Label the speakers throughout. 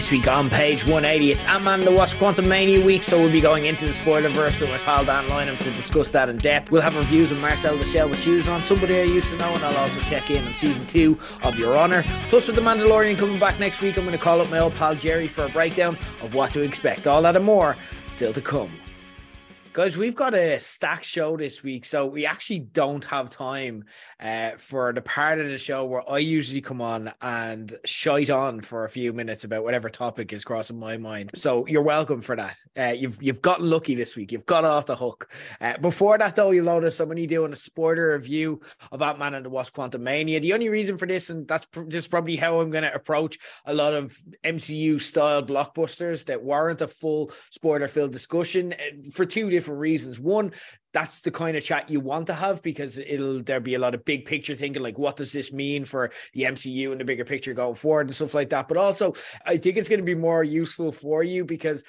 Speaker 1: This week on page 180, it's Ant-Man the Wasp Quantumania week, so we'll be going into the spoilerverse with my pal Dan Lynham to discuss that in depth. We'll have reviews of Marcel the with shoes on, somebody I used to know, and I'll also check in on season two of Your Honor. Plus, with The Mandalorian coming back next week, I'm going to call up my old pal Jerry for a breakdown of what to expect. All that and more still to come. Guys, we've got a stack show this week, so we actually don't have time uh, for the part of the show where I usually come on and shite on for a few minutes about whatever topic is crossing my mind. So you're welcome for that. Uh, you've you've gotten lucky this week. You've got off the hook. Uh, before that, though, you'll notice I'm only doing a spoiler review of Ant Man and the Wasp Quantumania. The only reason for this, and that's pr- just probably how I'm going to approach a lot of MCU style blockbusters that warrant a full spoiler filled discussion uh, for two different different reasons. One, that's the kind of chat you want to have because it'll there'll be a lot of big picture thinking like what does this mean for the MCU and the bigger picture going forward and stuff like that. But also I think it's going to be more useful for you because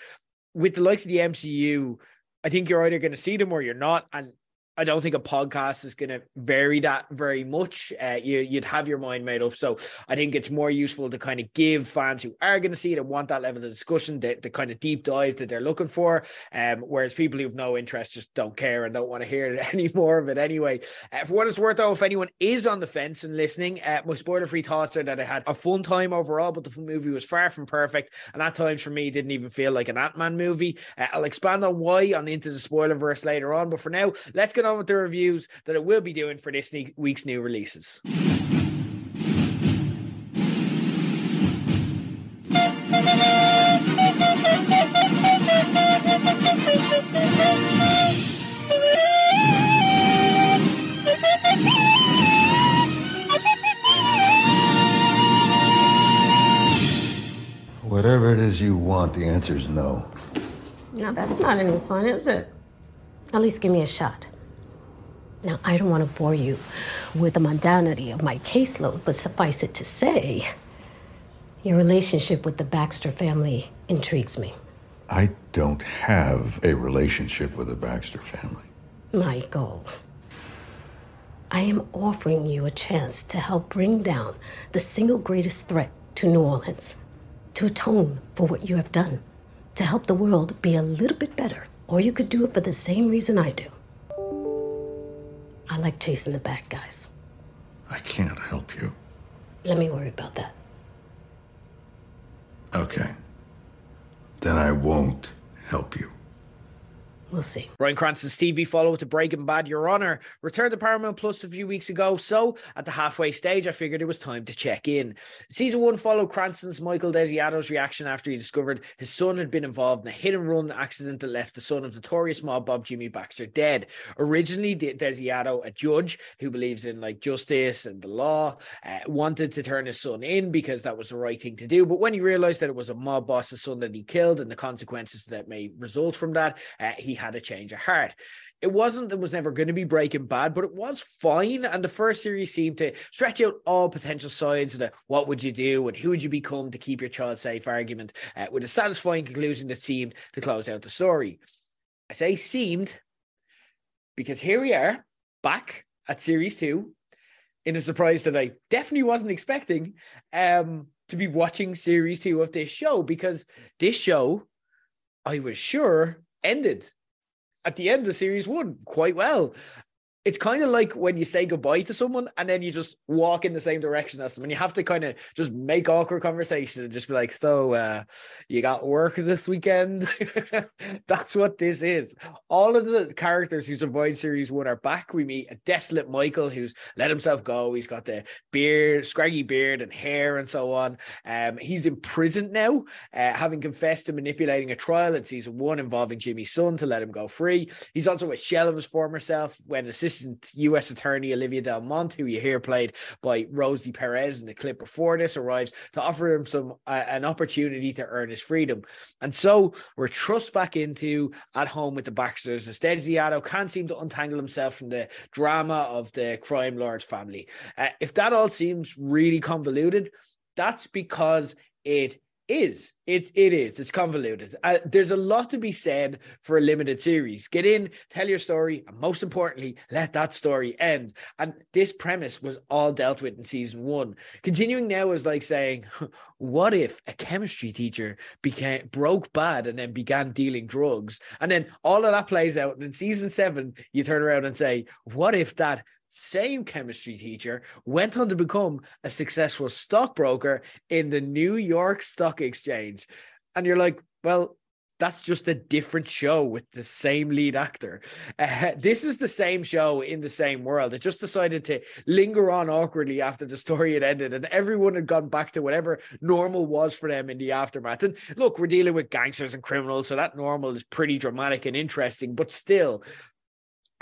Speaker 1: with the likes of the MCU, I think you're either going to see them or you're not. And I don't think a podcast is going to vary that very much. Uh, you, would have your mind made up. So I think it's more useful to kind of give fans who are going to see it and want that level of discussion, the, the kind of deep dive that they're looking for. Um, whereas people who have no interest just don't care and don't want to hear any more of it anyway. Uh, for what it's worth, though, if anyone is on the fence and listening, uh, my spoiler free thoughts are that I had a fun time overall, but the movie was far from perfect. And at times for me, didn't even feel like an Ant Man movie. Uh, I'll expand on why on into the spoiler verse later on. But for now, let's get on on with the reviews that it will be doing for this week's new releases.
Speaker 2: Whatever it is you want, the answer is no.
Speaker 3: Now, that's not any fun, is it? At least give me a shot. Now, I don't want to bore you with the mundanity of my caseload, but suffice it to say, your relationship with the Baxter family intrigues me.
Speaker 2: I don't have a relationship with the Baxter family.
Speaker 3: Michael, I am offering you a chance to help bring down the single greatest threat to New Orleans, to atone for what you have done, to help the world be a little bit better. Or you could do it for the same reason I do I like chasing the bad guys.
Speaker 2: I can't help you.
Speaker 3: Let me worry about that.
Speaker 2: Okay. Then I won't help you.
Speaker 3: We'll see.
Speaker 1: Bryan Cranston's TV follow up to Breaking Bad, Your Honor, returned to Paramount Plus a few weeks ago. So at the halfway stage, I figured it was time to check in. Season one followed Cranston's Michael Desiato's reaction after he discovered his son had been involved in a hit and run accident that left the son of notorious mob Bob Jimmy Baxter dead. Originally, Desiato, a judge who believes in like justice and the law, uh, wanted to turn his son in because that was the right thing to do. But when he realized that it was a mob boss's son that he killed and the consequences that may result from that, uh, he had a change of heart. It wasn't, it was never going to be Breaking Bad, but it was fine. And the first series seemed to stretch out all potential sides of the what would you do and who would you become to keep your child safe argument uh, with a satisfying conclusion that seemed to close out the story. I say seemed because here we are back at series two in a surprise that I definitely wasn't expecting um, to be watching series two of this show because this show, I was sure, ended at the end of series one quite well it's kind of like when you say goodbye to someone and then you just walk in the same direction as them and you have to kind of just make awkward conversation and just be like so uh you got work this weekend? That's what this is. All of the characters who survived series one are back we meet a desolate michael who's let himself go. He's got the beard scraggy beard and hair and so on. Um he's in prison now uh, having confessed to manipulating a trial in season one involving jimmy's son to let him go free. He's also a shell of his former self when assistant assistant U.S. Attorney Olivia Del Monte, who you hear played by Rosie Perez in the clip before this, arrives to offer him some uh, an opportunity to earn his freedom. And so we're thrust back into at home with the Baxters. As Desiato can't seem to untangle himself from the drama of the crime lord's family. Uh, if that all seems really convoluted, that's because it is. It it is. It's convoluted. Uh, there's a lot to be said for a limited series. Get in tell your story and most importantly let that story end. And this premise was all dealt with in season one. Continuing now is like saying what if a chemistry teacher became broke bad and then began dealing drugs? And then all of that plays out. And in season seven you turn around and say what if that same chemistry teacher, went on to become a successful stockbroker in the New York Stock Exchange. And you're like, well, that's just a different show with the same lead actor. Uh, this is the same show in the same world. It just decided to linger on awkwardly after the story had ended, and everyone had gone back to whatever normal was for them in the aftermath. And look, we're dealing with gangsters and criminals, so that normal is pretty dramatic and interesting, but still.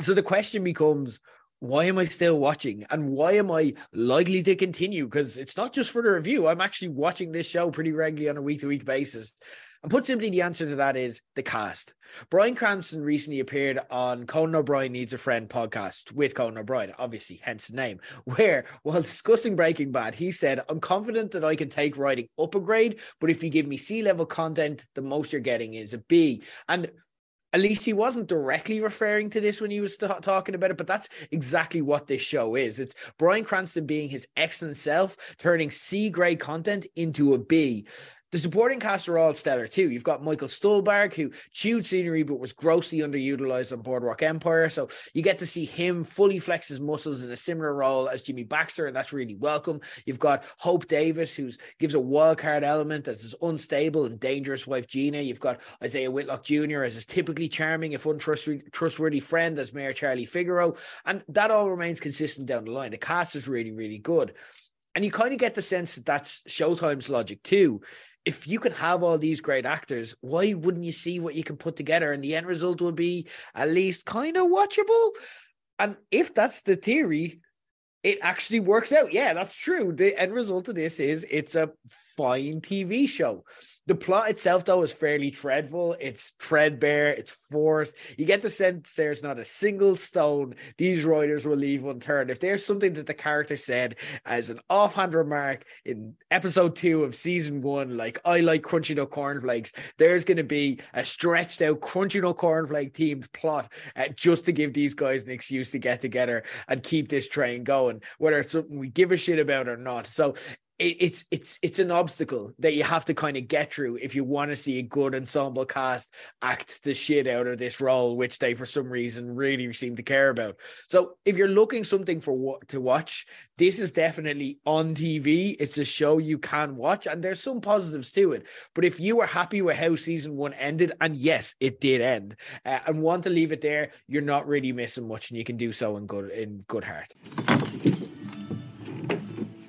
Speaker 1: So the question becomes why am I still watching and why am I likely to continue? Because it's not just for the review. I'm actually watching this show pretty regularly on a week to week basis. And put simply, the answer to that is the cast. Bryan Cranston recently appeared on Conan O'Brien Needs a Friend podcast with Conan O'Brien, obviously, hence the name, where while discussing Breaking Bad, he said, I'm confident that I can take writing up a grade, but if you give me C level content, the most you're getting is a B. And at least he wasn't directly referring to this when he was talking about it, but that's exactly what this show is. It's Bryan Cranston being his excellent self, turning C grade content into a B. The supporting cast are all stellar too. You've got Michael Stuhlbarg, who chewed scenery but was grossly underutilized on Boardwalk Empire. So you get to see him fully flex his muscles in a similar role as Jimmy Baxter, and that's really welcome. You've got Hope Davis, who gives a wild card element as his unstable and dangerous wife Gina. You've got Isaiah Whitlock Jr. as his typically charming, if untrustworthy friend as Mayor Charlie Figaro, and that all remains consistent down the line. The cast is really, really good. And you kind of get the sense that that's Showtime's logic too if you can have all these great actors, why wouldn't you see what you can put together? And the end result will be at least kind of watchable. And if that's the theory, it actually works out. Yeah, that's true. The end result of this is it's a fine TV show. The plot itself, though, is fairly dreadful. It's threadbare, it's forced. You get the sense there's not a single stone these writers will leave unturned. If there's something that the character said as an offhand remark in episode two of season one, like, I like crunchy no cornflakes, there's going to be a stretched out crunchy no cornflake team's plot uh, just to give these guys an excuse to get together and keep this train going, whether it's something we give a shit about or not. So it's it's it's an obstacle that you have to kind of get through if you want to see a good ensemble cast act the shit out of this role, which they for some reason really seem to care about. So if you're looking something for what to watch, this is definitely on TV. It's a show you can watch, and there's some positives to it. But if you are happy with how season one ended, and yes, it did end, uh, and want to leave it there, you're not really missing much, and you can do so in good in good heart.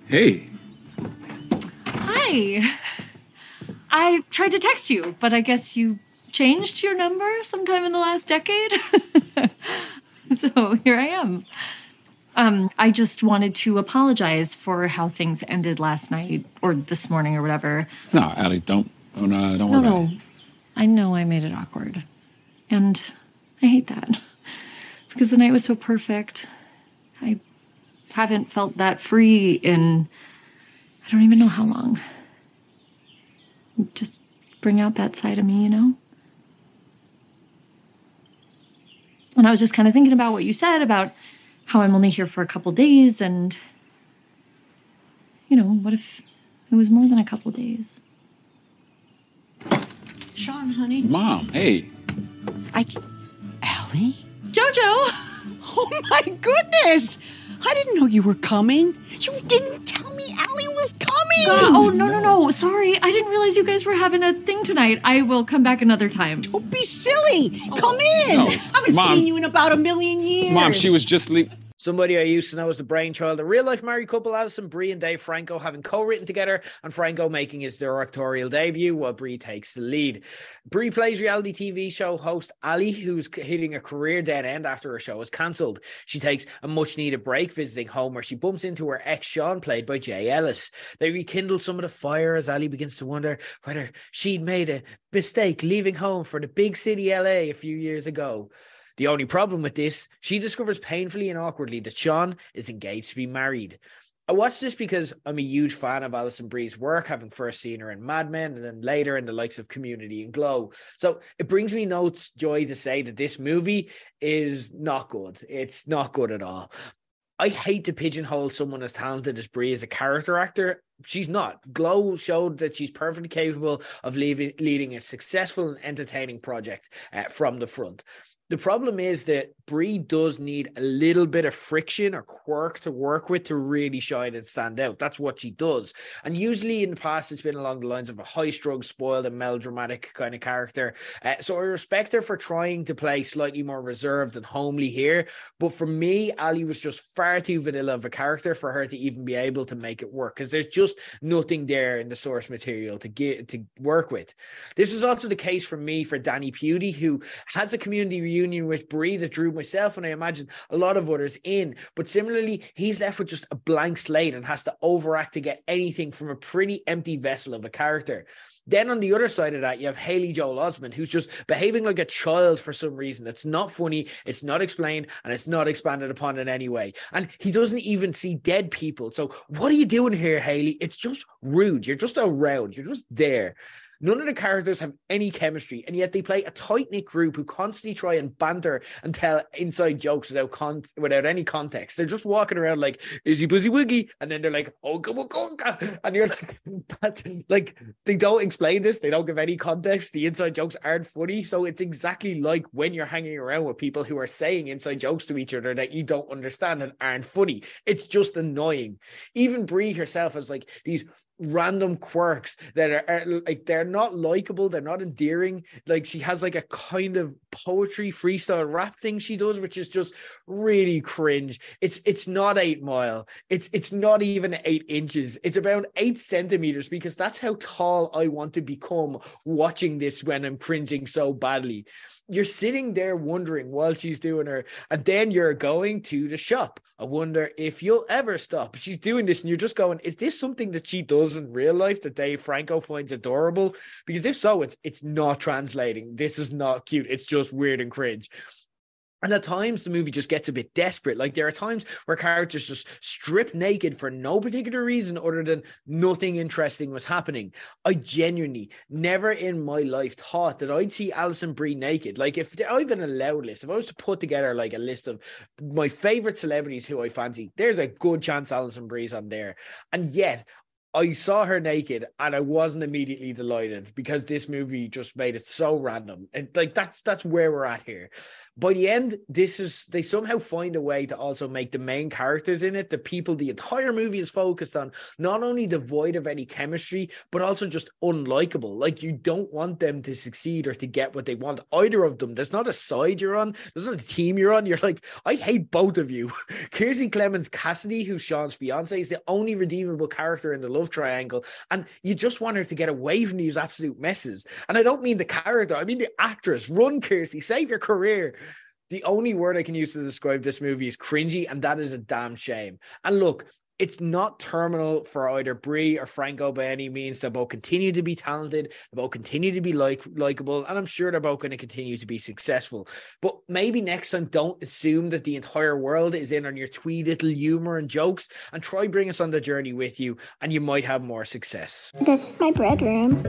Speaker 4: Hey.
Speaker 5: Hi. I tried to text you, but I guess you changed your number sometime in the last decade. so here I am. Um, I just wanted to apologize for how things ended last night or this morning or whatever.
Speaker 4: No, Allie, don't don't uh, don't
Speaker 5: No,
Speaker 4: worry.
Speaker 5: no. I know I made it awkward. And I hate that. Because the night was so perfect. I haven't felt that free in I don't even know how long. Just bring out that side of me, you know? And I was just kind of thinking about what you said about how I'm only here for a couple days and you know, what if it was more than a couple days?
Speaker 6: Sean, honey.
Speaker 4: Mom, hey.
Speaker 6: I. Allie?
Speaker 5: Jojo!
Speaker 6: Oh my goodness! I didn't know you were coming. You didn't tell me Allie was coming.
Speaker 5: God, oh no no no! Sorry, I didn't realize you guys were having a thing tonight. I will come back another time.
Speaker 6: Don't be silly. Oh. Come in.
Speaker 4: No.
Speaker 6: I haven't
Speaker 4: Mom.
Speaker 6: seen you in about a million years.
Speaker 4: Mom, she was just leaving.
Speaker 1: Somebody I used to know as the brainchild, a real life married couple, Alison Brie and Dave Franco, having co written together, and Franco making his directorial debut while Brie takes the lead. Brie plays reality TV show host Ali, who's hitting a career dead end after her show is cancelled. She takes a much needed break visiting home where she bumps into her ex Sean, played by Jay Ellis. They rekindle some of the fire as Ali begins to wonder whether she'd made a mistake leaving home for the big city LA a few years ago. The only problem with this, she discovers painfully and awkwardly that Sean is engaged to be married. I watched this because I'm a huge fan of Alison Brie's work, having first seen her in Mad Men and then later in the likes of Community and Glow. So it brings me no joy to say that this movie is not good. It's not good at all. I hate to pigeonhole someone as talented as Brie as a character actor. She's not. Glow showed that she's perfectly capable of leaving, leading a successful and entertaining project uh, from the front. The problem is that Brie does need a little bit of friction or quirk to work with to really shine and stand out. That's what she does. And usually in the past, it's been along the lines of a high strung, spoiled, and melodramatic kind of character. Uh, so I respect her for trying to play slightly more reserved and homely here. But for me, Ali was just far too vanilla of a character for her to even be able to make it work because there's just nothing there in the source material to get to work with. This was also the case for me for Danny Pudi, who has a community reunion with Brie that drew myself and I imagine a lot of others in. But similarly, he's left with just a blank slate and has to overact to get anything from a pretty empty vessel of a character. Then on the other side of that, you have Haley Joel Osment, who's just behaving like a child for some reason. It's not funny, it's not explained, and it's not expanded upon in any way. And he doesn't even see dead people. So what are you doing here, Haley? It's just rude. You're just around. You're just there. None of the characters have any chemistry, and yet they play a tight knit group who constantly try and banter and tell inside jokes without con- without any context. They're just walking around like "Izzy Buzzy Wiggy," and then they're like "Oh come on, and you're like, like they don't explain this. They don't give any context. The inside jokes aren't funny, so it's exactly like when you're hanging around with people who are saying inside jokes to each other that you don't understand and aren't funny. It's just annoying. Even Brie herself has like these random quirks that are, are, like they're not likable they're not endearing. Like she has like a kind of poetry freestyle rap thing she does which is just really cringe. It's it's not eight mile. It's it's not even eight inches. It's about eight centimeters because that's how tall i want to become watching this when i'm cringing so badly you're sitting there wondering while she's doing her, and then you're going to the shop. I wonder if you'll ever stop. She's doing this, and you're just going, "Is this something that she does in real life that Dave Franco finds adorable?" Because if so, it's it's not translating. This is not cute. It's just weird and cringe. And at times the movie just gets a bit desperate. Like there are times where characters just strip naked for no particular reason other than nothing interesting was happening. I genuinely never in my life thought that I'd see Alison Brie naked. Like if I have an allowed list, if I was to put together like a list of my favorite celebrities who I fancy, there's a good chance Alison Brie's on there. And yet I saw her naked and I wasn't immediately delighted because this movie just made it so random. And like that's that's where we're at here by the end, this is they somehow find a way to also make the main characters in it, the people the entire movie is focused on, not only devoid of any chemistry, but also just unlikable. Like you don't want them to succeed or to get what they want. Either of them. There's not a side you're on, there's not a team you're on. You're like, I hate both of you. Kiersey Clemons Cassidy, who's Sean's fiance, is the only redeemable character in the love triangle. And you just want her to get away from these absolute messes. And I don't mean the character, I mean the actress. Run, Kiersey, save your career the only word I can use to describe this movie is cringy, and that is a damn shame. And look, it's not terminal for either Brie or Franco by any means. They both continue to be talented, they both continue to be like likable, and I'm sure they're both going to continue to be successful. But maybe next time, don't assume that the entire world is in on your twee little humor and jokes, and try bring us on the journey with you, and you might have more success.
Speaker 7: This is my bedroom.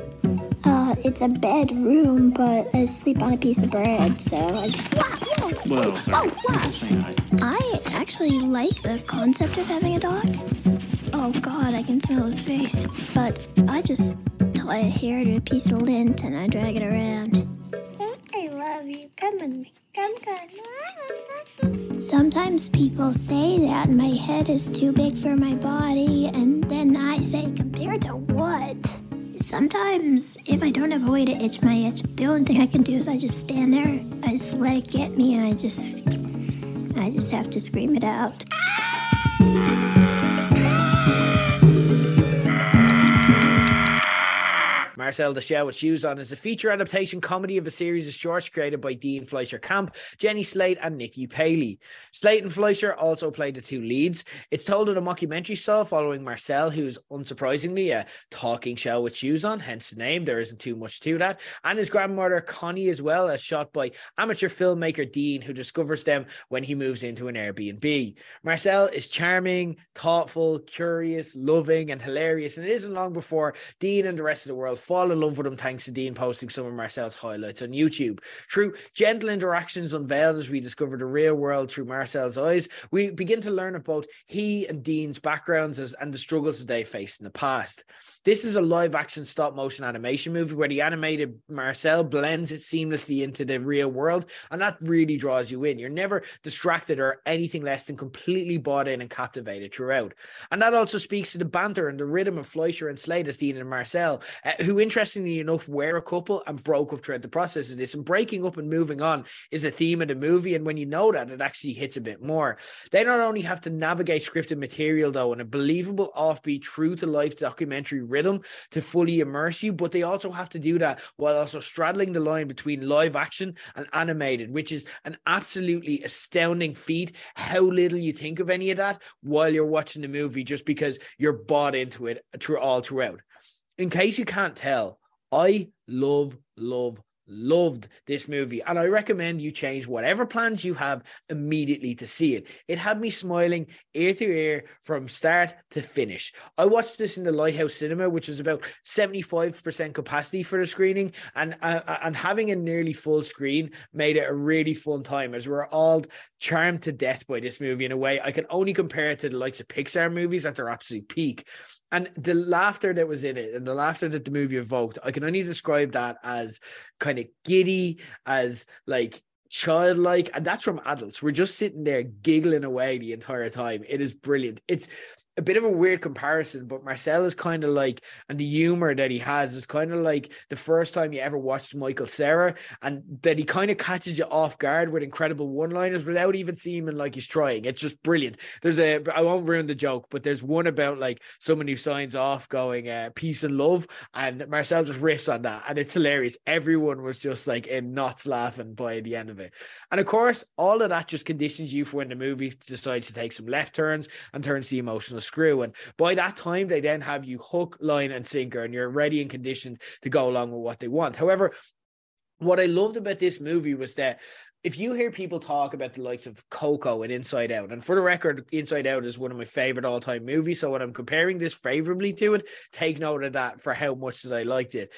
Speaker 7: Uh, it's a bedroom, but I sleep on a piece of bread, so I just.
Speaker 8: Whoa, sorry.
Speaker 7: Oh, oh I actually like the concept of having a dog. Oh god, I can smell his face. But I just tie a hair to a piece of lint and I drag it around. I love you. Come with me. Come, come. Sometimes people say that my head is too big for my body, and then I say, compared to what? Sometimes, if I don't have a way to itch my itch, the only thing I can do is I just stand there, I just let it get me, I just, I just have to scream it out.
Speaker 1: Marcel the Shell with Shoes On is a feature adaptation comedy of a series of shorts created by Dean Fleischer Camp, Jenny Slate, and Nikki Paley. Slate and Fleischer also play the two leads. It's told in a mockumentary style following Marcel, who's unsurprisingly a talking shell with shoes on, hence the name. There isn't too much to that. And his grandmother, Connie, as well, as shot by amateur filmmaker Dean, who discovers them when he moves into an Airbnb. Marcel is charming, thoughtful, curious, loving, and hilarious. And it isn't long before Dean and the rest of the world fall in love with him thanks to Dean posting some of Marcel's highlights on YouTube. Through gentle interactions unveiled as we discover the real world through Marcel's eyes, we begin to learn about he and Dean's backgrounds as, and the struggles they faced in the past. This is a live action stop motion animation movie where the animated Marcel blends it seamlessly into the real world, and that really draws you in. You're never distracted or anything less than completely bought in and captivated throughout. And that also speaks to the banter and the rhythm of Fleischer and Slate as Dean and Marcel, uh, who interestingly enough were a couple and broke up throughout the process of this. And breaking up and moving on is a theme of the movie, and when you know that, it actually hits a bit more. They not only have to navigate scripted material though in a believable, offbeat, true to life documentary rhythm to fully immerse you, but they also have to do that while also straddling the line between live action and animated, which is an absolutely astounding feat. How little you think of any of that while you're watching the movie, just because you're bought into it through all throughout. In case you can't tell, I love, love, loved this movie and i recommend you change whatever plans you have immediately to see it. It had me smiling ear to ear from start to finish. I watched this in the lighthouse cinema which was about 75% capacity for the screening and uh, and having a nearly full screen made it a really fun time as we're all charmed to death by this movie in a way. I can only compare it to the likes of pixar movies at their absolute peak and the laughter that was in it and the laughter that the movie evoked i can only describe that as kind of giddy as like childlike. And that's from adults. We're just sitting there giggling away the entire time. It is brilliant. It's a bit of a weird comparison, but Marcel is kind of like, and the humor that he has is kind of like the first time you ever watched Michael Cera, and that he kind of catches you off guard with incredible one-liners without even seeming like he's trying. It's just brilliant. There's a, I won't ruin the joke, but there's one about like someone who signs off going uh, peace and love, and Marcel just riffs on that, and it's hilarious. Everyone was just like in knots laughing by the end of it, and of course, all of that just conditions you for when the movie decides to take some left turns and turns the emotional screw. And by that time, they then have you hook, line, and sinker, and you're ready and conditioned to go along with what they want. However, what I loved about this movie was that if you hear people talk about the likes of Coco and Inside Out, and for the record, Inside Out is one of my favorite all time movies. So when I'm comparing this favorably to it, take note of that for how much that I liked it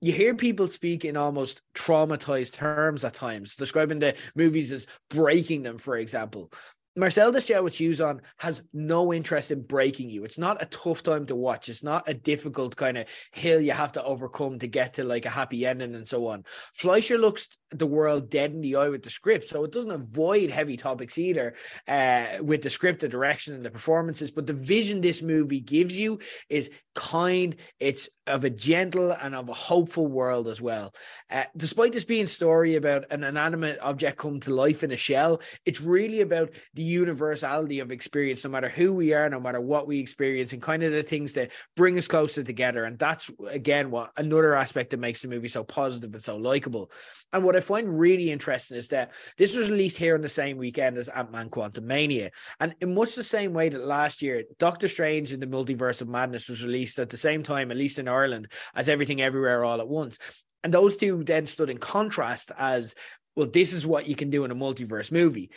Speaker 1: you hear people speak in almost traumatized terms at times, describing the movies as breaking them, for example. Marcel with shoes on has no interest in breaking you. It's not a tough time to watch. It's not a difficult kind of hill you have to overcome to get to like a happy ending and so on. Fleischer looks the world dead in the eye with the script, so it doesn't avoid heavy topics either uh, with the script, the direction, and the performances. But the vision this movie gives you is kind. It's of a gentle and of a hopeful world as well. Uh, despite this being a story about an inanimate object come to life in a shell, it's really about the universality of experience, no matter who we are, no matter what we experience, and kind of the things that bring us closer together. And that's again what another aspect that makes the movie so positive and so likable. And what I find really interesting is that this was released here on the same weekend as Ant Man Quantumania. And in much the same way that last year, Doctor Strange in the Multiverse of Madness was released at the same time, at least in Ireland, as Everything Everywhere All at Once. And those two then stood in contrast as well, this is what you can do in a multiverse movie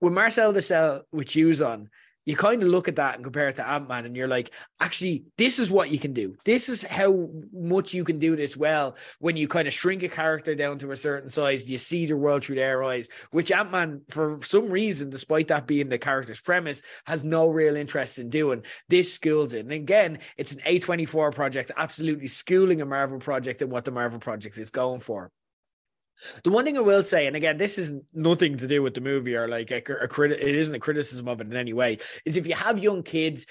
Speaker 1: with Marcel Shell with shoes on, you kind of look at that and compare it to Ant Man, and you're like, actually, this is what you can do. This is how much you can do this well when you kind of shrink a character down to a certain size. You see the world through their eyes, which Ant Man, for some reason, despite that being the character's premise, has no real interest in doing. This schools it. And again, it's an A24 project, absolutely schooling a Marvel project and what the Marvel project is going for. The one thing I will say, and again, this is nothing to do with the movie or like a, a crit, it isn't a criticism of it in any way, is if you have young kids,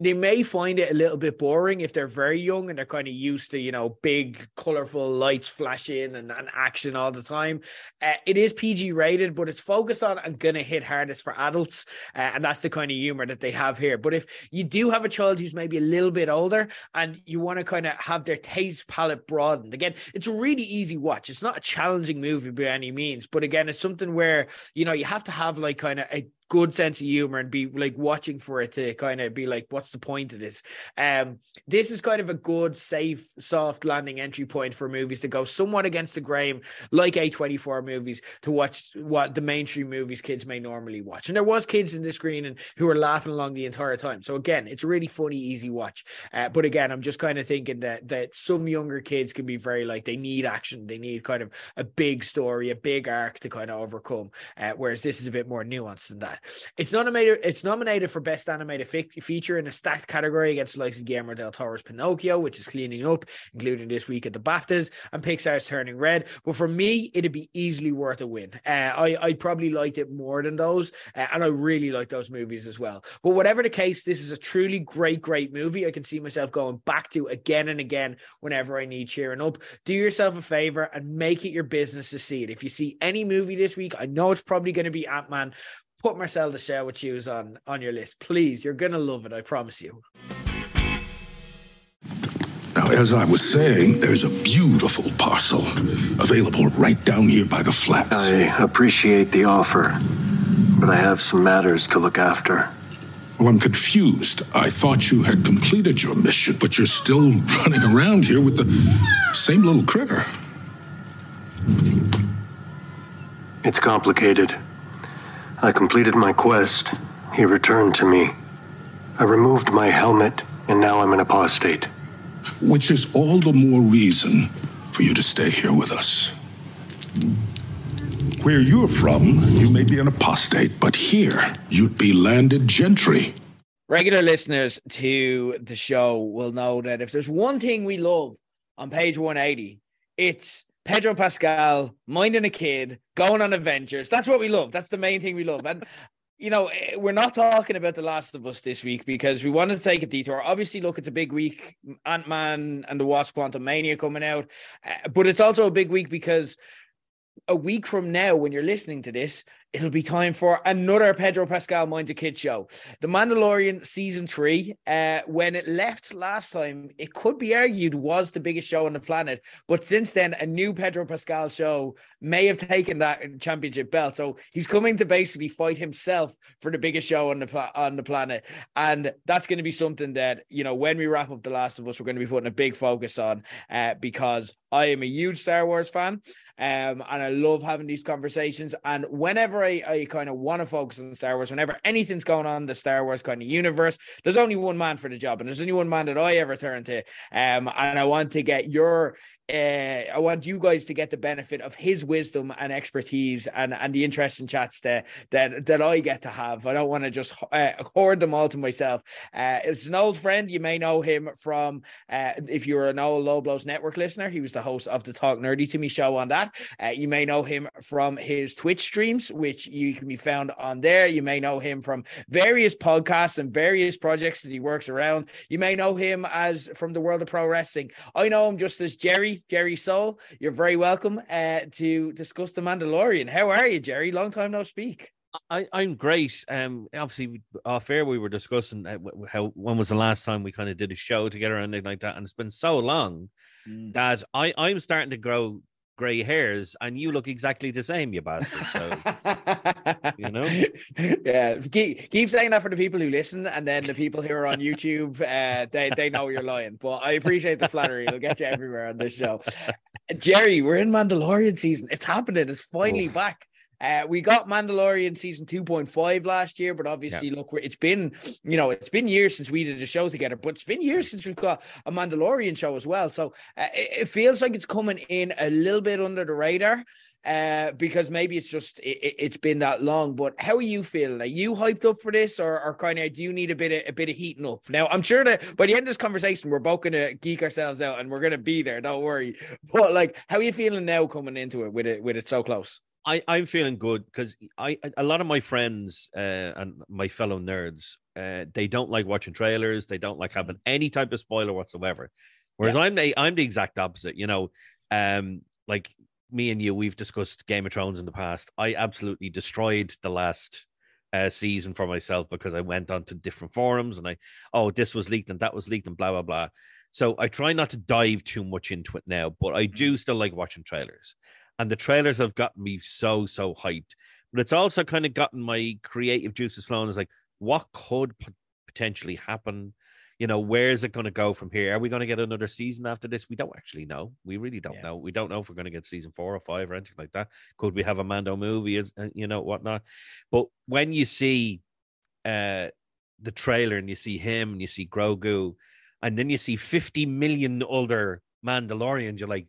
Speaker 1: they may find it a little bit boring if they're very young and they're kind of used to you know big colorful lights flashing and, and action all the time. Uh, it is pg rated but it's focused on and gonna hit hardest for adults uh, and that's the kind of humor that they have here. But if you do have a child who's maybe a little bit older and you want to kind of have their taste palette broadened again it's a really easy watch. It's not a challenging movie by any means but again it's something where you know you have to have like kind of a good sense of humor and be like watching for it to kind of be like, what's the point of this? Um, this is kind of a good, safe, soft landing entry point for movies to go somewhat against the grain, like A24 movies, to watch what the mainstream movies kids may normally watch. And there was kids in the screen and who were laughing along the entire time. So again, it's a really funny, easy watch. Uh, but again, I'm just kind of thinking that that some younger kids can be very like they need action, they need kind of a big story, a big arc to kind of overcome. Uh, whereas this is a bit more nuanced than that. It's nominated. It's nominated for best animated feature in a stacked category against the likes of Guillermo del Toro's Pinocchio, which is cleaning up, including this week at the BAFTAs, and Pixar's Turning Red. But for me, it'd be easily worth a win. Uh, I I probably liked it more than those, uh, and I really like those movies as well. But whatever the case, this is a truly great, great movie. I can see myself going back to again and again whenever I need cheering up. Do yourself a favor and make it your business to see it. If you see any movie this week, I know it's probably going to be Ant Man, put Marcel the Shell with Shoes on on your list, please. You're gonna love it, I promise you.
Speaker 2: Now, as I was saying, there's a beautiful parcel available right down here by the flats.
Speaker 8: I appreciate the offer, but I have some matters to look after.
Speaker 2: Well, I'm confused. I thought you had completed your mission, but you're still running around here with the same little critter.
Speaker 8: It's complicated. I completed my quest. He returned to me. I removed my helmet, and now I'm an apostate.
Speaker 2: Which is all the more reason for you to stay here with us. Where you're from, you may be an apostate, but here, you'd be landed gentry.
Speaker 1: Regular listeners to the show will know that if there's one thing we love on page 180, it's Pedro Pascal minding a kid, going on adventures. That's what we love. That's the main thing we love. And you know, eh, we're not talking about The Last of Us this week because we wanted to take a detour. Obviously, look, it's a big week. Ant Man and the Wasp Quantumania coming out. Uh, but it's also a big week because a week from now, when you're listening to this, it'll be time for another Pedro Pascal Minds a Kid show. The Mandalorian season three, uh, when it left last time, it could be argued was the biggest show on the planet. But since then, a new Pedro Pascal show may have taken that championship belt. So he's coming to basically fight himself for the biggest show on the pla- on the planet, and that's going to be something that you know when we wrap up The Last of Us, we're going to be putting a big focus on uh, because I am a huge Star Wars fan. Um, and I love having these conversations. And whenever I, I kind of want to focus on Star Wars, whenever anything's going on the Star Wars kind of universe, there's only one man for the job, and there's only one man that I ever turn to. Um, and I want to get your uh, I want you guys to get the benefit of his wisdom and expertise and, and the interesting chats that, that that I get to have. I don't want to just uh, hoard them all to myself. Uh, it's an old friend. You may know him from uh, if you're an old Low Blows Network listener. He was the host of the Talk Nerdy to Me show on that. Uh, you may know him from his Twitch streams, which you can be found on there. You may know him from various podcasts and various projects that he works around. You may know him as from the world of pro wrestling. I know him just as Jerry Jerry Soul. You're very welcome uh, to discuss the Mandalorian. How are you, Jerry? Long time no speak.
Speaker 9: I, I'm great. Um, obviously, off air we were discussing uh, how when was the last time we kind of did a show together and anything like that, and it's been so long mm. that I I'm starting to grow gray hairs, and you look exactly the same, you bastard. So, you know,
Speaker 1: yeah. Keep, keep saying that for the people who listen, and then the people who are on YouTube, uh, they they know you're lying. But I appreciate the flattery; it'll get you everywhere on this show. Jerry, we're in Mandalorian season. It's happening. It's finally back. Uh, we got Mandalorian season 2.5 last year, but obviously, yeah. look, it's been, you know, it's been years since we did a show together, but it's been years since we've got a Mandalorian show as well. So uh, it, it, feels like it's coming in a little bit under the radar uh, because maybe it's just it, has been that long. But how are you feeling? Are you hyped up for this, or, or kind of do you need a bit of a bit of heating up? Now, I'm sure that by the end of this conversation, we're both gonna geek ourselves out, and we're gonna be there. Don't worry. But like, how are you feeling now coming into it with it with it so close?
Speaker 9: I, I'm feeling good because I a lot of my friends uh, and my fellow nerds uh, they don't like watching trailers. They don't like having any type of spoiler whatsoever. Whereas I'm the I'm the exact opposite. You know, um, like me and you, we've discussed Game of Thrones in the past. I absolutely destroyed the last uh, season for myself because I went onto different forums and I, oh, this was leaked and that was leaked and blah blah blah. So I try not to dive too much into it now, but I do still like watching trailers, and the trailers have gotten me so so hyped. But it's also kind of gotten my creative juices flowing. It's like, what could p- potentially happen? You know, where is it going to go from here? Are we going to get another season after this? We don't actually know. We really don't
Speaker 1: Yeah.
Speaker 9: know. We don't know if we're going to get season four or five or anything like that. Could we have a Mando movie? Is uh, you know whatnot? But when you see uh the trailer and you see him and you see Grogu, and then you see 50 million other Mandalorians, you're like,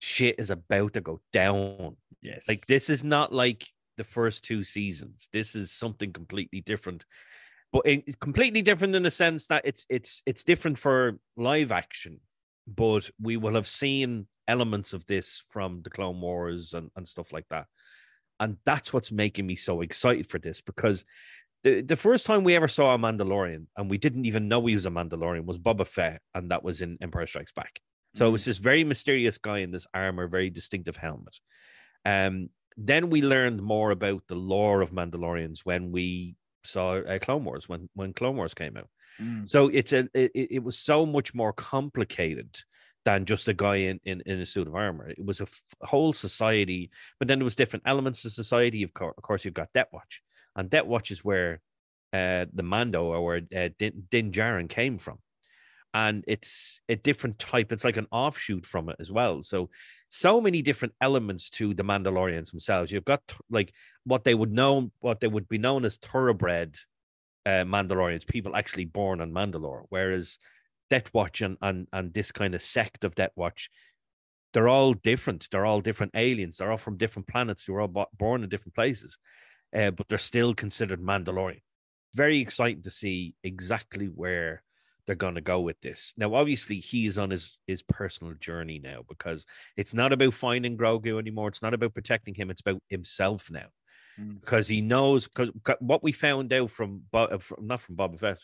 Speaker 9: shit is about to go down.
Speaker 1: Yes.
Speaker 9: Like this is not like the first two seasons. This is something completely different. But it, completely different in the sense that it's it's it's different for live action, but we will have seen elements of this from the Clone Wars and, and stuff like that. And that's what's making me so excited for this because the, the first time we ever saw a Mandalorian and we didn't even know he was a Mandalorian was Boba Fett, and that was in Empire Strikes Back. So it was this very mysterious guy in this armor, very distinctive helmet. Um, then we learned more about the lore of Mandalorians when we saw uh, Clone Wars, when when Clone Wars came out.
Speaker 1: Mm.
Speaker 9: So it's a it, it was so much more complicated than just a guy in, in, in a suit of armor. It was a f- whole society, but then there was different elements of society. Of, cour- of course, you've got Death Watch, and Death Watch is where uh, the Mando or where uh, Din, Din Djarin came from, and it's a different type. It's like an offshoot from it as well. So, so many different elements to the Mandalorians themselves. You've got like what they would know, what they would be known as thoroughbred uh, Mandalorians, people actually born on Mandalore, whereas Death Watch and, and and this kind of sect of Death Watch, they're all different. They're all different aliens. They're all from different planets. They were all bo- born in different places, uh, but they're still considered Mandalorian. Very exciting to see exactly where they're going to go with this. Now, obviously, he is on his his personal journey now because it's not about finding Grogu anymore. It's not about protecting him. It's about himself now
Speaker 1: Mm.
Speaker 9: because he knows because what we found out from, uh, from not from Boba Fett,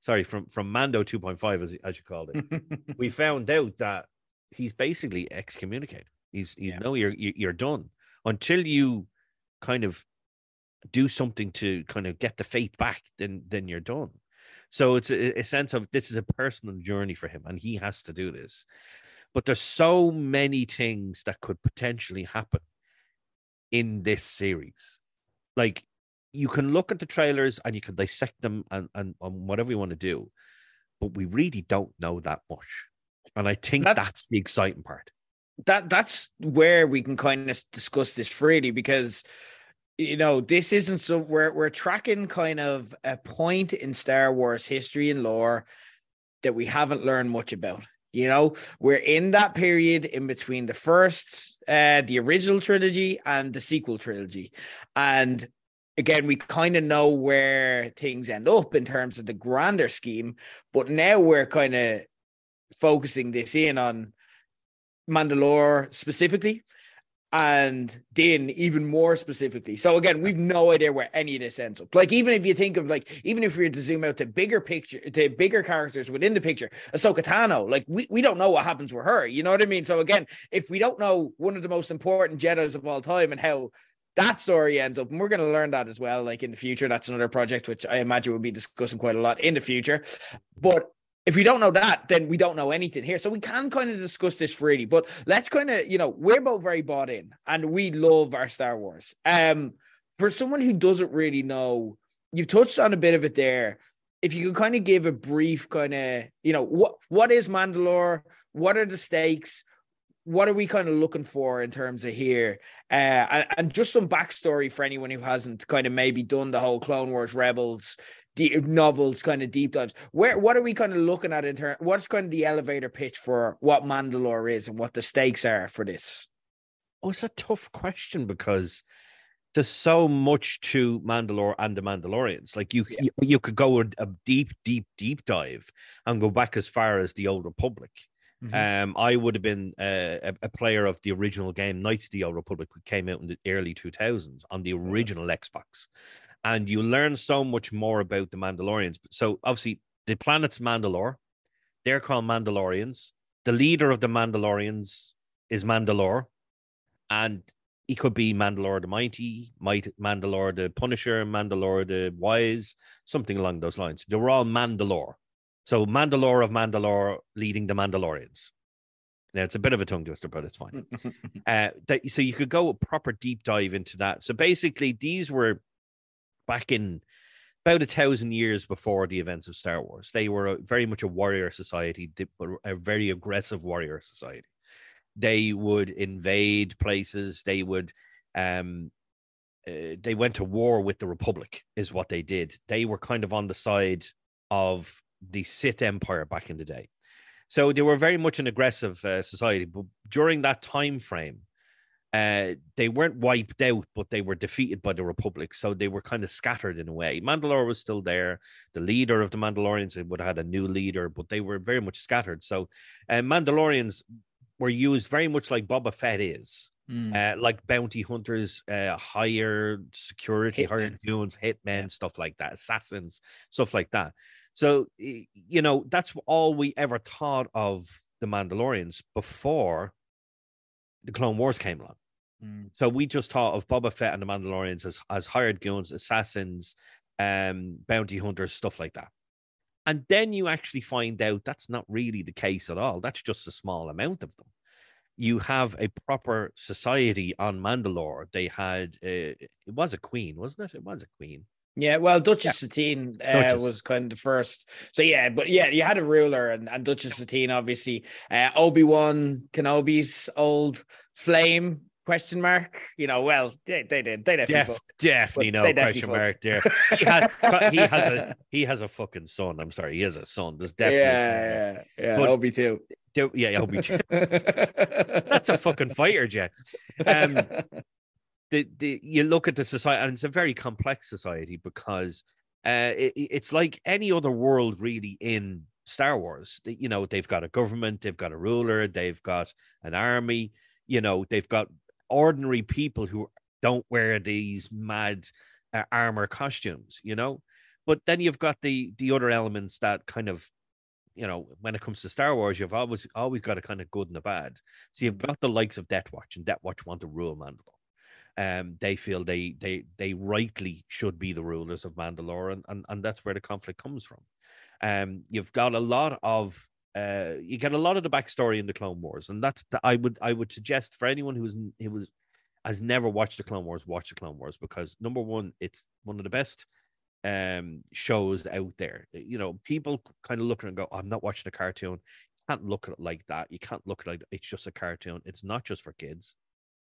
Speaker 9: sorry, from from Mando 2.5 as as you called it, we found out that he's basically excommunicated. He's he's
Speaker 1: Yeah.
Speaker 9: no, you're you- you're done until you kind of do something to kind of get the faith back. Then then you're done. So it's a, a sense of this is a personal journey for him, and he has to do this. But there's so many things that could potentially happen in this series. Like you can look at the trailers and you can dissect them and, and, and whatever you want to do, but we really don't know that much. And I think
Speaker 1: That's-
Speaker 9: that's, the exciting part.
Speaker 1: that that's where we can kind of discuss this freely because you know this isn't so we're we're tracking kind of a point in Star Wars history and lore that we haven't learned much about. You know, we're in that period in between the first, uh, the original trilogy and the sequel trilogy. And again, we kind of know where things end up in terms of the grander scheme, but now we're kind of focusing this in on Mandalore specifically and Din even more specifically. So again, we've no idea where any of this ends up. Like even if you think of like even if we were to zoom out to bigger picture to bigger characters within the picture, Ahsoka Tano, like we, we don't know what happens with her. You know what I mean? So again, if we don't know one of the most important Jedi's of all time and how that story ends up, and we're going to learn that as well, like in the future. That's another project which I imagine we'll be discussing quite a lot in the future. But if we don't know that, then we don't know anything here. So we can kind of discuss this freely, but let's kind of, you know, we're both very bought in and we love our Star Wars. Um, for someone who doesn't really know, you've touched on a bit of it there. If you could kind of give a brief kind of, you know, what what is Mandalore? What are the stakes? What are we kind of looking for in terms of here? Uh, and, and just some backstory for anyone who hasn't kind of maybe done the whole Clone Wars Rebels the novels kind of deep dives where what are we kind of looking at in terms what's kind of the elevator pitch for what mandalore is and what the stakes are for this
Speaker 9: Oh, it's a tough question because there's so much to Mandalore and the Mandalorians. Like you, you, you could go a, a deep, deep, deep dive and go back as far as the Old Republic. Um, I would have been uh, a, a player of the original game Knights of the Old Republic, which came out in the early 2000s on the original Xbox. And you learn so much more about the Mandalorians. So obviously, the planet's Mandalore. They're called Mandalorians. The leader of the Mandalorians is Mandalore, and he could be Mandalore the Mighty, Might Mandalore the Punisher, Mandalore the Wise, something along those lines. They were all Mandalore. So Mandalore of Mandalore leading the Mandalorians. Now it's a bit of a tongue twister, but it's fine. uh, that, so you could go a proper deep dive into that. So basically, these were back in about a thousand years before the events of Star Wars. They were a, very much a warrior society, a very aggressive warrior society. They would invade places. They would, um, uh, they went to war with the Republic, is what they did. They were kind of on the side of the Sith Empire back in the day. So they were very much an aggressive uh, society. But during that time frame, uh, they weren't wiped out, but they were defeated by the Republic. So they were kind of scattered in a way. Mandalore was still there. The leader of the Mandalorians would have had a new leader, but they were very much scattered. So uh, Mandalorians were used very much like Boba Fett is.
Speaker 1: Mm.
Speaker 9: Uh, like bounty hunters, uh, higher security, higher dunes, hitmen, stuff like that, assassins, stuff like that. So, you know, that's all we ever thought of the Mandalorians before the Clone Wars came along.
Speaker 1: Mm.
Speaker 9: So we just thought of Boba Fett and the Mandalorians as, as hired goons, assassins, um, bounty hunters, stuff like that. And then you actually find out that's not really the case at all. That's just a small amount of them. You have a proper society on Mandalore. They had uh, it was a queen, wasn't it? It was a queen.
Speaker 1: Yeah, well, Duchess Satine uh,
Speaker 9: Duchess.
Speaker 1: was kind of the first. So yeah, but yeah, you had a ruler, and, and Duchess Satine, obviously, uh, Obi Wan Kenobi's old flame question mark. You know, well, they they did they definitely
Speaker 9: Def,
Speaker 1: fucked.
Speaker 9: definitely no
Speaker 1: they definitely
Speaker 9: question mark there. He, had, he has a he has a fucking son. I'm sorry, he has a son. There's definitely a son
Speaker 1: yeah, yeah, yeah.
Speaker 9: But-
Speaker 1: Obi too.
Speaker 9: There- yeah, Obi. That's a fucking fighter jet. Um, the, the you look at the society, and it's a very complex society because uh, it, it's like any other world, really, in Star Wars. You know, they've got a government, they've got a ruler, they've got an army. You know, they've got ordinary people who don't wear these mad uh, armor costumes. You know, but then you've got the the other elements that kind of you know, when it comes to Star Wars, you've always always got a kind of good and a bad. So you've got the likes of Death Watch, and Death Watch want to rule Mandalore. Um, they feel they they they rightly should be the rulers of Mandalore, and and, and that's where the conflict comes from. Um, you've got a lot of uh, you get a lot of the backstory in the Clone Wars, and that's the, I would I would suggest for anyone who's n- who was has never watched the Clone Wars, watch the Clone Wars because number one, it's one of the best um shows out there. You know, people kind of look at it and go, I'm not watching a cartoon. You can't look at it like that. You can't look at it like it's just a cartoon. It's not just for kids.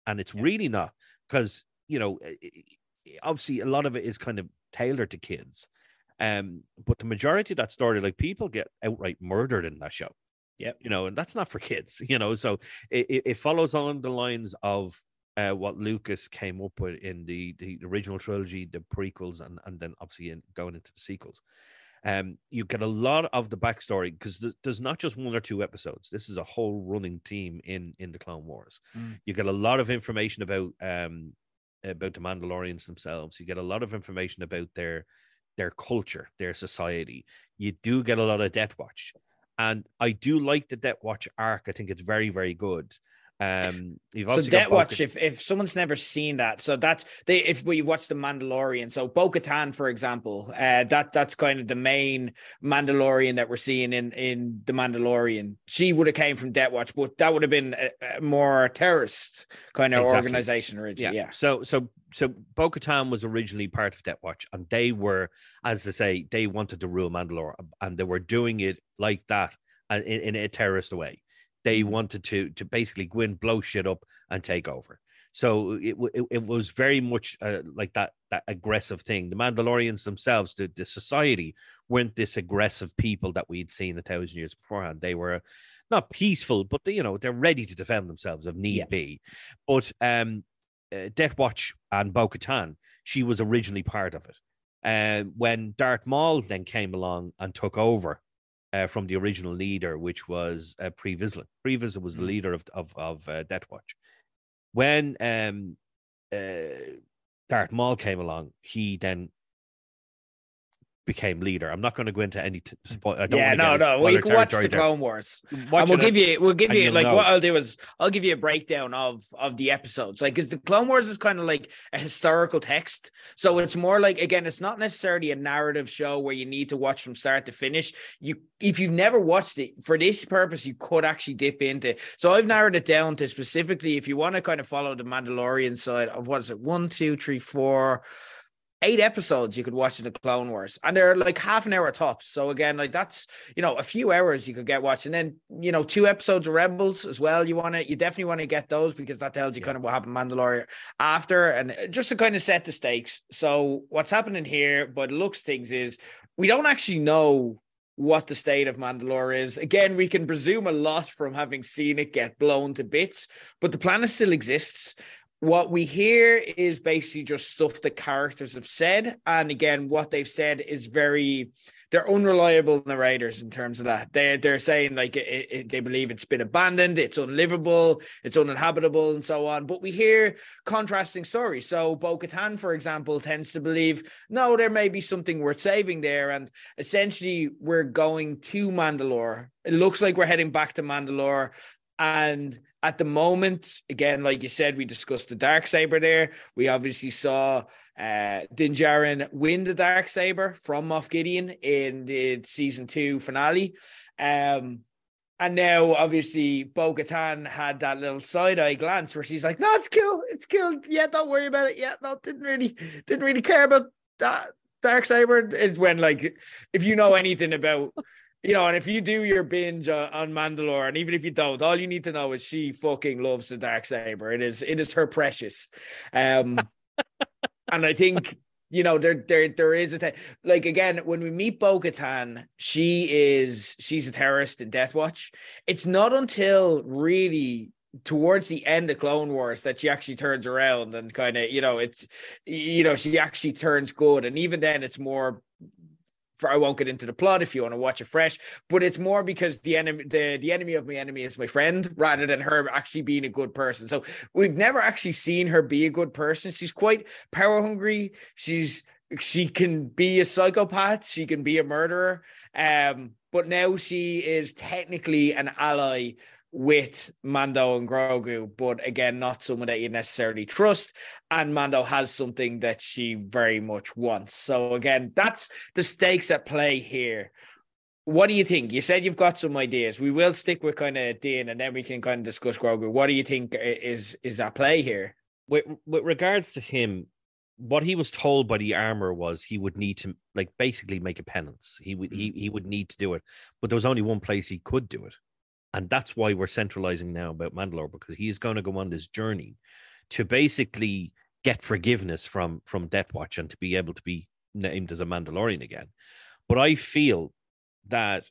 Speaker 9: And it's really not because, you know, i- i- obviously a lot of it is kind of tailored to kids. Um, but the majority of that story, like people get outright murdered in that show.
Speaker 1: Yeah,
Speaker 9: You know, and that's not for kids, you know. So it, it, it follows on the lines of uh, what Lucas came up with in the, the original trilogy, the prequels, and, and then obviously in, going into the sequels. Um, you get a lot of the backstory because th- there's not just one or two episodes. This is a whole running theme in in the Clone Wars.
Speaker 1: Mm.
Speaker 9: You get a lot of information about um about the Mandalorians themselves. You get a lot of information about their their culture, their society. You do get a lot of Death Watch, and I do like the Death Watch arc. I think it's very very good. Um, you've
Speaker 1: So Death Watch, if, if someone's never seen that, so that's they if we watch the Mandalorian, so Bo Katan, for example, uh, that that's kind of the main Mandalorian that we're seeing in in the Mandalorian. She would have came from Death Watch, but that would have been a, a more terrorist kind of
Speaker 9: Exactly.
Speaker 1: organization originally. Yeah.
Speaker 9: So so so Bo Katan was originally part of Death Watch, and they were, as I say, they wanted to rule Mandalore, and they were doing it like that uh, in, in a terrorist way. They wanted to to basically go in, blow shit up, and take over. So it it, it was very much uh, like that that aggressive thing. The Mandalorians themselves, the, the society, weren't this aggressive people that we'd seen a thousand years beforehand. They were not peaceful, but they, you know they're ready to defend themselves if need
Speaker 1: Yeah.
Speaker 9: be. But um, uh, Death Watch and Bo Katan, she was originally part of it. Uh, when Darth Maul then came along and took over uh, from the original leader, which was uh, Pre Vizsla. Pre Vizsla was the leader of of, of uh, Death Watch. When um, uh, Darth Maul came along, he then became leader. I'm not going to go into any. T- mm. spo- I don't
Speaker 1: yeah, no, no. Well, you
Speaker 9: spoiler
Speaker 1: can watch the
Speaker 9: territory there.
Speaker 1: Clone Wars,
Speaker 9: Watch
Speaker 1: and we'll give you, we'll give you like
Speaker 9: know.
Speaker 1: what I'll do is I'll give you a breakdown of of the episodes, like because the Clone Wars is kind of like a historical text, so it's more like again, it's not necessarily a narrative show where you need to watch from start to finish. You, if you've never watched it for this purpose, you could actually dip into. So I've narrowed it down to specifically if you want to kind of follow the Mandalorian side of what is it, one, two, three, four eight episodes you could watch in the Clone Wars, and they're like half an hour tops. So again, like that's you know a few hours you could get watching. Then you know two episodes of Rebels as well. You want to you definitely want to get those because that tells you kind of what happened Mandalorian after, and just to kind of set the stakes. So what's happening here, but looks things is we don't actually know what the state of Mandalore is. Again, we can presume a lot from having seen it get blown to bits, but the planet still exists what we hear is basically just stuff the characters have said. And again what they've said is very they're unreliable narrators in terms of that. They're, they're saying like it, it, they believe it's been abandoned it's unlivable it's uninhabitable and so on. But we hear contrasting stories. So bo-katan for example tends to believe no there may be something worth saving there. And essentially we're going to mandalore. It looks like we're heading back to mandalore. And at the moment, again, like you said, we discussed the dark saber there. We obviously saw uh, Din Djarin win the dark saber from Moff Gideon in the season two finale. Um, and now, obviously, Bo Katan had that little side eye glance where she's like, "No, it's killed. It's killed. Yeah, don't worry about it. Yeah, no, didn't really, didn't really care about that dark saber." It's when, like, if you know anything about you know, and if you do your binge on, on Mandalore, and even if you don't, all you need to know is she fucking loves the dark saber. It is, it is her precious. Um, and I think you know there, there, there is a t- like again when we meet Bo-Katan, she is she's a terrorist in Death Watch. It's not until really towards the end of Clone Wars that she actually turns around and kind of you know it's you know she actually turns good, and even then it's more I won't get into the plot if you want to watch it fresh, but it's more because the enemy the, the enemy of my enemy is my friend rather than her actually being a good person. So we've never actually seen her be a good person. She's quite power hungry. She's she can be a psychopath, she can be a murderer. Um, but now she is technically an ally with Mando and Grogu, but again, not someone that you necessarily trust. And Mando has something that she very much wants. So again, that's the stakes at play here. What do you think? You said you've got some ideas. We will stick with kind of Dean, and then we can kind of discuss Grogu. What do you think is is at play here?
Speaker 9: With with regards to him, what he was told by the armor was he would need to like basically make a penance. He would he mm-hmm. he would need to do it, but there was only one place he could do it, and that's why we're centralizing now about Mandalore because he's going to go on this journey to basically get forgiveness from from Death Watch and to be able to be named as a Mandalorian again. But I feel that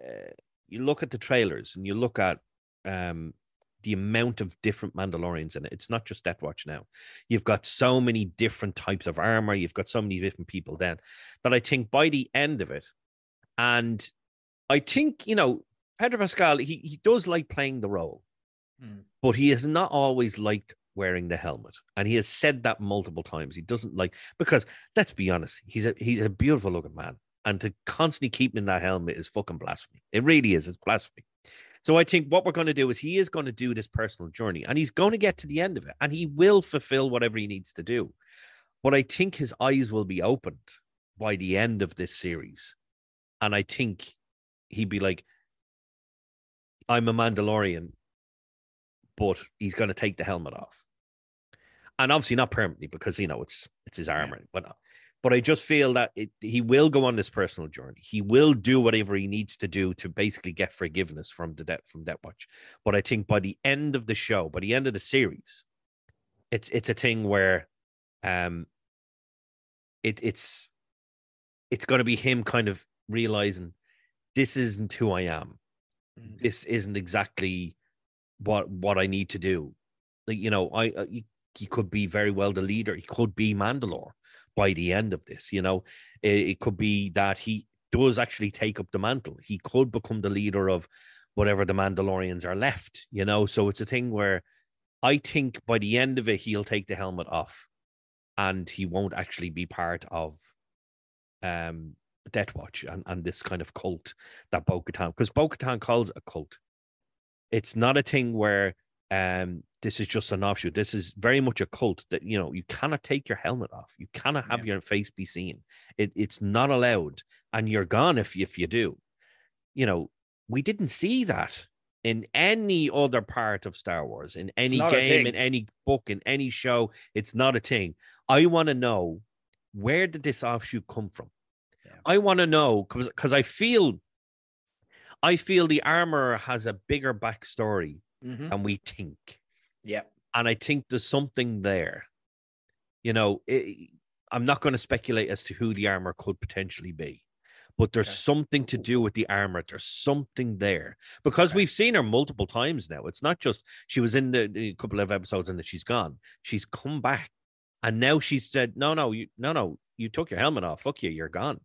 Speaker 9: uh, you look at the trailers and you look at um, the amount of different Mandalorians in it. It's not just Death Watch now. You've got so many different types of armor. You've got so many different people then that I think by the end of it, and I think, you know, Pedro Pascal, he, he does like playing the role,
Speaker 1: Hmm.
Speaker 9: but he has not always liked wearing the helmet. And he has said that multiple times. He doesn't like, because let's be honest, he's a, he's a beautiful looking man. And to constantly keep him in that helmet is fucking blasphemy. It really is. It's blasphemy. So I think what we're going to do is he is going to do this personal journey and he's going to get to the end of it and he will fulfill whatever he needs to do. But I think his eyes will be opened by the end of this series. And I think he'd be like, I'm a Mandalorian, but he's going to take the helmet off. And obviously not permanently because, you know, it's it's his armor, but but I just feel that it, he will go on this personal journey. He will do whatever he needs to do to basically get forgiveness from the debt from Death Watch. But I think by the end of the show, by the end of the series, it's it's a thing where um it it's it's going to be him kind of realizing this isn't who I am. This isn't exactly what what I need to do. Like you know, I uh, he, he could be very well the leader. He could be Mandalore by the end of this. You know, it, it could be that he does actually take up the mantle. He could become the leader of whatever the Mandalorians are left. You know, so it's a thing where I think by the end of it, he'll take the helmet off, and he won't actually be part of um Death Watch and, and this kind of cult that Bo Katan, because Bo Katan calls it a cult. It's not a thing where um this is just an offshoot. This is very much a cult that you know you cannot take your helmet off. You cannot have your face be seen. It, it's not allowed, and you're gone if if you do. You know, we didn't see that in any other part of Star Wars, in any game, in any book, in any show. It's not a thing. I want to know where did this offshoot come from? I want to know because I feel I feel the armor has a bigger backstory
Speaker 1: Mhm.
Speaker 9: than we think.
Speaker 1: Yeah.
Speaker 9: And I think there's something there. You know, it, I'm not going to speculate as to who the armor could potentially be, but there's something to do with the armor. There's something there because we've seen her multiple times now. It's not just she was in the, the couple of episodes and that she's gone. She's come back, and now she's said, "No, no, you, no, no, you took your helmet off. Fuck you, you're gone."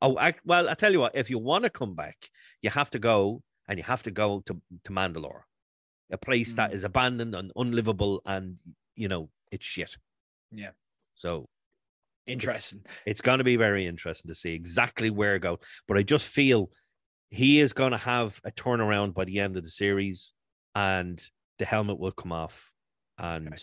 Speaker 9: Oh, I, well, I tell you what, if you want to come back, you have to go and you have to go to, to Mandalore, a place that hmm. is abandoned and unlivable, and you know it's shit.
Speaker 1: Yeah.
Speaker 9: So
Speaker 1: Interesting.
Speaker 9: it's going to be very interesting to see exactly where it goes. But I just feel he is going to have a turnaround by the end of the series, and the helmet will come off, and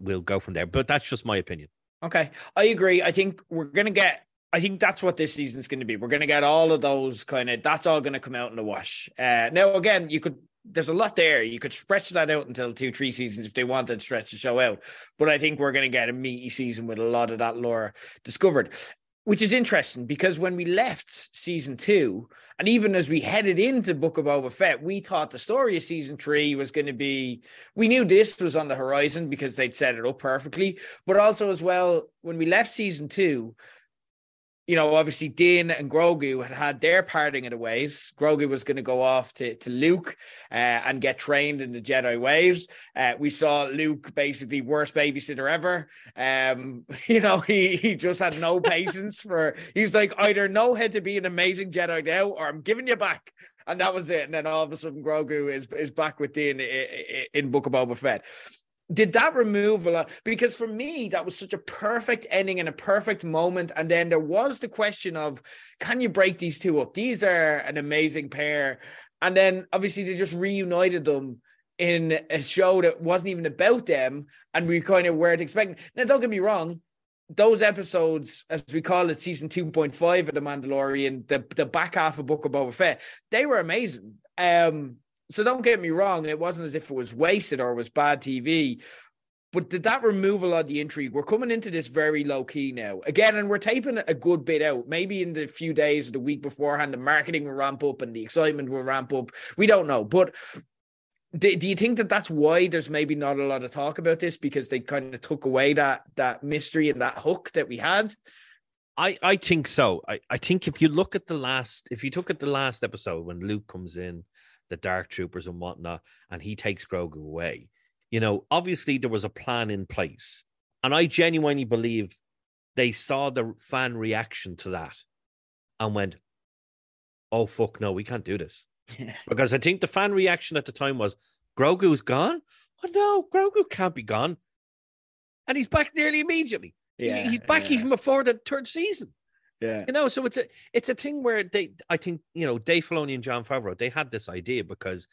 Speaker 9: we'll go from there. But that's just my opinion.
Speaker 1: Okay, I agree. I think we're gonna get. I think that's what this season's going to be. We're going to get all of those kind of. That's all going to come out in the wash. Uh, now, again, you could. There's a lot there. You could stretch that out until two, three seasons if they wanted to stretch the show out. But I think we're going to get a meaty season with a lot of that lore discovered, which is interesting because when we left season two, and even as we headed into Book of Boba Fett, we thought the story of season three was going to be. We knew this was on the horizon because they'd set it up perfectly, but also as well when we left season two you know, obviously Din and Grogu had had their parting of the ways. Grogu was going to go off to, to Luke uh, and get trained in the Jedi ways. Uh, we saw Luke basically worst babysitter ever. Um, you know, he, he just had no patience for, he's like, either know how to be an amazing Jedi now or I'm giving you back. And that was it. And then all of a sudden Grogu is, is back with Din i- i- in Book of Boba Fett did that remove a lot? Because for me, that was such a perfect ending and a perfect moment. And then there was the question of, can you break these two up? These are an amazing pair. And then obviously they just reunited them in a show that wasn't even about them. And we kind of weren't expecting. Now, don't get me wrong. Those episodes, as we call it, season 2.5 of The Mandalorian, the, the back half of Book of Boba Fett, they were amazing. Um, so don't get me wrong, it wasn't as if it was wasted or was bad TV. But did that remove a lot of the intrigue? We're coming into this very low key now. Again, and we're taping a good bit out. Maybe in the few days of the week beforehand, the marketing will ramp up and the excitement will ramp up. We don't know. But do, do you think that that's why there's maybe not a lot of talk about this because they kind of took away that that mystery and that hook that we had?
Speaker 9: I, I think so. I, I think if you look at the last, if you took at the last episode when Luke comes in, the Dark Troopers and whatnot, and he takes Grogu away, you know, obviously there was a plan in place. And I genuinely believe they saw the fan reaction to that and went, oh, fuck, no, we can't do this. because I think the fan reaction at the time was, Grogu's gone? Oh, no, Grogu can't be gone. And he's back nearly immediately.
Speaker 1: Yeah,
Speaker 9: he's back
Speaker 1: yeah.
Speaker 9: even before the third season.
Speaker 1: Yeah.
Speaker 9: You know, so it's a it's a thing where they I think, you know, Dave Filoni and Jon Favreau, they had this idea because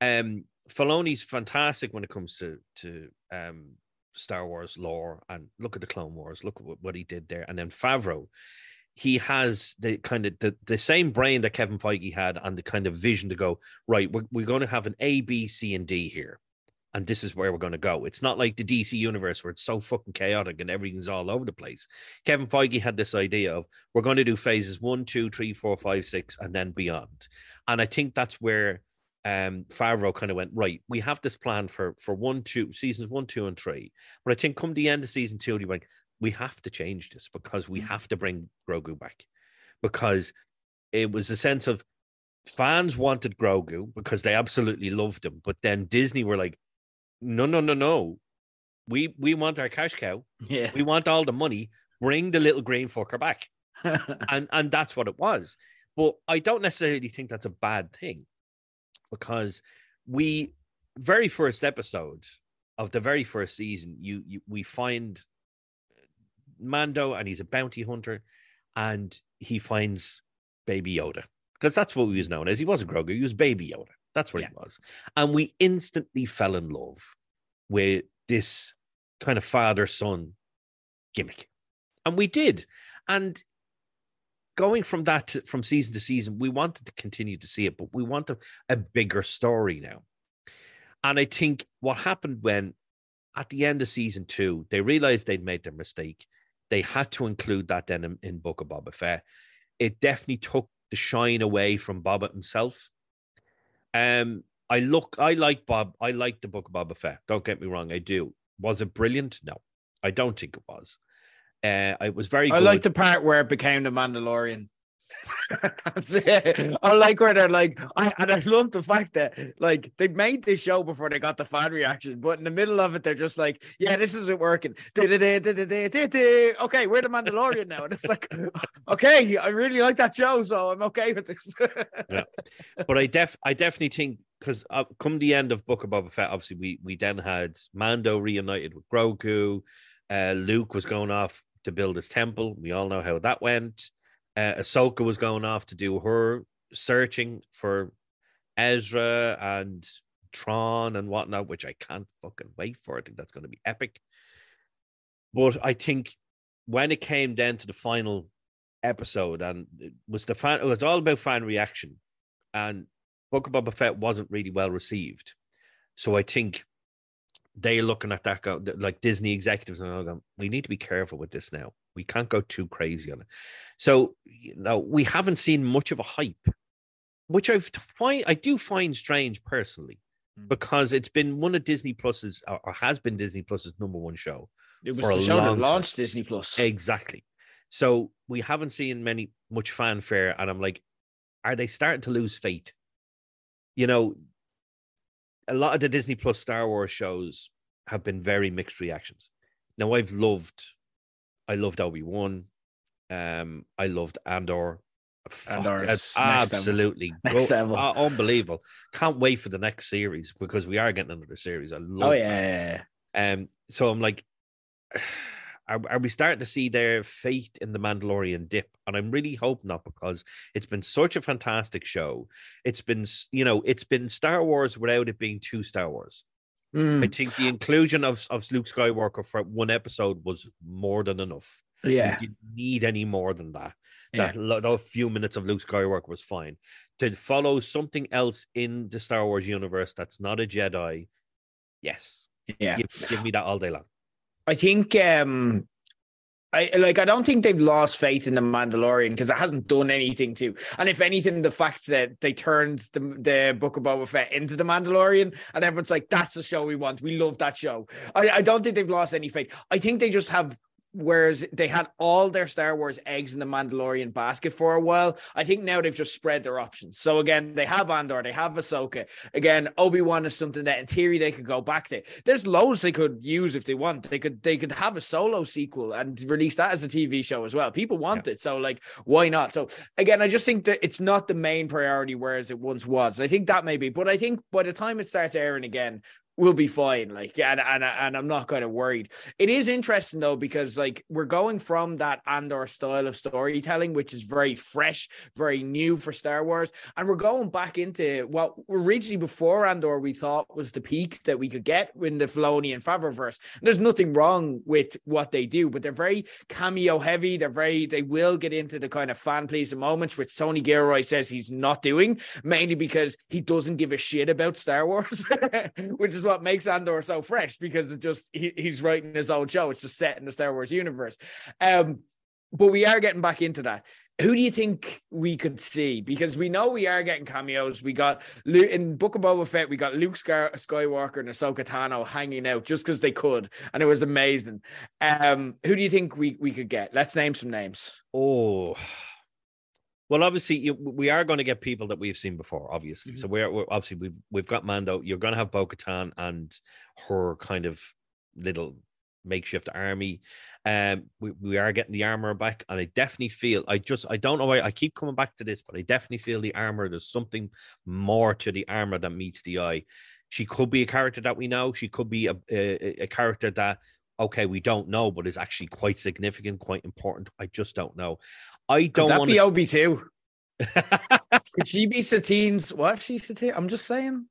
Speaker 9: um Filoni's fantastic when it comes to to um Star Wars lore and look at the Clone Wars, look at what, he did there. And then Favreau, he has the kind of the, the same brain that Kevin Feige had and the kind of vision to go, right, we're, we're going to have an A, B, C, and D here. And this is where we're going to go. It's not like the DC universe where it's so fucking chaotic and everything's all over the place. Kevin Feige had this idea of we're going to do phases one, two, three, four, five, six, and then beyond. And I think that's where um Favreau kind of went, right, we have this plan for for one, two, seasons one, two, and three. But I think come the end of season two, he went, we have to change this because we have to bring Grogu back. Because it was a sense of fans wanted Grogu because they absolutely loved him. But then Disney were like, no, no, no, no. We we want our cash cow.
Speaker 1: Yeah.
Speaker 9: We want all the money. Bring the little green fucker back. and and that's what it was. But I don't necessarily think that's a bad thing because we very first episode of the very first season, you, you we find Mando and he's a bounty hunter, and he finds Baby Yoda because that's what he was known as. He wasn't Grogu; he was Baby Yoda. That's what
Speaker 1: Yeah.
Speaker 9: he was, and we instantly fell in love with this kind of father son gimmick, and we did. And going from that to- from season to season, we wanted to continue to see it, but we want a, a bigger story now. And I think what happened when at the end of season two, they realized they'd made their mistake. They had to include that then in, in Book of Boba Fett. It definitely took the shine away from Boba himself. Um, I look, I like Bob, I like the Book of Boba Fett. Don't get me wrong, I do. Was it brilliant? No, I don't think it was. Uh, it was very
Speaker 1: I like the part where it became the Mandalorian. I like where they're like, I, and I love the fact that like they made this show before they got the fan reaction, but in the middle of it, they're just like, "Yeah, this isn't working." Okay, we're the Mandalorian now, and it's like, okay, I really like that show, so I'm okay with this.
Speaker 9: yeah, but I def I definitely think because uh, come the end of Book of Boba Fett, obviously we we then had Mando reunited with Grogu. Uh, Luke was going off to build his temple. We all know how that went. Uh, Ahsoka was going off to do her searching for Ezra and Thrawn and whatnot, which I can't fucking wait for. I think that's going to be epic. But I think when it came down to the final episode, and it was the fan, it was all about fan reaction, and Book of Boba Fett wasn't really well received. So I think they're looking at that go like Disney executives and all going, we need to be careful with this now. We can't go too crazy on it. So you know, we haven't seen much of a hype, which I find I do find strange personally,
Speaker 1: Hmm.
Speaker 9: because it's been one of Disney Plus's or or has been Disney Plus's number one show.
Speaker 1: it was the show that
Speaker 9: long time.
Speaker 1: launched Disney Plus.
Speaker 9: Exactly. So we haven't seen many much fanfare, and I'm like, are they starting to lose faith? You know, a lot of the Disney Plus Star Wars shows have been very mixed reactions. Now I've loved, I loved Obi Wan, um, I loved Andor. Fuck,
Speaker 1: Andor is next level.
Speaker 9: absolutely
Speaker 1: Next level.
Speaker 9: uh, unbelievable. Can't wait for the next series because we are getting another series. I love.
Speaker 1: oh
Speaker 9: that.
Speaker 1: yeah, yeah, yeah.
Speaker 9: Um, so I'm like, are, are we starting to see their fate in the Mandalorian dip? And I'm really hoping not because it's been such a fantastic show. It's been, you know, it's been Star Wars without it being two Star Wars. I
Speaker 1: Mm,
Speaker 9: think the inclusion of, of Luke Skywalker for one episode was more than enough.
Speaker 1: yeah.
Speaker 9: You didn't need any more than that.
Speaker 1: Yeah.
Speaker 9: That those few minutes of Luke Skywalker was fine. To follow something else in the Star Wars universe that's not a Jedi, yes,
Speaker 1: Yeah.
Speaker 9: give, give me that all day long.
Speaker 1: I think um I like I don't think they've lost faith in the Mandalorian because it hasn't done anything to. And if anything, the fact that they turned the, the Book of Boba Fett into the Mandalorian and everyone's like, that's the show we want. We love that show. I, I don't think they've lost any faith. I think they just have whereas they had all their Star Wars eggs in the Mandalorian basket for a while. I think now they've just spread their options. So again, they have Andor, they have Ahsoka. Again, Obi Wan is something that in theory they could go back to. There's loads they could use if they want. They could they could have a solo sequel and release that as a TV show as well. People want it, so like why not? So again, I just think that it's not the main priority whereas it once was. I think that may be, but I think by the time it starts airing again, we'll be fine. Like, and and and I'm not kind of worried. It is interesting though because like we're going from that Andor style of storytelling, which is very fresh, very new for Star Wars, and we're going back into what originally before Andor we thought was the peak that we could get in the Filoni and Favreverse. And there's nothing wrong with what they do, but they're very cameo heavy. They're very they will get into the kind of fan pleasing moments, which Tony Gilroy says he's not doing, mainly because he doesn't give a shit about Star Wars, which is what makes Andor so fresh because it's just he, he's writing his own show. It's just set in the Star Wars universe. Um, but we are getting back into that. Who do you think we could see? Because we know we are getting cameos. We got in Book of Boba Fett, we got Luke Skywalker and Ahsoka Tano hanging out just because they could, and it was amazing. Um, who do you think we we could get? Let's name some names.
Speaker 9: Oh, well, obviously you, we are going to get people that we've seen before. Obviously, so we're, we're obviously we've we've got Mando. You're going to have Bo Katan and her kind of little makeshift army. Um, we, we are getting the armor back, and I definitely feel I just I don't know why I keep coming back to this, but I definitely feel the armor. There's something more to the armor that meets the eye. She could be a character that we know. She could be a, a, a character that okay, we don't know, but is actually quite significant, quite important. I just don't know. I don't want
Speaker 1: be
Speaker 9: to.
Speaker 1: Obi too? Could she be Satine's? What if she's Satine? I'm just saying.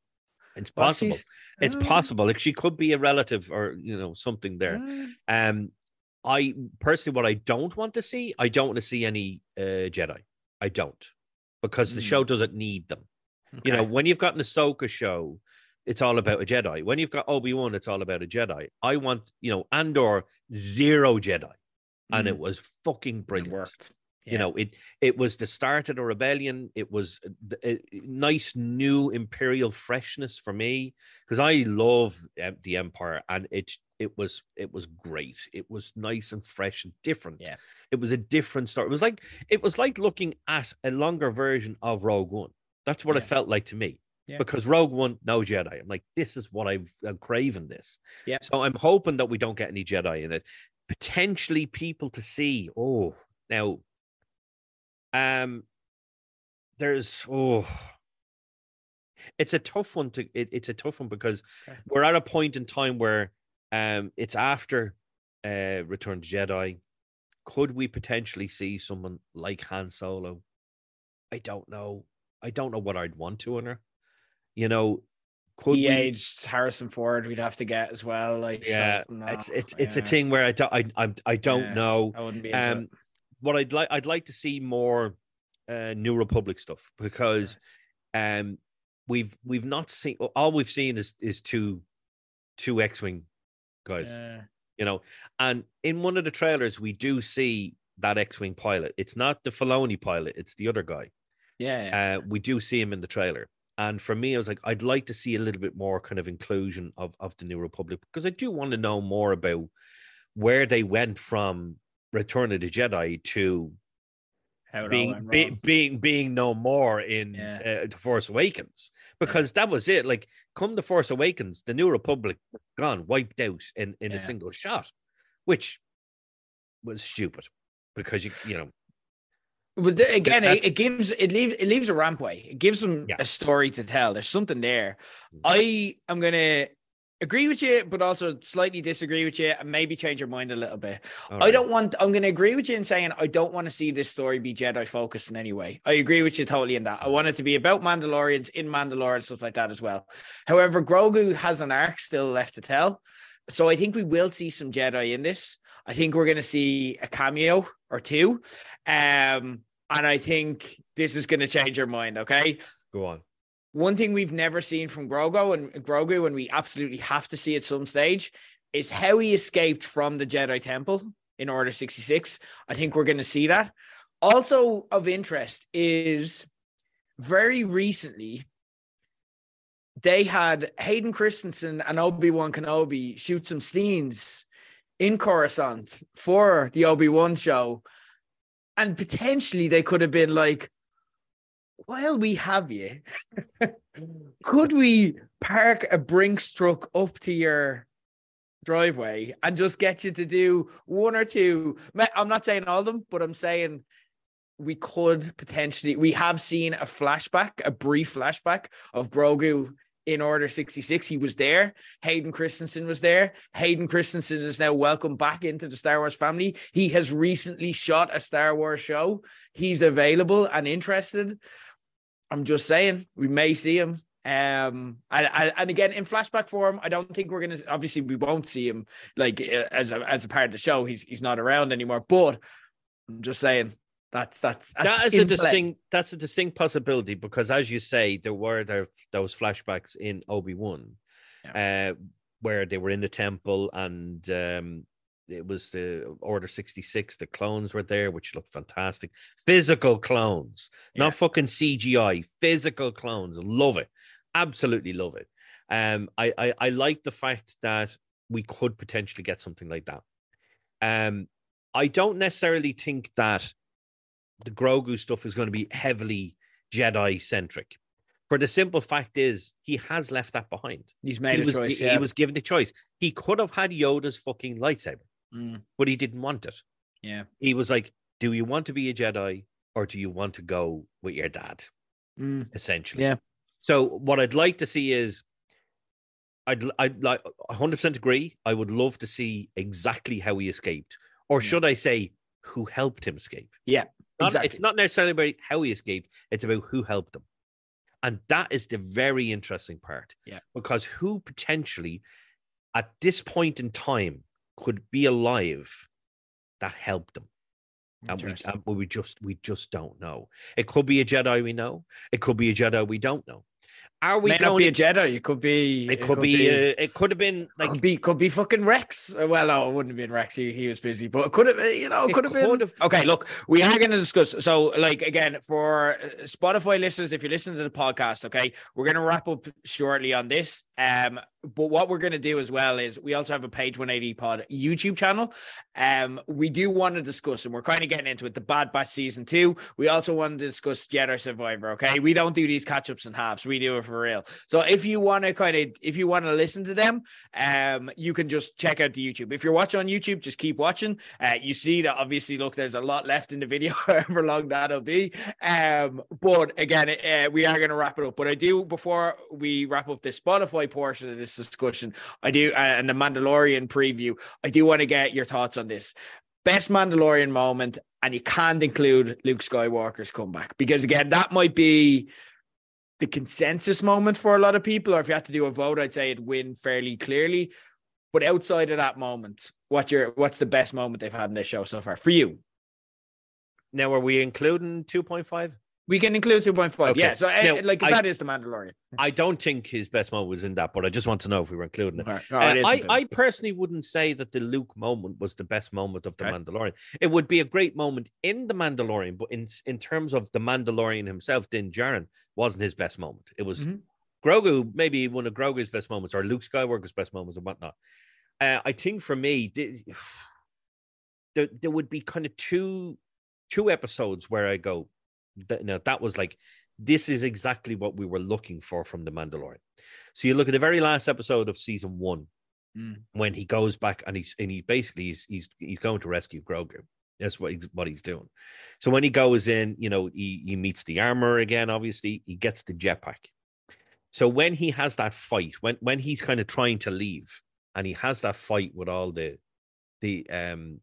Speaker 9: It's
Speaker 1: What
Speaker 9: possible. It's
Speaker 1: Uh,
Speaker 9: possible. Like she could be a relative or you know something there.
Speaker 1: uh,
Speaker 9: Um, I personally, what I don't want to see, I don't want to see any uh, Jedi. I don't, because the
Speaker 1: Mm.
Speaker 9: show doesn't need them. You know, when you've got an Ahsoka show, it's all about a Jedi. When you've got Obi Wan, it's all about a Jedi. I want, you know, Andor zero Jedi, and it
Speaker 1: Mm.
Speaker 9: was fucking
Speaker 1: It
Speaker 9: brilliant.
Speaker 1: Worked.
Speaker 9: You know, it it was the start of the rebellion. It was a, a nice new imperial freshness for me because I love uh, the Empire, and it it was it was great. It was nice and fresh and different.
Speaker 1: Yeah.
Speaker 9: it was a different story. It was like it was like looking at a longer version of Rogue One. That's what it felt like to me.
Speaker 1: Yeah.
Speaker 9: Because Rogue One, no Jedi. I'm like, this is what I've I'm craving this.
Speaker 1: Yeah.
Speaker 9: So I'm hoping that we don't get any Jedi in it. Potentially people to see. Oh, now um there's oh it's a tough one to it, it's a tough one because
Speaker 1: Okay.
Speaker 9: we're at a point in time where um it's after uh return to jedi could we potentially see someone like han solo i don't know i don't know what i'd want to in her you know could
Speaker 1: He
Speaker 9: we
Speaker 1: aged Harrison Ford. We'd have to get as well. Like so,
Speaker 9: yeah
Speaker 1: no,
Speaker 9: it's it's it's a
Speaker 1: yeah,
Speaker 9: thing where i don't i i, I don't
Speaker 1: Yeah.
Speaker 9: know
Speaker 1: I wouldn't be
Speaker 9: um
Speaker 1: it.
Speaker 9: What I'd like I'd like to see more uh New Republic stuff because um we've we've not seen all we've seen is is two two X-wing guys,
Speaker 1: Yeah.
Speaker 9: you know. And in one of the trailers we do see that X-wing pilot. It's not the Filoni pilot, it's the other guy.
Speaker 1: Yeah, yeah.
Speaker 9: Uh we do see him in the trailer. And for me, I was like, I'd like to see a little bit more kind of inclusion of, of the New Republic because I do want to know more about where they went from Return of the Jedi to
Speaker 1: How
Speaker 9: being be, being being no more in
Speaker 1: Yeah.
Speaker 9: uh, the Force Awakens because that was it. Like, come the Force Awakens, the New Republic was gone, wiped out in in a single shot, which was stupid because you you know
Speaker 1: But the- again, it, it gives it leaves it leaves a rampway. It gives them
Speaker 9: Yeah.
Speaker 1: a story to tell. There's something there. I am gonna agree with you, but also slightly disagree with you, and maybe change your mind a little bit.
Speaker 9: all
Speaker 1: I don't want. I'm going to agree with you in saying I don't want to see this story be Jedi focused in any way. I agree with you totally in that. I want it to be about Mandalorians in Mandalore and stuff like that as well. However, Grogu has an arc still left to tell, so I think we will see some Jedi in this. I think we're going to see a cameo or two, um, and I think this is going to change your mind. Okay.
Speaker 9: go on.
Speaker 1: One thing we've never seen from Grogu and Grogu, and we absolutely have to see at some stage, is how he escaped from the Jedi Temple in Order 66. I think we're going to see that. Also of interest is very recently they had Hayden Christensen and Obi-Wan Kenobi shoot some scenes in Coruscant for the Obi-Wan show. And potentially they could have been like, while we have you, could we park a Brinks truck up to your driveway and just get you to do one or two? I'm not saying all of them, but I'm saying we could potentially. We have seen a flashback, a brief flashback of Grogu in Order 66. He was there. Hayden Christensen was there. Hayden Christensen is now welcome back into the Star Wars family. He has recently shot a Star Wars show. He's available and interested. I'm just saying we may see him. Um, and, and and again in flashback form, I don't think we're gonna. Obviously, we won't see him like uh, as a as a part of the show. He's he's not around anymore. But I'm just saying that's that's, that's
Speaker 9: That is a
Speaker 1: in play.
Speaker 9: distinct. That's a distinct possibility because, as you say, there were there, those flashbacks in Obi Wan, uh, where they were in the temple and um, it was the Order sixty six. The clones were there, which looked fantastic. Physical clones, not fucking CGI. Physical clones. Love it. Absolutely love it. Um, I, I I like the fact that we could potentially get something like that. Um, I don't necessarily think that the Grogu stuff is going to be heavily Jedi centric. For the simple fact is, he has left that behind.
Speaker 1: He's made
Speaker 9: he
Speaker 1: a
Speaker 9: was,
Speaker 1: choice,
Speaker 9: He,
Speaker 1: yeah.
Speaker 9: was given the choice. He could have had Yoda's fucking lightsaber,
Speaker 1: Mm,
Speaker 9: but he didn't want it.
Speaker 1: yeah.
Speaker 9: He was like, "Do you want to be a Jedi, or do you want to go with your dad?"
Speaker 1: Mm,
Speaker 9: Essentially.
Speaker 1: Yeah.
Speaker 9: So what I'd like to see is I'd I'd like 100 percent agree. I would love to see exactly how he escaped, or should I say, who helped him escape?
Speaker 1: Yeah,
Speaker 9: Not-
Speaker 1: exactly.
Speaker 9: It's not necessarily about how he escaped; it's about who helped him, and that is the very interesting part.
Speaker 1: Yeah.
Speaker 9: because who potentially, at this point in time, could be alive that helped them. And we, and we just we just don't know. It could be a Jedi we know. It could be a Jedi we don't know. Are we
Speaker 1: May not
Speaker 9: going?
Speaker 1: be a Jedi. It could be.
Speaker 9: it could be. Uh, it could have been like
Speaker 1: could be could be fucking Rex. Uh, Well, no, it wouldn't have been Rex. He, he was busy, but it could have. You know, it
Speaker 9: It
Speaker 1: could have been.
Speaker 9: have-
Speaker 1: Okay, look, we are going to discuss. So, like again, for uh, Spotify listeners, if you're listening to the podcast, okay, we're going to wrap up shortly on this. Um, but what we're going to do as well is we also have a page 180 pod YouTube channel. Um, we do want to discuss, and we're kind of getting into it, the Bad Batch season two. We also want to discuss Jedi Survivor. Okay, we don't do these catch ups and halves. We do it for real. So if you want to kind of, if you want to listen to them, um, you can just check out the YouTube. If you're watching on YouTube, just keep watching. Uh, you see that obviously, look, there's a lot left in the video, however long that'll be. Um, but again, uh, we are going to wrap it up. But I do before we wrap up the Spotify portion of this discussion, I do uh, and the Mandalorian preview. I do want to get your thoughts on this. Best Mandalorian moment, and you can't include Luke Skywalker's comeback because again, that might be the consensus moment for a lot of people. Or if you had to do a vote, I'd say it'd win fairly clearly. But outside of that moment, what's your what's the best moment they've had in this show so far for you?
Speaker 9: now. Are we including two point five?
Speaker 1: We can include 2.5.
Speaker 9: Okay.
Speaker 1: Yeah. So, uh,
Speaker 9: Now,
Speaker 1: like, 'cause
Speaker 9: I-
Speaker 1: that is the Mandalorian.
Speaker 9: I don't think his best moment was in that, but I just want to know if we were including it. Uh,
Speaker 1: it
Speaker 9: I. I personally wouldn't say that the Luke moment was the best moment of the. Mandalorian. It would be a great moment in the Mandalorian, but in in terms of the Mandalorian himself, Din Djarin wasn't his best moment. It was
Speaker 1: Mhm.
Speaker 9: Grogu, maybe one of Grogu's best moments, or Luke Skywalker's best moments, and whatnot. Uh, I think for me, the- there, there would be kind of two two episodes where I go, that, no, that was like this is exactly what we were looking for from the Mandalorian. So you look at the very last episode of season one
Speaker 1: Mm.
Speaker 9: when he goes back and he's and he basically he's he's, he's going to rescue Grogu. That's what he's what he's doing. So when he goes in, you know, he, he meets the armor again. Obviously, he gets the jetpack. So when he has that fight, when when he's kind of trying to leave, and he has that fight with all the the um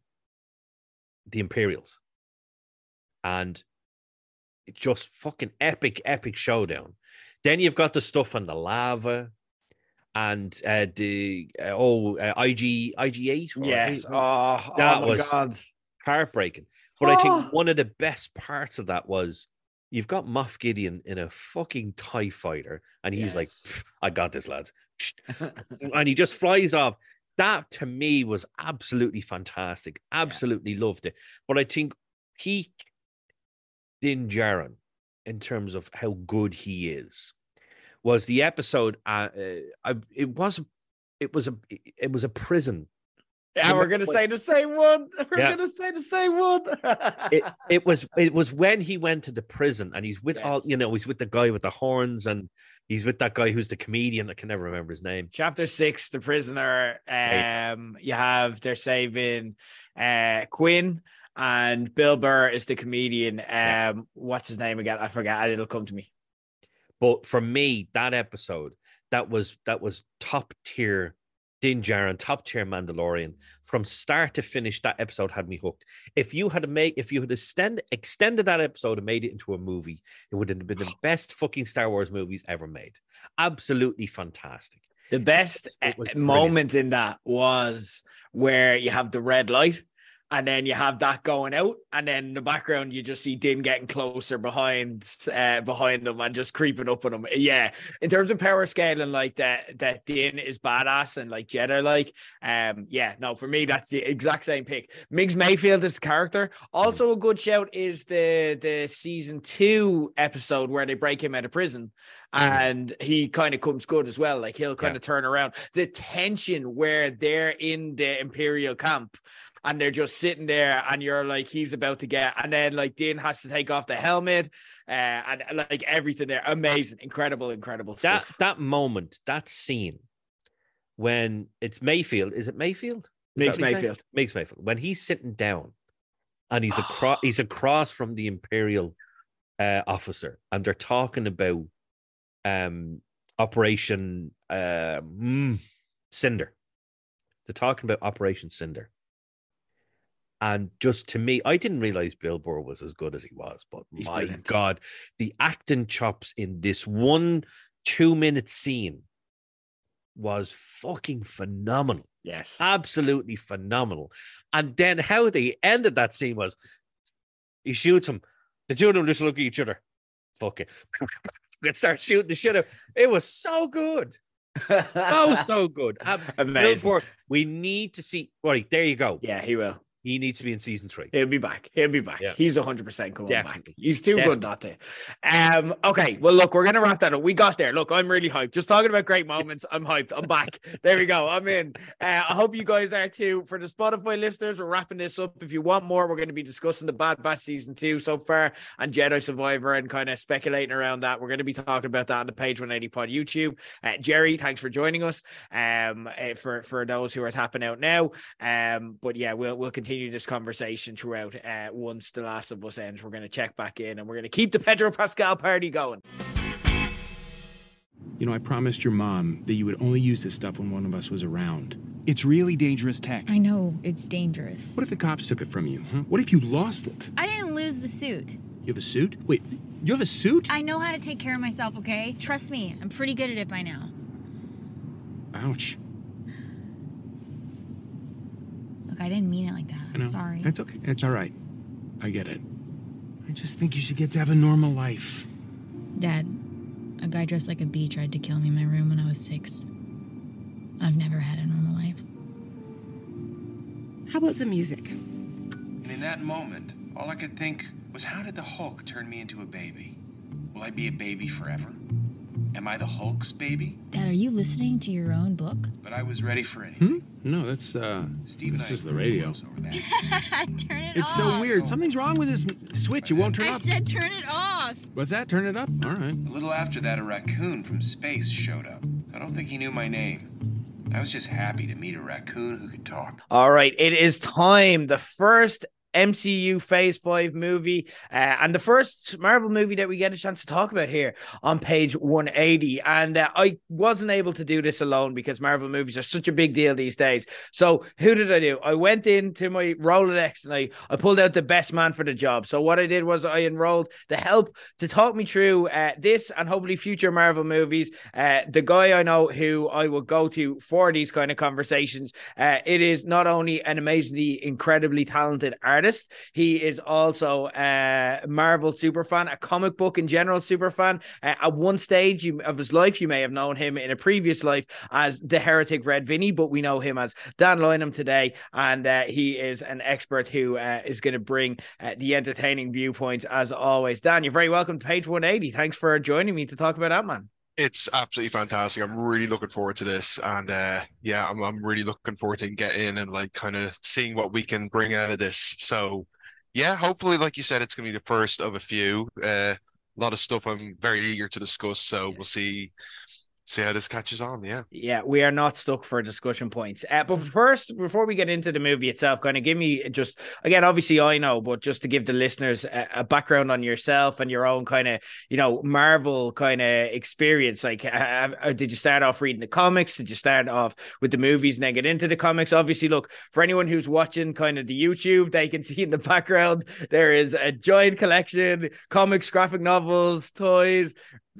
Speaker 9: the Imperials, and just fucking epic, epic showdown. Then you've got the stuff on the lava, and uh, the uh, oh uh, IG IG eight.
Speaker 1: Yes. Oh,
Speaker 9: That
Speaker 1: oh my
Speaker 9: was-
Speaker 1: God.
Speaker 9: heartbreaking. But I
Speaker 1: Oh.
Speaker 9: think one of the best parts of that was you've got Moff Gideon in a fucking TIE fighter, and he's like, I got this, lads. and he just flies off. That to me was absolutely fantastic. Absolutely loved it. But I think he, Din Djarin, in terms of how good he is, was the episode. Uh, uh, I, it was, it was a, it was a prison
Speaker 1: Yeah, we're gonna say the same one. We're
Speaker 9: Yeah.
Speaker 1: gonna say the same one.
Speaker 9: it, it was it was when he went to the prison and he's with all you know he's with the guy with the horns and he's with that guy who's the comedian I can never remember his name.
Speaker 1: Chapter six, the prisoner. Um, you have they're saving uh Qin and Bill Burr is the comedian. Um, what's his name again? I forget. It'll come to me.
Speaker 9: But for me, that episode that was that was top tier Din Djarin, top tier Mandalorian from start to finish. That episode had me hooked. If you had made if you had extend, extended that episode and made it into a movie, it would have been the best fucking Star Wars movies ever made. Absolutely fantastic.
Speaker 1: The best
Speaker 9: brilliant.
Speaker 1: moment in that was where you have the red light. And then you have that going out, and then in the background you just see Din getting closer behind, uh, behind them, and just creeping up on them. Yeah, in terms of power scaling, like that, that Din is badass and like Jedi, like, um, yeah, no, for me that's the exact same pick. Migs Mayfield is the character. Also, a good shout is the the season two episode where they break him out of prison, and he kind of comes good as well. Like he'll kind
Speaker 9: Yeah.
Speaker 1: of turn around. The tension where they're in the Imperial camp and they're just sitting there, and you're like, he's about to get, and then like Dean has to take off the helmet, uh, and like everything there, amazing, incredible, incredible
Speaker 9: that
Speaker 1: stuff.
Speaker 9: that moment, that scene, when it's Mayfield, is it Mayfield? Is
Speaker 1: Migs
Speaker 9: that what his name?
Speaker 1: Mayfield.
Speaker 9: Migs Mayfield. When he's sitting down, and he's across, he's across from the Imperial uh, officer, and they're talking about um Operation uh, mm, Cinder. They're talking about Operation Cinder. And just to me, I didn't realize Bill Burr was as good as he was, but
Speaker 1: He's
Speaker 9: my
Speaker 1: brilliant.
Speaker 9: God, the acting chops in this one two minute scene was fucking phenomenal.
Speaker 1: Yes.
Speaker 9: Absolutely phenomenal. And then how they ended that scene was he shoots him. The two of them just look at each other. Fuck it. and start shooting the shit out. It was so good. So, so good. Um, Bill
Speaker 1: Amazing.
Speaker 9: Burr, we need to see. Right, there you go.
Speaker 1: Yeah, he will.
Speaker 9: He needs to be in season three.
Speaker 1: He'll be back. He'll be back.
Speaker 9: Yeah.
Speaker 1: He's 100% coming
Speaker 9: Definitely.
Speaker 1: back. He's too good not to. Um, okay, well, look, we're going to wrap that up. We got there. Look, I'm really hyped. Just talking about great moments. I'm hyped. I'm back. There we go. I'm in. Uh, I hope you guys are too. For the Spotify listeners, we're wrapping this up. If you want more, we're going to be discussing the Bad Batch season two so far and Jedi Survivor and kind of speculating around that. We're going to be talking about that on the Page 180 Pod YouTube. Uh, Jerry, thanks for joining us. Um, uh, for for those who are tapping out now. Um, but yeah, we'll we'll continue this conversation throughout. Uh, once the Last of Us ends, we're going to check back in and we're going to keep the Pedro Pascal party going.
Speaker 10: You know, I promised your mom that you would only use this stuff when one of us was around.
Speaker 11: It's really dangerous tech.
Speaker 12: I know, it's dangerous.
Speaker 10: What if the cops took it from you? Huh? What if you lost it?
Speaker 12: I didn't lose the suit.
Speaker 10: You have a suit? Wait, you have a suit?
Speaker 12: I know how to take care of myself, okay? Trust me, I'm pretty good at it by now.
Speaker 10: Ouch.
Speaker 12: Look, I didn't mean it like that.
Speaker 10: I
Speaker 12: I'm sorry.
Speaker 10: It's okay. It's all right. I get it. I just think you should get to have a normal life.
Speaker 12: Dad, a guy dressed like a bee tried to kill me in my room when I was six. I've never had a normal life.
Speaker 13: How about some music?
Speaker 11: And in that moment, all I could think was how did the Hulk turn me into a baby? Will I be a baby forever? Am I the Hulk's baby?
Speaker 12: Dad, are you listening to your own book?
Speaker 11: But I was ready for anything.
Speaker 10: Hmm? No, that's uh
Speaker 11: Steve
Speaker 10: this
Speaker 11: and I
Speaker 10: is the radio.
Speaker 12: turn it
Speaker 10: It's
Speaker 12: off.
Speaker 10: so weird. Something's wrong with this switch. It won't turn
Speaker 12: I
Speaker 10: off.
Speaker 12: said turn it off.
Speaker 10: What's that? Turn it up? All right.
Speaker 11: A little after that, a raccoon from space showed up. I don't think he knew my name. I was just happy to meet a raccoon who could talk.
Speaker 1: All right, it is time. The first MCU Phase 5 movie uh, and the first Marvel movie that we get a chance to talk about here on page 180. And uh, I wasn't able to do this alone because Marvel movies are such a big deal these days. So, who did I do? I went into my Rolodex and I, I pulled out the best man for the job. So, what I did was I enrolled the help to talk me through uh, this and hopefully future Marvel movies. Uh, the guy I know who I will go to for these kind of conversations. Uh, it is not only an amazingly, incredibly talented artist, he is also a Marvel super fan, a comic book in general super fan. Uh, at one stage of his life, you may have known him in a previous life as the heretic Red Vinny, but we know him as Dan Lynham today, and uh, he is an expert who uh, is going to bring uh, the entertaining viewpoints as always. Dan, you're very welcome to page 180. Thanks for joining me to talk about Ant Man.
Speaker 14: It's absolutely fantastic. I'm really looking forward to this, and uh, yeah, I'm I'm really looking forward to getting in and like kind of seeing what we can bring out of this. So, yeah, hopefully, like you said, it's gonna be the first of a few. Uh, a lot of stuff I'm very eager to discuss. So we'll see see how this catches on. Yeah.
Speaker 1: Yeah, we are not stuck for discussion points. Uh, but first, before we get into the movie itself, kind of give me just again, obviously I know, but just to give the listeners a, a background on yourself and your own kind of you know Marvel kind of experience. Like, uh, uh, did you start off reading the comics? Did you start off with the movies and then get into the comics? Obviously, look for anyone who's watching kind of the YouTube, they can see in the background there is a giant collection, comics, graphic novels, toys,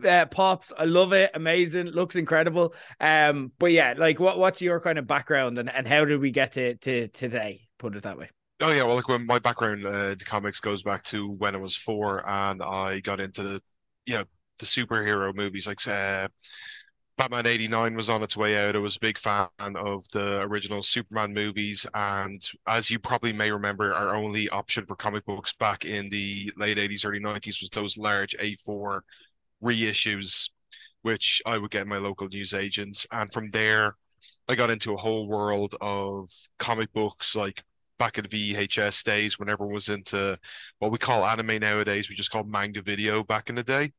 Speaker 1: uh, pops. I love it. Amazing. Looks incredible. Um, but yeah, like what what's your kind of background and, and how did we get to to today? Put it that way.
Speaker 14: Oh yeah, well, like when my background, uh, the comics goes back to when I was four, and I got into the, you know, the superhero movies. Like uh, Batman '89 was on its way out. I was a big fan of the original Superman movies, and as you probably may remember, our only option for comic books back in the late '80s, early '90s was those large A4 reissues, which I would get my local news agents, and from there, I got into a whole world of comic books like back in the VHS days when everyone was into what we call anime nowadays, we just called manga video back in the day.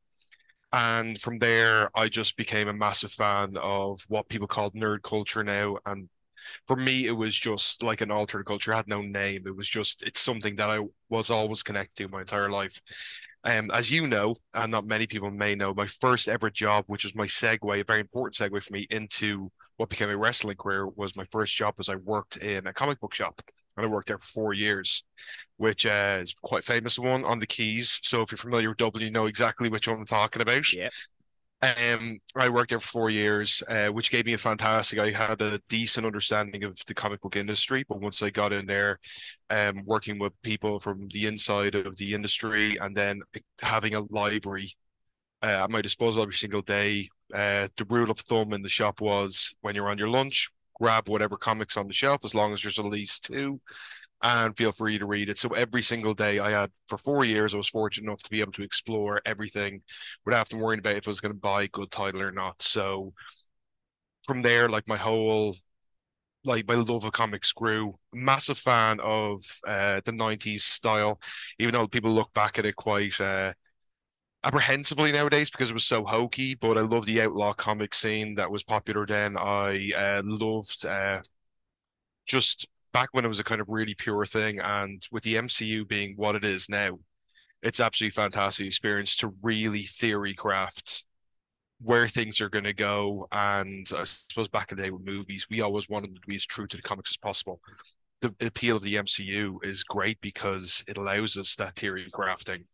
Speaker 14: And from there, I just became a massive fan of what people called nerd culture now. And for me, it was just like an alternate culture. Had no name. It was just, it's something that I was always connected to my entire life. Um, as you know, and not many people may know, my first ever job, which was my segue, a very important segue for me into what became a wrestling career, was my first job as I worked in a comic book shop. And I worked there for four years, which uh, is quite famous one on the Quays. So if you're familiar with Dublin, you know exactly which one I'm talking about.
Speaker 1: Yeah.
Speaker 14: Um, I worked there for four years, uh, which gave me a fantastic. I had a decent understanding of the comic book industry, but once I got in there, um, working with people from the inside of the industry, and then having a library uh, at my disposal every single day. Uh, the rule of thumb in the shop was when you're on your lunch, grab whatever comics on the shelf as long as there's at least two and feel free to read it. So every single day I had for four years, I was fortunate enough to be able to explore everything without having to worry about if I was going to buy a good title or not. So from there, like my whole like my love of comics grew. Massive fan of uh the 90s style, even though people look back at it quite uh apprehensively nowadays because it was so hokey, but I love the outlaw comic scene that was popular then. I uh, loved uh, just back when it was a kind of really pure thing, and with the MCU being what it is now, it's absolutely fantastic experience to really theory craft where things are going to go. And I suppose back in the day with movies, we always wanted to be as true to the comics as possible. The appeal of the MCU is great because it allows us that theory crafting.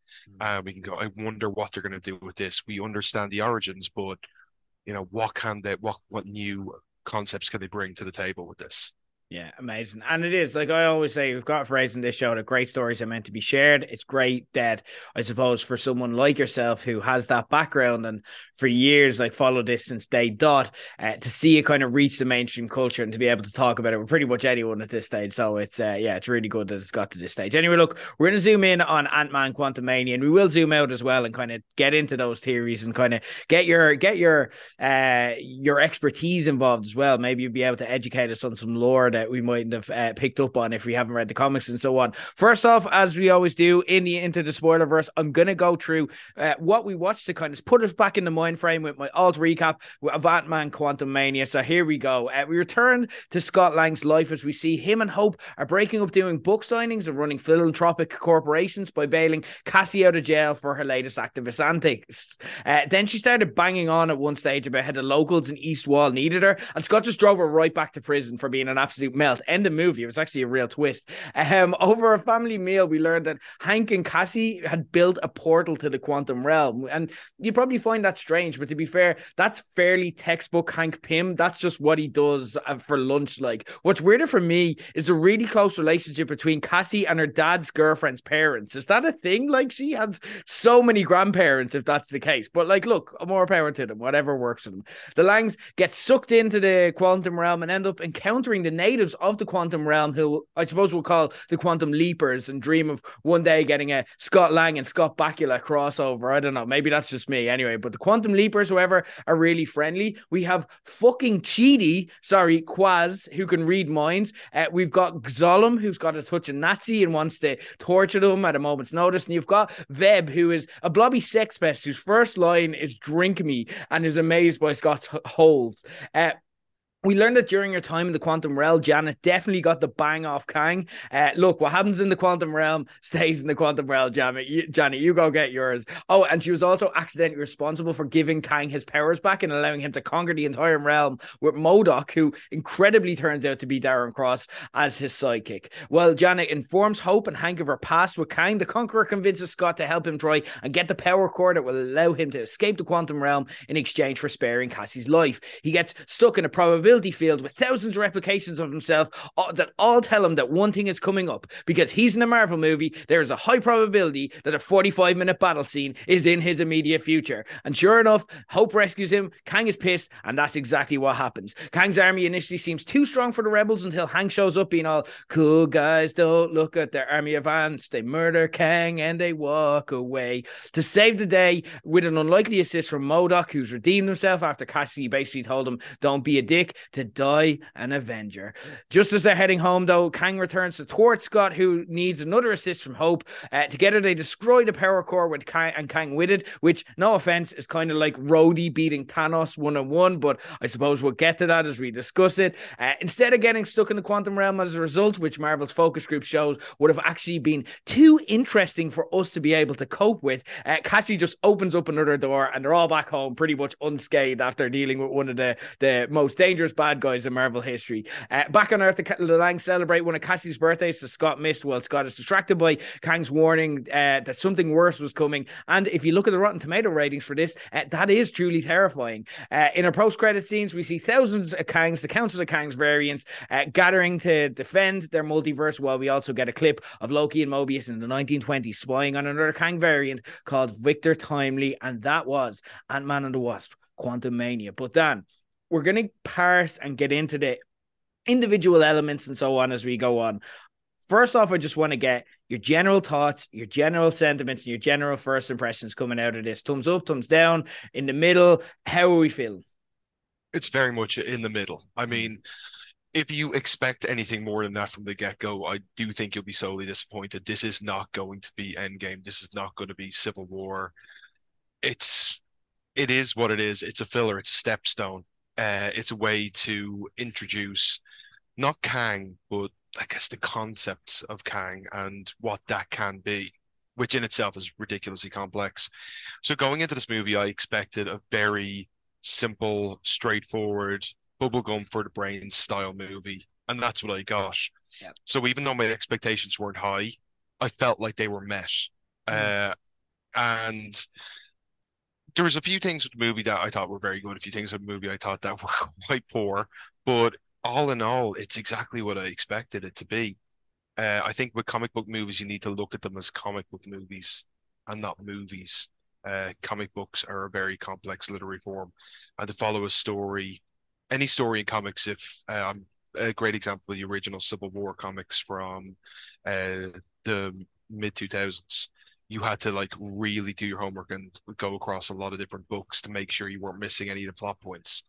Speaker 14: And uh, we can go, I wonder what they're going to do with this. We understand the origins, but you know, what can they, what, what new concepts can they bring to the table with this?
Speaker 1: Yeah, amazing. And it is like I always say, we've got a phrase in this show that great stories are meant to be shared. It's great that I suppose for someone like yourself who has that background and for years like followed this since day dot uh, to see it kind of reach the mainstream culture and to be able to talk about it with pretty much anyone at this stage. So it's uh, yeah, it's really good that it's got to this stage. Anyway, look, we're gonna zoom in on Ant Man Quantumania and we will zoom out as well and kind of get into those theories and kind of get your get your uh your expertise involved as well. Maybe you'll be able to educate us on some lore that we mightn't have uh, picked up on if we haven't read the comics and so on. First off, as we always do in the into the spoiler verse, I'm gonna go through uh, what we watched to kind of put us back in the mind frame with my alt recap of Ant-Man Quantumania. So here we go. Uh, we return to Scott Lang's life as we see him and Hope are breaking up doing book signings and running philanthropic corporations by bailing Cassie out of jail for her latest activist antics. Uh, then she started banging on at one stage about how the locals in East Wall needed her, and Scott just drove her right back to prison for being an absolute melt. End the movie. It was actually a real twist. Um, over a family meal, we learned that Hank and Cassie had built a portal to the quantum realm, and you probably find that strange. But to be fair, that's fairly textbook Hank Pym. That's just what he does uh, for lunch. Like, what's weirder for me is a really close relationship between Cassie and her dad's girlfriend's parents. Is that a thing? Like, she has so many grandparents, if that's the case. But like, look, more power to them. Whatever works for them. The Langs get sucked into the quantum realm and end up encountering the natives of the quantum realm, who I suppose we'll call the quantum leapers, and dream of one day getting a Scott Lang and Scott Bakula crossover. I don't know. Maybe that's just me anyway. But the quantum leapers, whoever, are really friendly. We have fucking Chidi, sorry, Quaz, who can read minds. Uh, we've got Xolum, who's got a touch of Nazi and wants to torture them at a moment's notice. And you've got Veb, who is a blobby sex pest whose first line is drink me and is amazed by Scott's holes. Uh, we learned that during your time in the quantum realm, Janet definitely got the bang off Kang. Uh, look, what happens in the quantum realm stays in the quantum realm, Janet. You, Janet, you go get yours. Oh, and she was also accidentally responsible for giving Kang his powers back and allowing him to conquer the entire realm with MODOK, who incredibly turns out to be Darren Cross as his sidekick. Well, Janet informs Hope and Hank of her past with Kang. The Conqueror convinces Scott to help him try and get the power core that will allow him to escape the quantum realm in exchange for sparing Cassie's life. He gets stuck in a probability field with thousands of replications of himself uh, that all tell him that one thing is coming up because he's in a Marvel movie. There is a high probability that a 45 minute battle scene is in his immediate future. And sure enough, Hope rescues him. Kang is pissed, and that's exactly what happens. Kang's army initially seems too strong for the rebels until Hank shows up, being all cool guys. Don't look at their army advance. They murder Kang and they walk away to save the day with an unlikely assist from MODOK, who's redeemed himself after Cassie basically told him, "Don't be a dick." To die an Avenger. Just as they're heading home, though, Kang returns to thwart Scott, who needs another assist from Hope. Uh, together, they destroy the power core with Kang and Kang with it, which, no offense, is kind of like Rhodey beating Thanos one on one, but I suppose we'll get to that as we discuss it. Uh, instead of getting stuck in the quantum realm as a result, which Marvel's focus group shows would have actually been too interesting for us to be able to cope with, uh, Cassie just opens up another door and they're all back home pretty much unscathed after dealing with one of the, the most dangerous bad guys in Marvel history. Uh, back on Earth, the, Lang celebrate one of Cassie's birthdays that Scott missed while Scott is distracted by Kang's warning uh, that something worse was coming. And if you look at the Rotten Tomato ratings for this, uh, that is truly terrifying. Uh, in our post credit scenes, we see thousands of Kangs, the Council of Kangs variants, uh, gathering to defend their multiverse, while we also get a clip of Loki and Mobius in the 1920s spying on another Kang variant called Victor Timely. And that was Ant Man and the Wasp, Quantumania. But Dan, we're going to parse and get into the individual elements and so on as we go on. First off, I just want to get your general thoughts, your general sentiments, and your general first impressions coming out of this. Thumbs up, thumbs down, in the middle. How are we feeling?
Speaker 14: It's very much in the middle. I mm. mean, if you expect anything more than that from the get go, I do think you'll be sorely disappointed. This is not going to be Endgame. This is not going to be Civil War. It's it is what it is. It's a filler. It's a stepstone. Uh, it's a way to introduce not Kang, but I guess the concepts of Kang and what that can be, which in itself is ridiculously complex. So going into this movie, I expected a very simple, straightforward, bubblegum for the brain style movie. And that's what I got.
Speaker 1: Yeah.
Speaker 14: So even though my expectations weren't high, I felt like they were met. Uh, and there was a few things with the movie that I thought were very good, a few things with the movie I thought that were quite poor. But all in all, it's exactly what I expected it to be. Uh, I think with comic book movies, you need to look at them as comic book movies and not movies. Uh, comic books are a very complex literary form, and to follow a story, any story in comics, if um, a great example, the original Civil War comics from uh, the mid 2000s, you had to like really do your homework and go across a lot of different books to make sure you weren't missing any of the plot points.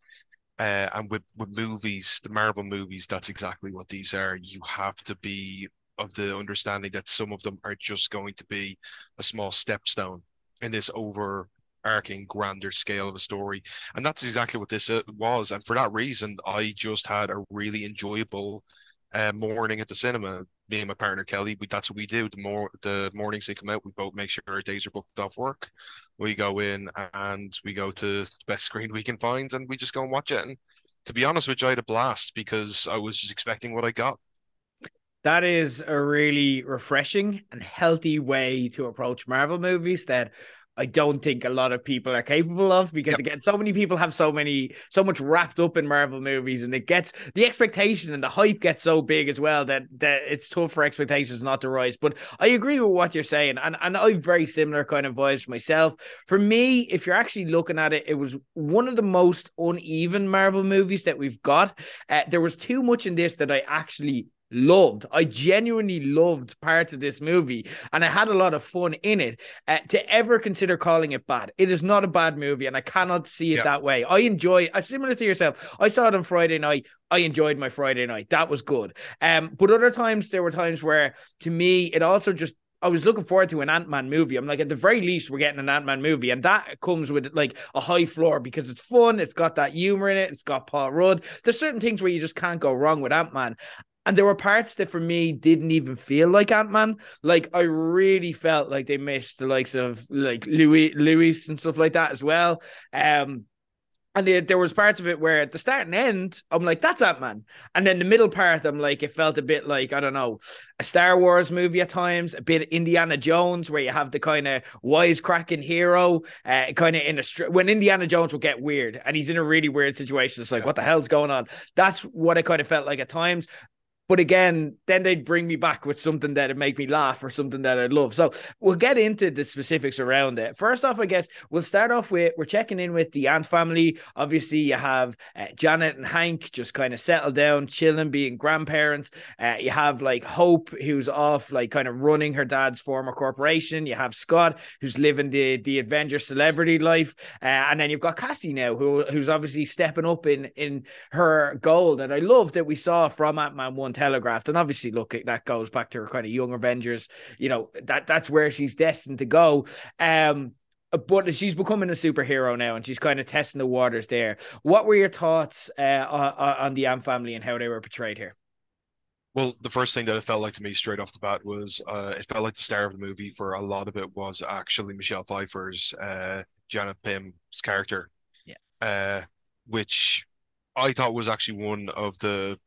Speaker 14: Uh, and with, with movies, the Marvel movies, that's exactly what these are. You have to be of the understanding that some of them are just going to be a small stepstone in this overarching grander scale of a story. And that's exactly what this uh, was. And for that reason, I just had a really enjoyable uh, morning at the cinema. Me and my partner Kelly, we, that's what we do. The more the mornings they come out, we both make sure our days are booked off work. We go in and we go to the best screen we can find, and we just go and watch it. And to be honest with you, I had a blast because I was just expecting what I got.
Speaker 1: That is a really refreshing and healthy way to approach Marvel movies that I don't think a lot of people are capable of because yep. again, so many people have so many, so much wrapped up in Marvel movies, and it gets the expectation and the hype gets so big as well that that it's tough for expectations not to rise. But I agree with what you're saying, and and I've very similar kind of vibes myself. For me, if you're actually looking at it, it was one of the most uneven Marvel movies that we've got. Uh, there was too much in this that I actually loved. I genuinely loved parts of this movie and I had a lot of fun in it. Uh, to ever consider calling it bad, it is not a bad movie and I cannot see it that way. I enjoy uh, similar to yourself. I saw it on Friday night. I enjoyed my Friday night. That was good. Um, but other times there were times where to me it also just I was looking forward to an Ant Man movie. I'm like, at the very least, we're getting an Ant Man movie, and that comes with like a high floor because it's fun. It's got that humor in it. It's got Paul Rudd. There's certain things where you just can't go wrong with Ant Man, and there were parts that for me didn't even feel like Ant Man. Like I really felt like they missed the likes of like Louis Louis and stuff like that as well. Um, and there was parts of it where at the start and end, I'm like, that's Ant Man. And then the middle part, I'm like, it felt a bit like, I don't know, a Star Wars movie at times, a bit Indiana Jones, where you have the kind of wisecracking hero, uh, kind of in a, str- when Indiana Jones will get weird and he's in a really weird situation. It's like, what the hell's going on? That's what it kind of felt like at times But again, then they'd bring me back with something that'd make me laugh or something that I'd love. So we'll get into the specifics around it. First off, I guess we'll start off with we're checking in with the Ant family. Obviously, you have uh, Janet and Hank just kind of settled down, chilling, being grandparents. Uh, you have like Hope, who's off, like kind of running her dad's former corporation. You have Scott, who's living the the Avenger celebrity life, uh, and then you've got Cassie now, who who's obviously stepping up in in her goal that I love that we saw from Ant Man One telegraphed. And obviously, look, that goes back to her kind of young Avengers. You know, that that's where she's destined to go. Um, but she's becoming a superhero now and she's kind of testing the waters there. What were your thoughts uh, on, on the Ant family and how they were portrayed here?
Speaker 14: Well, the first thing that it felt like to me straight off the bat was uh, it felt like the star of the movie for a lot of it was actually Michelle Pfeiffer's uh, Janet Pym's character.
Speaker 1: Yeah.
Speaker 14: Uh, which I thought was actually one of the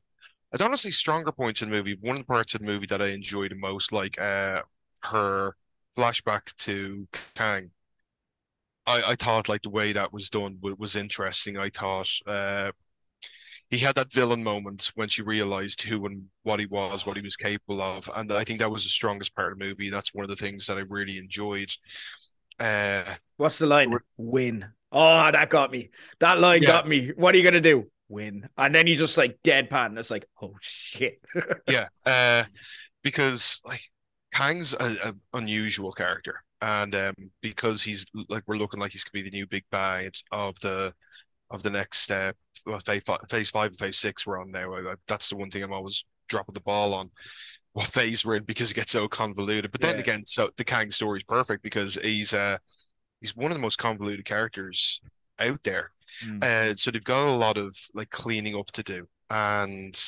Speaker 14: I don't want to say stronger points in the movie. One of the parts of the movie that I enjoyed the most, like uh, her flashback to Kang. I, I thought like the way that was done was, was interesting. I thought uh, he had that villain moment when she realized who and what he was, what he was capable of, and I think that was the strongest part of the movie. That's one of the things that I really enjoyed. Uh,
Speaker 1: What's the line? Win. Oh, that got me. That line
Speaker 14: Yeah.
Speaker 1: got me. What are you gonna do? Win. And then he's just like deadpan. It's like, oh shit.
Speaker 14: yeah, uh, because like Kang's a, a unusual character, and um, because he's like we're looking like he's gonna be the new big bad of the of the next uh, phase five, phase five and phase six we're on now. I, I- that's the one thing I'm always dropping the ball on. What phase we're in because it gets so convoluted. But then
Speaker 1: Yeah.
Speaker 14: again, so the Kang story is perfect because he's uh he's one of the most convoluted characters out there.
Speaker 1: Mm.
Speaker 14: Uh, so they've got a lot of like cleaning up to do. And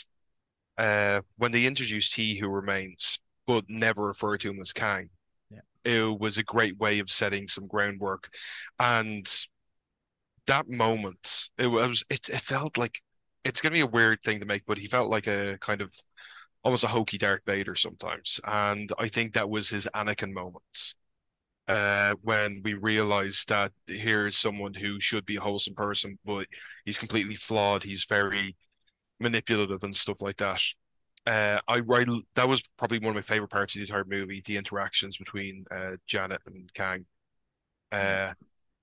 Speaker 14: uh, when they introduced He Who Remains, but never referred to him as Kang,
Speaker 1: Yeah.
Speaker 14: it was a great way of setting some groundwork. And that moment, it was it, it felt like it's gonna be a weird thing to make, but he felt like a kind of almost a hokey Darth Vader sometimes. And I think that was his Anakin moment uh, when we realized that here's someone who should be a wholesome person, but he's completely flawed. He's very manipulative and stuff like that. Uh, I write that was probably one of my favorite parts of the entire movie, the interactions between uh, Janet and Kang. Uh,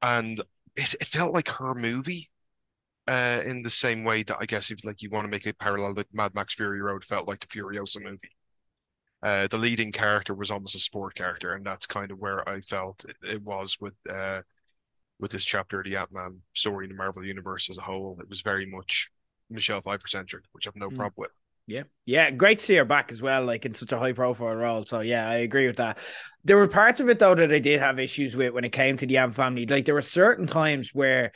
Speaker 14: and it, it felt like her movie. Uh, in the same way that I guess if like you want to make a parallel that Mad Max Fury Road felt like the Furiosa movie uh, the leading character was almost a sport character, and that's kind of where I felt it, it was with uh, with this chapter of the Ant Man story in the Marvel universe as a whole. It was very much Michelle Pfeiffer centric, which I've no
Speaker 1: Mm.
Speaker 14: problem with.
Speaker 1: Yeah. Yeah. Great to see her back as well, like in such a high profile role. So yeah, I agree with that. There were parts of it though that I did have issues with when it came to the Ant family. Like there were certain times where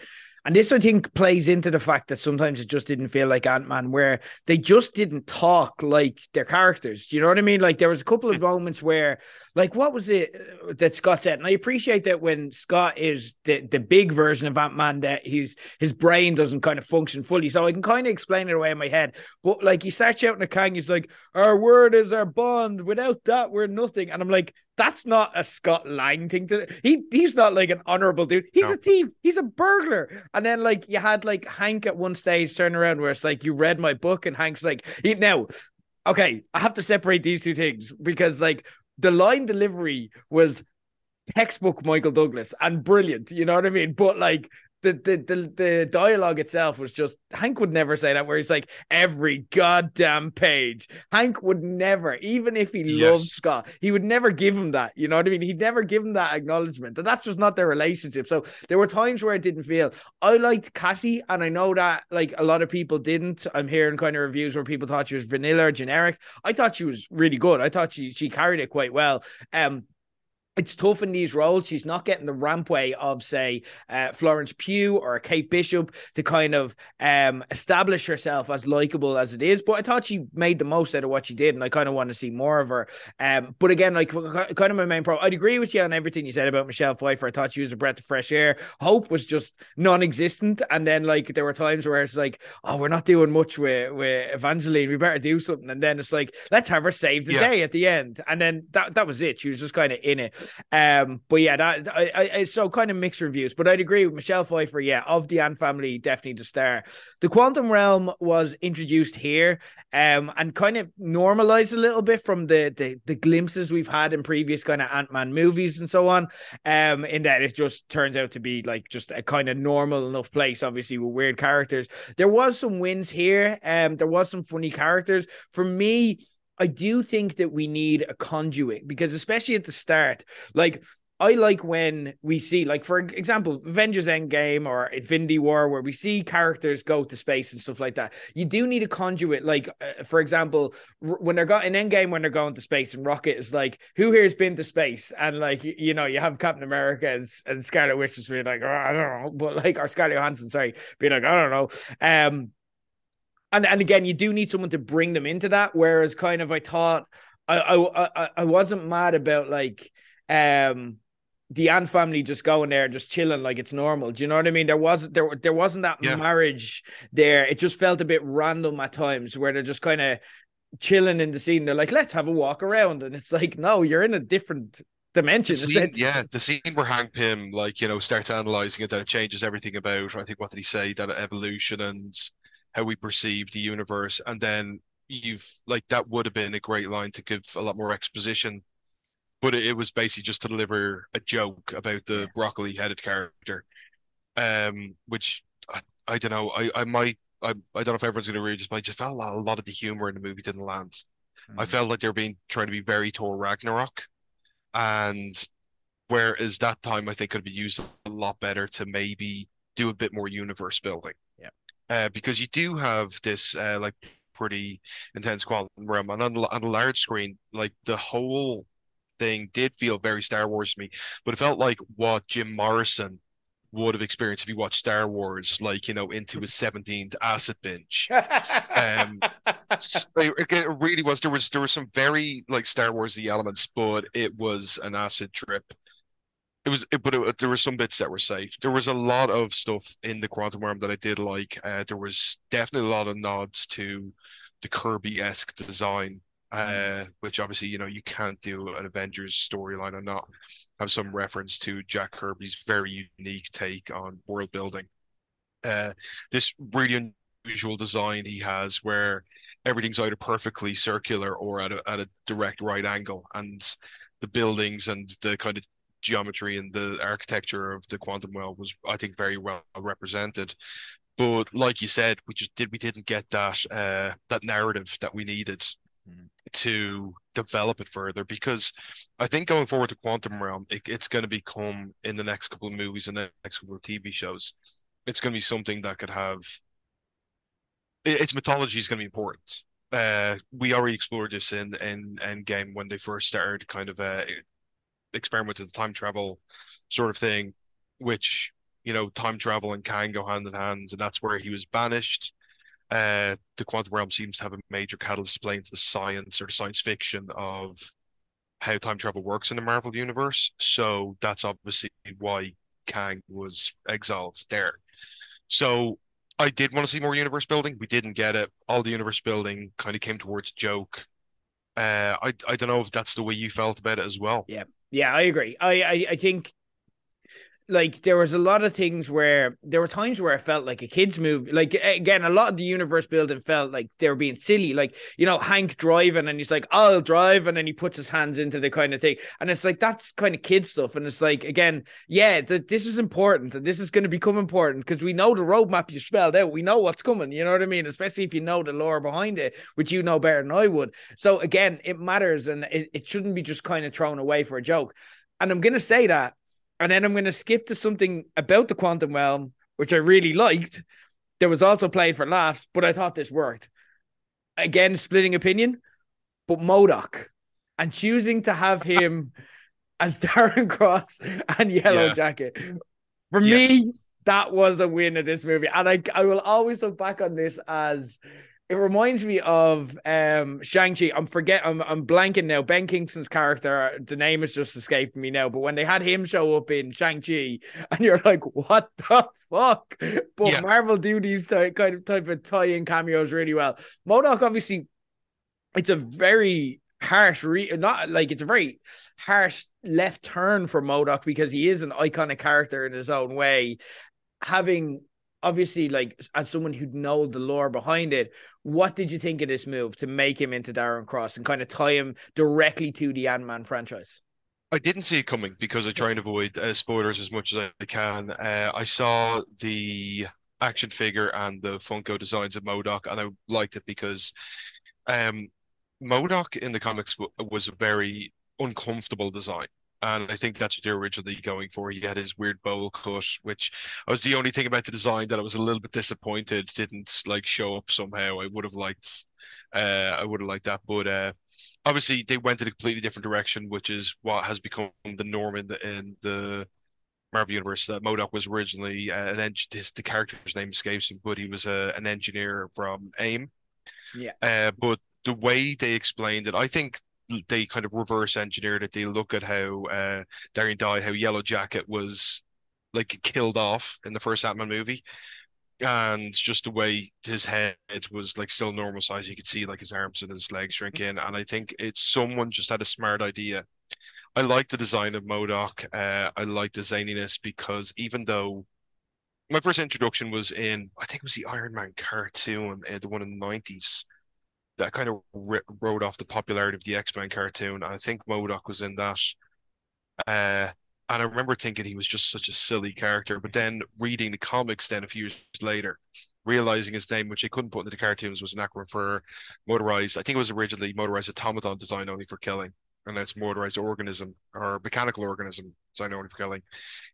Speaker 1: and this I think plays into the fact that sometimes it just didn't feel like Ant-Man, where they just didn't talk like their characters. Do you know what I mean? Like there was a couple of moments where, like, what was it uh, that Scott said? And I appreciate that when Scott is the, the big version of Ant-Man, that he's his brain doesn't kind of function fully. So I can kind of explain it away in my head. But like he starts shouting at Kang, he's like, Our word is our bond. Without that, we're nothing. And I'm like, that's not a Scott Lang thing to he he's not like an honorable dude. He's a thief, he's a burglar. And then like you had like Hank at one stage turn around where it's like you read my book, and Hank's like, he, now, okay, I have to separate these two things because like the line delivery was textbook Michael Douglas and brilliant, you know what I mean? But like the, the the the dialogue itself was just Hank would never say that where he's like every goddamn page. Hank would never, even if he loved Scott, he would never give him that. You know what I mean? He'd never give him that acknowledgement. And that's just not their relationship. So there were times where it didn't feel I liked Cassie, and I know that like a lot of people didn't. I'm hearing kind of reviews where people thought she was vanilla or generic. I thought she was really good. I thought she she carried it quite well. Um it's tough in these roles. She's not getting the rampway of, say, uh, Florence Pugh or Kate Bishop to kind of um, establish herself as likable as it is. But I thought she made the most out of what she did, and I kind of want to see more of her. Um, but again, like kind of my main problem, I'd agree with you on everything you said about Michelle Pfeiffer. I thought she was a breath of fresh air. Hope was just non-existent, and then like there were times where it's like, oh, we're not doing much with with Evangeline. We better do something, and then it's like, let's have her save the
Speaker 14: Yeah.
Speaker 1: day at the end, and then that that was it. She was just kind of in it. Um, but yeah, that I, I, I so kind of mixed reviews, but I'd agree with Michelle Pfeiffer. Yeah, of the Ant family, definitely the star. The Quantum Realm was introduced here, um, and kind of normalized a little bit from the the, the glimpses we've had in previous kind of Ant Man movies and so on. Um, in that it just turns out to be like just a kind of normal enough place, obviously with weird characters. There was some wins here. Um, there was some funny characters. For me, I do think that we need a conduit because, especially at the start, like I like when we see, like, for example, Avengers Endgame or Infinity War, where we see characters go to space and stuff like that. You do need a conduit. Like, uh, for example, r- when they're got in Endgame, when they're going to space, and Rocket is like, "Who here has been to space?" And like, you know, you have Captain America and, and Scarlet Witch just being like, oh, "I don't know," but like, or Scarlett Johansson, sorry, being like, "I don't know." Um, and and again, you do need someone to bring them into that. Whereas, kind of, I thought I I I, I wasn't mad about like um the Ant family just going there just chilling like it's normal. Do you know what I mean? There wasn't there there wasn't that
Speaker 14: Yeah.
Speaker 1: marriage there. It just felt a bit random at times where they're just kind of chilling in the scene. They're like, let's have a walk around. And it's like, no, you're in a different dimension.
Speaker 14: The scene, yeah, the scene where Hank Pym, like, you know, starts analyzing it, that it changes everything about, I think, what did he say, that evolution and how we perceive the universe. And then you've, like, that would have been a great line to give a lot more exposition. But it, it was basically just to deliver a joke about the broccoli headed character. Um, which I, I don't know, I, I might, I, I don't know if everyone's going to read this, but I just felt a lot, a lot of the humor in the movie didn't land. I felt like they were being trying to be very Thor Ragnarok. And whereas that time I think could be used a lot better to maybe do a bit more universe building. Uh, because you do have this uh, like pretty intense quantum realm, and on, on a large screen, like the whole thing did feel very Star Wars to me, but it felt like what Jim Morrison would have experienced if he watched Star Wars, like you know, into his seventeenth acid binge. Um, it, it really was. There was there were some very like Star Warsy elements, but it was an acid trip. It was, it, but it, there were some bits that were safe. There was a lot of stuff in the Quantum Realm that I did like. Uh, there was definitely a lot of nods to the Kirby-esque design, uh, which obviously you know you can't do an Avengers storyline and not have some reference to Jack Kirby's very unique take on world building. Uh, this really unusual design he has where everything's either perfectly circular or at a, at a direct right angle and the buildings and the kind of geometry and the architecture of the quantum realm was I think very well represented but like you said we just did we didn't get that uh that narrative that we needed to develop it further because I think going forward to quantum realm it, it's going to become in the next couple of movies and the next couple of TV shows it's going to be something that could have it- its mythology is going to be important. Uh, we already explored this in in Endgame when they first started kind of uh experiment with the time travel sort of thing, which you know time travel and Kang go hand in hand, and that's where he was banished. Uh, the quantum realm seems to have a major catalyst playing to the science or science fiction of how time travel works in the Marvel universe. So that's obviously why Kang was exiled there. So I did want to see more universe building. We didn't get it. All the universe building kind of came towards joke. Uh, I I don't know if that's the way you felt about it as well.
Speaker 1: Yeah, yeah, I agree. I, I, I think like there was a lot of things where there were times where I felt like a kids movie. Like again, a lot of the universe building felt like they were being silly. Like you know, Hank driving and he's like, "I'll drive," and then he puts his hands into the kind of thing, and it's like that's kind of kid stuff. And it's like again, yeah, th- this is important, and this is going to become important because we know the roadmap you spelled out. We know what's coming. You know what I mean? Especially if you know the lore behind it, which you know better than I would. So again, it matters, and it, it shouldn't be just kind of thrown away for a joke. And I'm going to say that and then I'm going to skip to something about the quantum realm, which I really liked. There was also played for laughs, but I thought this worked. Again, splitting opinion, but MODOK and choosing to have him as Darren Cross and Yellow
Speaker 14: Yeah.
Speaker 1: Jacket. For
Speaker 14: Yes.
Speaker 1: me, that was a win of this movie. And I, I will always look back on this as it reminds me of um Shang-Chi. I'm forget I'm I'm blanking now. Ben Kingsley's character, the name has just escaped me now. But when they had him show up in Shang-Chi, and you're like, what the fuck? But
Speaker 14: Yeah.
Speaker 1: Marvel do these type, kind of type of tie-in cameos really well. MODOK, obviously, it's a very harsh, re- not like it's a very harsh left turn for MODOK because he is an iconic character in his own way. Having obviously like as someone who'd know the lore behind it, what did you think of this move to make him into Darren Cross and kind of tie him directly to the Ant Man franchise?
Speaker 14: I didn't see it coming because I try and avoid uh, spoilers as much as I can. Uh, I saw the action figure and the Funko designs of MODOK, and I liked it because um, MODOK in the comics was a very uncomfortable design. And I think that's what they're originally going for. He had his weird bowl cut, which I was the only thing about the design that I was a little bit disappointed didn't like show up somehow. I would have liked, uh, I would have liked that, but uh, obviously they went in a completely different direction, which is what has become the norm in the in the Marvel universe. That MODOK was originally uh, an eng- his the character's name escapes me, but he was a, an engineer from AIM.
Speaker 1: Yeah.
Speaker 14: Uh, but the way they explained it, I think they kind of reverse engineered it. They look at how uh, Darren died, how Yellow Jacket was like killed off in the first Ant-Man movie. And just the way his head was like still normal size, you could see like his arms and his legs shrink in. And I think it's someone just had a smart idea. I like the design of MODOK. Uh, I like the zaniness because even though my first introduction was in, I think it was the Iron Man cartoon, uh, the one in the 90s that kind of rode off the popularity of the X Men cartoon. I think MODOK was in that. Uh, and I remember thinking he was just such a silly character. But then reading the comics, then a few years later, realizing his name, which they couldn't put into the cartoons, was an acronym for motorized. I think it was originally motorized automaton designed only for killing. And that's motorized organism or mechanical organism designed only for killing.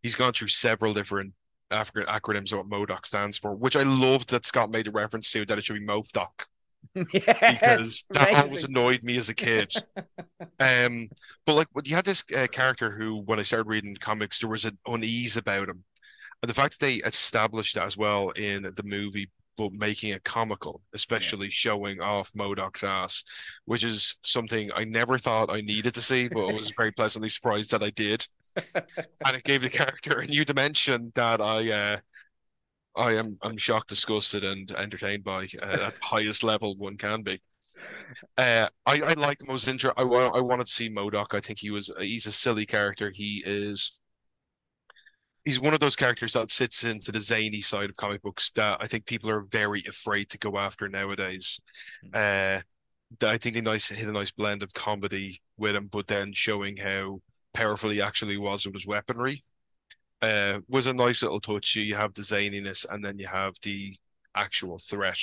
Speaker 14: He's gone through several different African acronyms of what MODOK stands for, which I loved that Scott made a reference to that it should be MOFDOC because that
Speaker 1: amazing.
Speaker 14: always annoyed me as a kid. um, but like, you had this uh, character who, when I started reading comics, there was an unease about him, and the fact that they established that as well in the movie, but making it comical, especially showing off MODOK's ass, which is something I never thought I needed to see, but I was very pleasantly surprised that I did. and it gave the character a new dimension that I uh, I am I'm shocked, disgusted, and entertained by uh, at the highest level one can be. Uh, I I like most intro. I want I wanted to see MODOK. I think he was he's a silly character. He is. He's one of those characters that sits into the zany side of comic books that I think people are very afraid to go after nowadays. Uh, that I think they nice hit a nice blend of comedy with him, but then showing how powerful he actually was with his weaponry uh, was a nice little touch. You have the zaniness, and then you have the actual threat.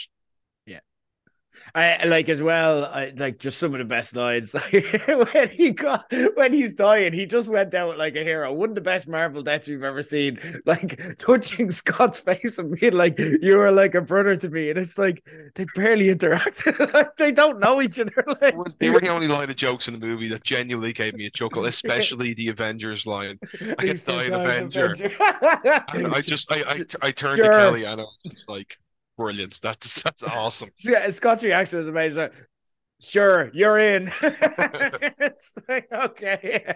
Speaker 1: I like as well. I like just some of the best lines when he got when he's dying. He just went out like a hero. One of the best Marvel deaths we've ever seen. Like touching Scott's face and being like, "You are like a brother to me," and it's like they barely interacted. like they don't know each other. Like
Speaker 14: They were the only line of jokes in the movie that genuinely gave me a chuckle, especially the Avengers line. I can die an Avenger. I just I I, I turned
Speaker 1: Sure.
Speaker 14: to Kelly and I was like, brilliant. That's that's awesome.
Speaker 1: Yeah, Scott's reaction was amazing. Sure, you're in. it's like okay,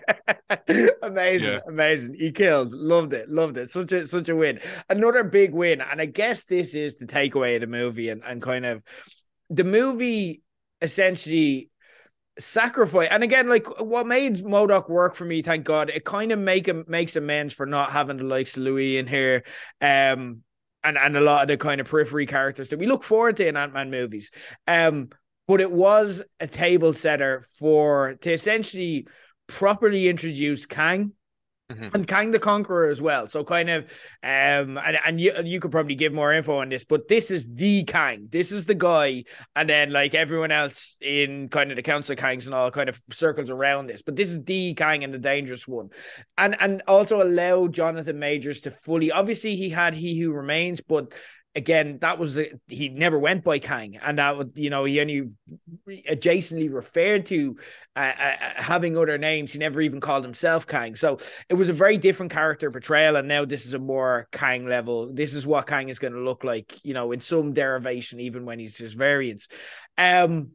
Speaker 1: amazing,
Speaker 14: Yeah.
Speaker 1: amazing. He killed, loved it, loved it. Such a such a win. Another big win, and I guess this is the takeaway of the movie, and and kind of the movie essentially sacrifice and again like what made MODOK work for me thank god it kind of make him makes amends for not having the likes of louis in here um and and a lot of the kind of periphery characters that we look forward to in ant-man movies. Um but it was a table setter for to essentially properly introduce kang and Kang the Conqueror as well. So kind of um and, and you you could probably give more info on this, but this is the Kang. This is the guy, and then like everyone else in kind of the Council Kangs and all kind of circles around this. But this is the Kang and the dangerous one. And and also allow Jonathan Majors to fully obviously he had He Who Remains, but again, that was a, he never went by Kang, and that would you know he only adjacently referred to uh, uh, having other names. He never even called himself Kang. So it was a very different character portrayal, and now this is a more Kang level. This is what Kang is going to look like, you know, in some derivation, even when he's his variants. Um,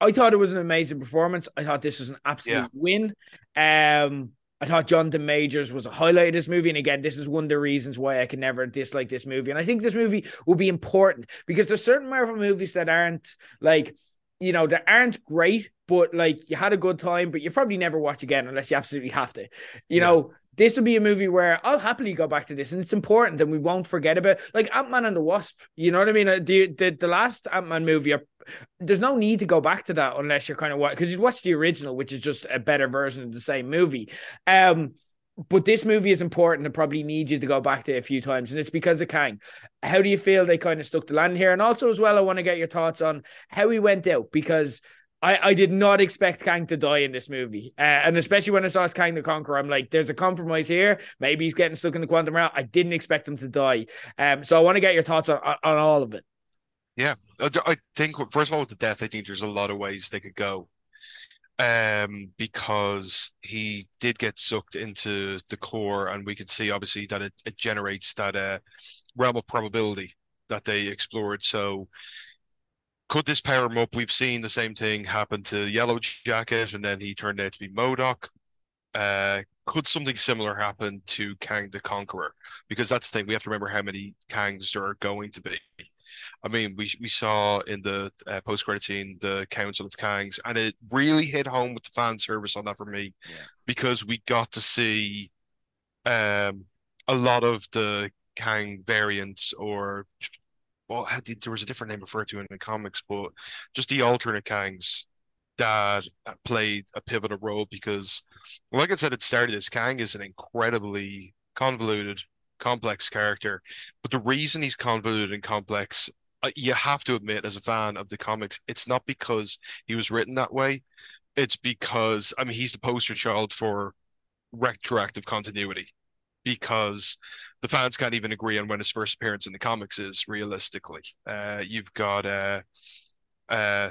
Speaker 1: I thought it was an amazing performance. I thought this was an absolute
Speaker 14: Yeah.
Speaker 1: win. Um, I thought Jonathan Majors was a highlight of this movie. And again, this is one of the reasons why I can never dislike this movie. And I think this movie will be important because there's certain Marvel movies that aren't like you know, they aren't great, but like you had a good time, but you probably never watch again unless you absolutely have to. You know, this will be a movie where I'll happily go back to this, and it's important and we won't forget about like Ant Man and the Wasp. You know what I mean? Uh, The the, the last Ant Man movie, uh, there's no need to go back to that unless you're kind of because you watch the original, which is just a better version of the same movie. Um, but this movie is important and probably needs you to go back to it a few times, and it's because of Kang. How do you feel they kind of stuck the land here? And also, as well, I want to get your thoughts on how he went out because I, I did not expect Kang to die in this movie. Uh, and especially when I saw it's Kang the Conqueror, I'm like, there's a compromise here. Maybe he's getting stuck in the quantum realm. I didn't expect him to die. Um, so I want to get your thoughts on, on, all of it.
Speaker 14: Yeah, I I think first of all with the death, I think there's a lot of ways they could go. Um, because he did get sucked into the core, and we can see obviously that it, it generates that uh realm of probability that they explored. So could this power him up? We've seen the same thing happen to Yellow Jacket, and then he turned out to be Modoc. Uh, could something similar happen to Kang the Conqueror? Because that's the thing, we have to remember how many Kangs there are going to be. I mean, we we saw in the uh, post credit scene the Council of Kangs, and it really hit home with the fan service on that for me, because we got to see um a lot of the Kang variants, or well, there was a different name referred to in the comics, but just the alternate Kangs that played a pivotal role because, like I said, it started as Kang is an incredibly convoluted, complex character. But the reason he's convoluted and complex, uh, you have to admit, as a fan of the comics, it's not because he was written that way. It's because, I mean, he's the poster child for retroactive continuity because the fans can't even agree on when his first appearance in the comics is realistically. Uh, you've got uh, uh,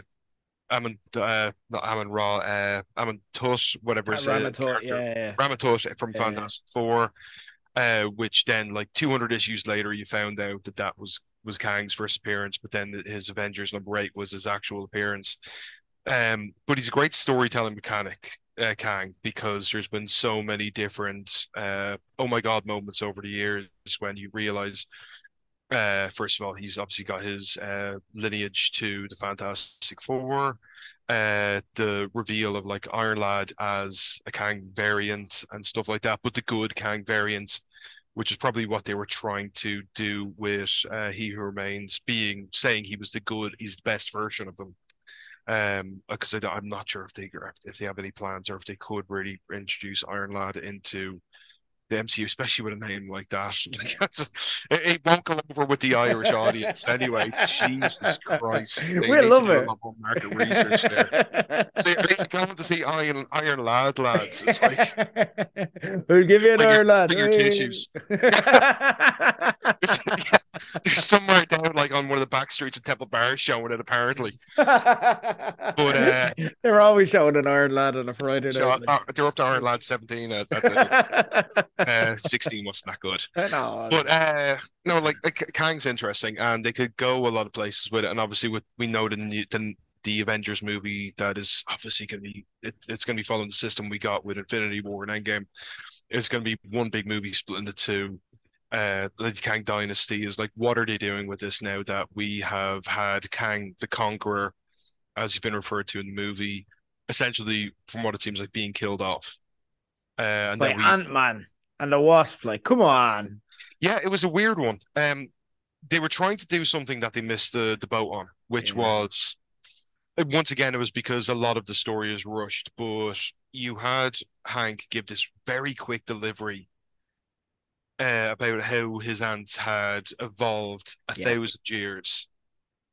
Speaker 14: Amon, uh, not Amon Ra, uh, Amon Tut, whatever uh,
Speaker 1: Ramatut,
Speaker 14: character-
Speaker 1: yeah, yeah, yeah.
Speaker 14: Ramatut from
Speaker 1: Yeah, yeah.
Speaker 14: Fantastic Four, uh, which then like 200 issues later, you found out that that was was Kang's first appearance, but then his Avengers number eight was his actual appearance. Um, but he's a great storytelling mechanic, uh, Kang, because there's been so many different uh, oh my god moments over the years when you realize uh, first of all, he's obviously got his uh, lineage to the Fantastic Four. Uh, the reveal of like Iron Lad as a Kang variant and stuff like that, but the good Kang variant, which is probably what they were trying to do with uh, He Who Remains, being saying he was the good, he's the best version of them. Um, because I don't- I'm not sure if they if they have any plans or if they could really introduce Iron Lad into the MCU, especially with a name like that. it, won't go over with the Irish audience anyway. Jesus Christ. They
Speaker 1: We love it.
Speaker 14: market research there. See, they come to see Iron Iron Lad lads. It's like
Speaker 1: we'll give you an
Speaker 14: Like your-
Speaker 1: Iron Lad.
Speaker 14: your tissues. there's somewhere down like on one of the back streets of Temple Bar showing it apparently. But uh
Speaker 1: They're always showing an Iron Lad on a Friday
Speaker 14: so,
Speaker 1: night.
Speaker 14: uh, they're up to Iron Lad 17 at, at the, uh, 16 wasn't that good.
Speaker 1: No,
Speaker 14: But uh, no, like, like Kang's interesting, and they could go a lot of places with it. And obviously, with we know the the, the Avengers movie that is obviously going to be it, it's going to be following the system we got with Infinity War and Endgame. It's going to be one big movie split into two. Uh, the Kang Dynasty is like, what are they doing with this now that we have had Kang the Conqueror, as he's been referred to in the movie, essentially, from what it seems like, being killed off. Uh, and then we
Speaker 1: Ant Man and the Wasp. Like, come on.
Speaker 14: yeah, it was a weird one. Um, they were trying to do something that they missed the, the boat on, which was uh, once again it was because a lot of the story is rushed, but you had Hank give this very quick delivery uh, about how his ants had evolved a
Speaker 1: Yeah.
Speaker 14: thousand years,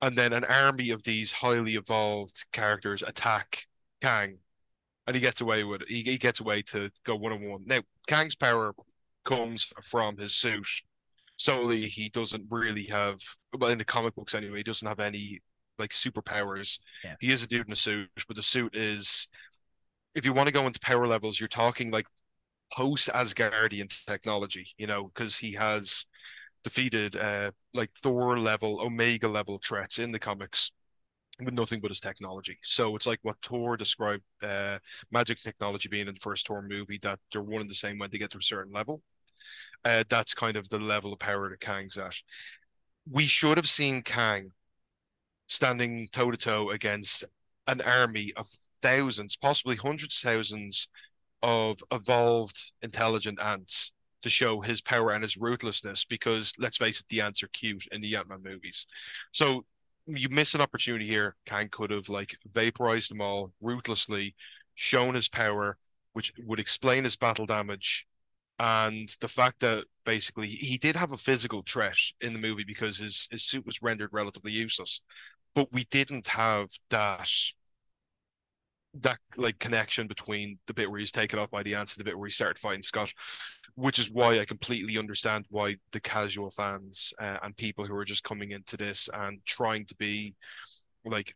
Speaker 14: and then an army of these highly evolved characters attack Kang, and he gets away with it. He, he gets away to go one on one. Now, Kang's power comes from his suit. Solely, he doesn't really have, well, in the comic books anyway, he doesn't have any like superpowers.
Speaker 1: Yeah.
Speaker 14: He is a dude in a suit, but the suit is, if you want to go into power levels, you're talking like post Asgardian technology, you know, because he has defeated uh like Thor level, Omega level threats in the comics with nothing but his technology. So it's like what Thor described uh magic technology being in the first Thor movie, that they're one and the same when they get to a certain level. Uh that's kind of the level of power that Kang's at. We should have seen Kang standing toe to toe against an army of thousands, possibly hundreds of thousands of evolved intelligent ants to show his power and his ruthlessness because let's face it, the ants are cute in the Ant-Man movies. So you miss an opportunity here. Kang could have like vaporized them all ruthlessly, shown his power, which would explain his battle damage. And the fact that basically he did have a physical threat in the movie because his, his suit was rendered relatively useless. But we didn't have that that like connection between the bit where he's taken off by the ants and the bit where he started fighting Scott, which is why I completely understand why the casual fans uh, and people who are just coming into this and trying to be like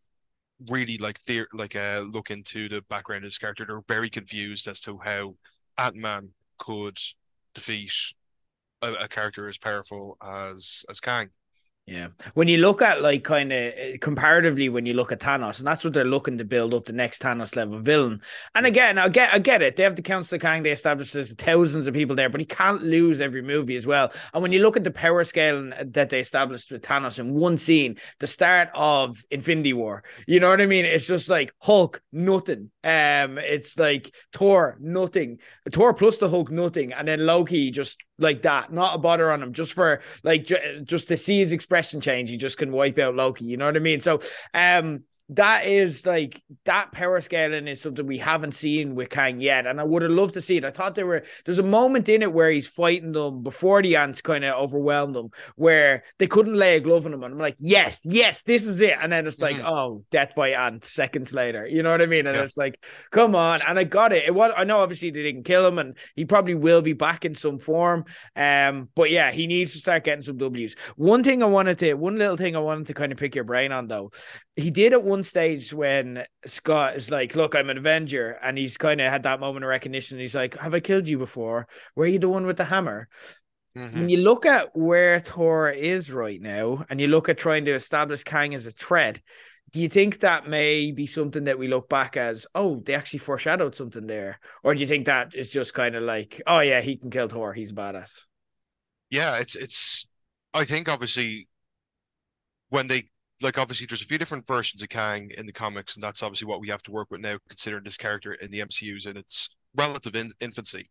Speaker 14: really like the like uh look into the background of this character they're very confused as to how Ant-Man could defeat a, a character as powerful as as Kang.
Speaker 1: Yeah. When you look at like kind of comparatively, when you look at Thanos, and that's what they're looking to build up the next Thanos level villain. And again, I get, I get it. They have the Council of Kang. They established there's thousands of people there, but he can't lose every movie as well. And when you look at the power scale that they established with Thanos in one scene, the start of Infinity War, you know what I mean? It's just like Hulk, nothing. Um, it's like Thor, nothing. Thor plus the Hulk, nothing, and then Loki just like that, not a bother on him, just for like ju- just to see his expression change. He just can wipe out Loki. You know what I mean? So, um, that is like that power scaling is something we haven't seen with Kang yet, and I would have loved to see it. I thought there were there's a moment in it where he's fighting them before the ants kind of overwhelmed them, where they couldn't lay a glove on him, and I'm like, yes, yes, this is it, and then it's like, mm-hmm. oh, death by ant seconds later, you know what I mean? And yeah. it's like, come on, and I got it. It was I know obviously they didn't kill him, and he probably will be back in some form, um, but yeah, he needs to start getting some W's. One thing I wanted to, one little thing I wanted to kind of pick your brain on though, he did at one stage when Scott is like, "Look, I'm an Avenger," and he's kind of had that moment of recognition. He's like, "Have I killed you before? Were you the one with the hammer?" Mm-hmm. When you look at where Thor is right now, and you look at trying to establish Kang as a threat, do you think that may be something that we look back as, oh, they actually foreshadowed something there, or do you think that is just kind of like, oh yeah, he can kill Thor, he's a badass?
Speaker 14: Yeah, it's it's. I think obviously when they like obviously there's a few different versions of Kang in the comics, and that's obviously what we have to work with now, considering this character in the MCU's in its relative in- infancy.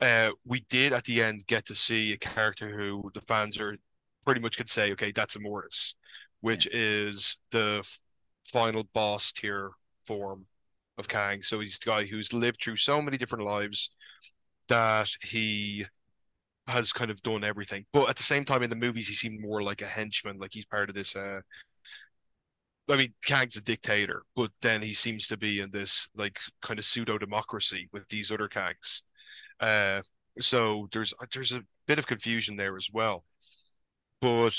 Speaker 14: Uh, we did at the end get to see a character who the fans are pretty much could say, okay, that's Immortus, which yeah. is the f- final boss tier form of Kang. So he's the guy who's lived through so many different lives that he has kind of done everything. But at the same time, in the movies, he seemed more like a henchman, like he's part of this uh, I mean, Kang's a dictator, but then he seems to be in this like kind of pseudo democracy with these other Kangs. Uh, so there's there's a bit of confusion there as well. But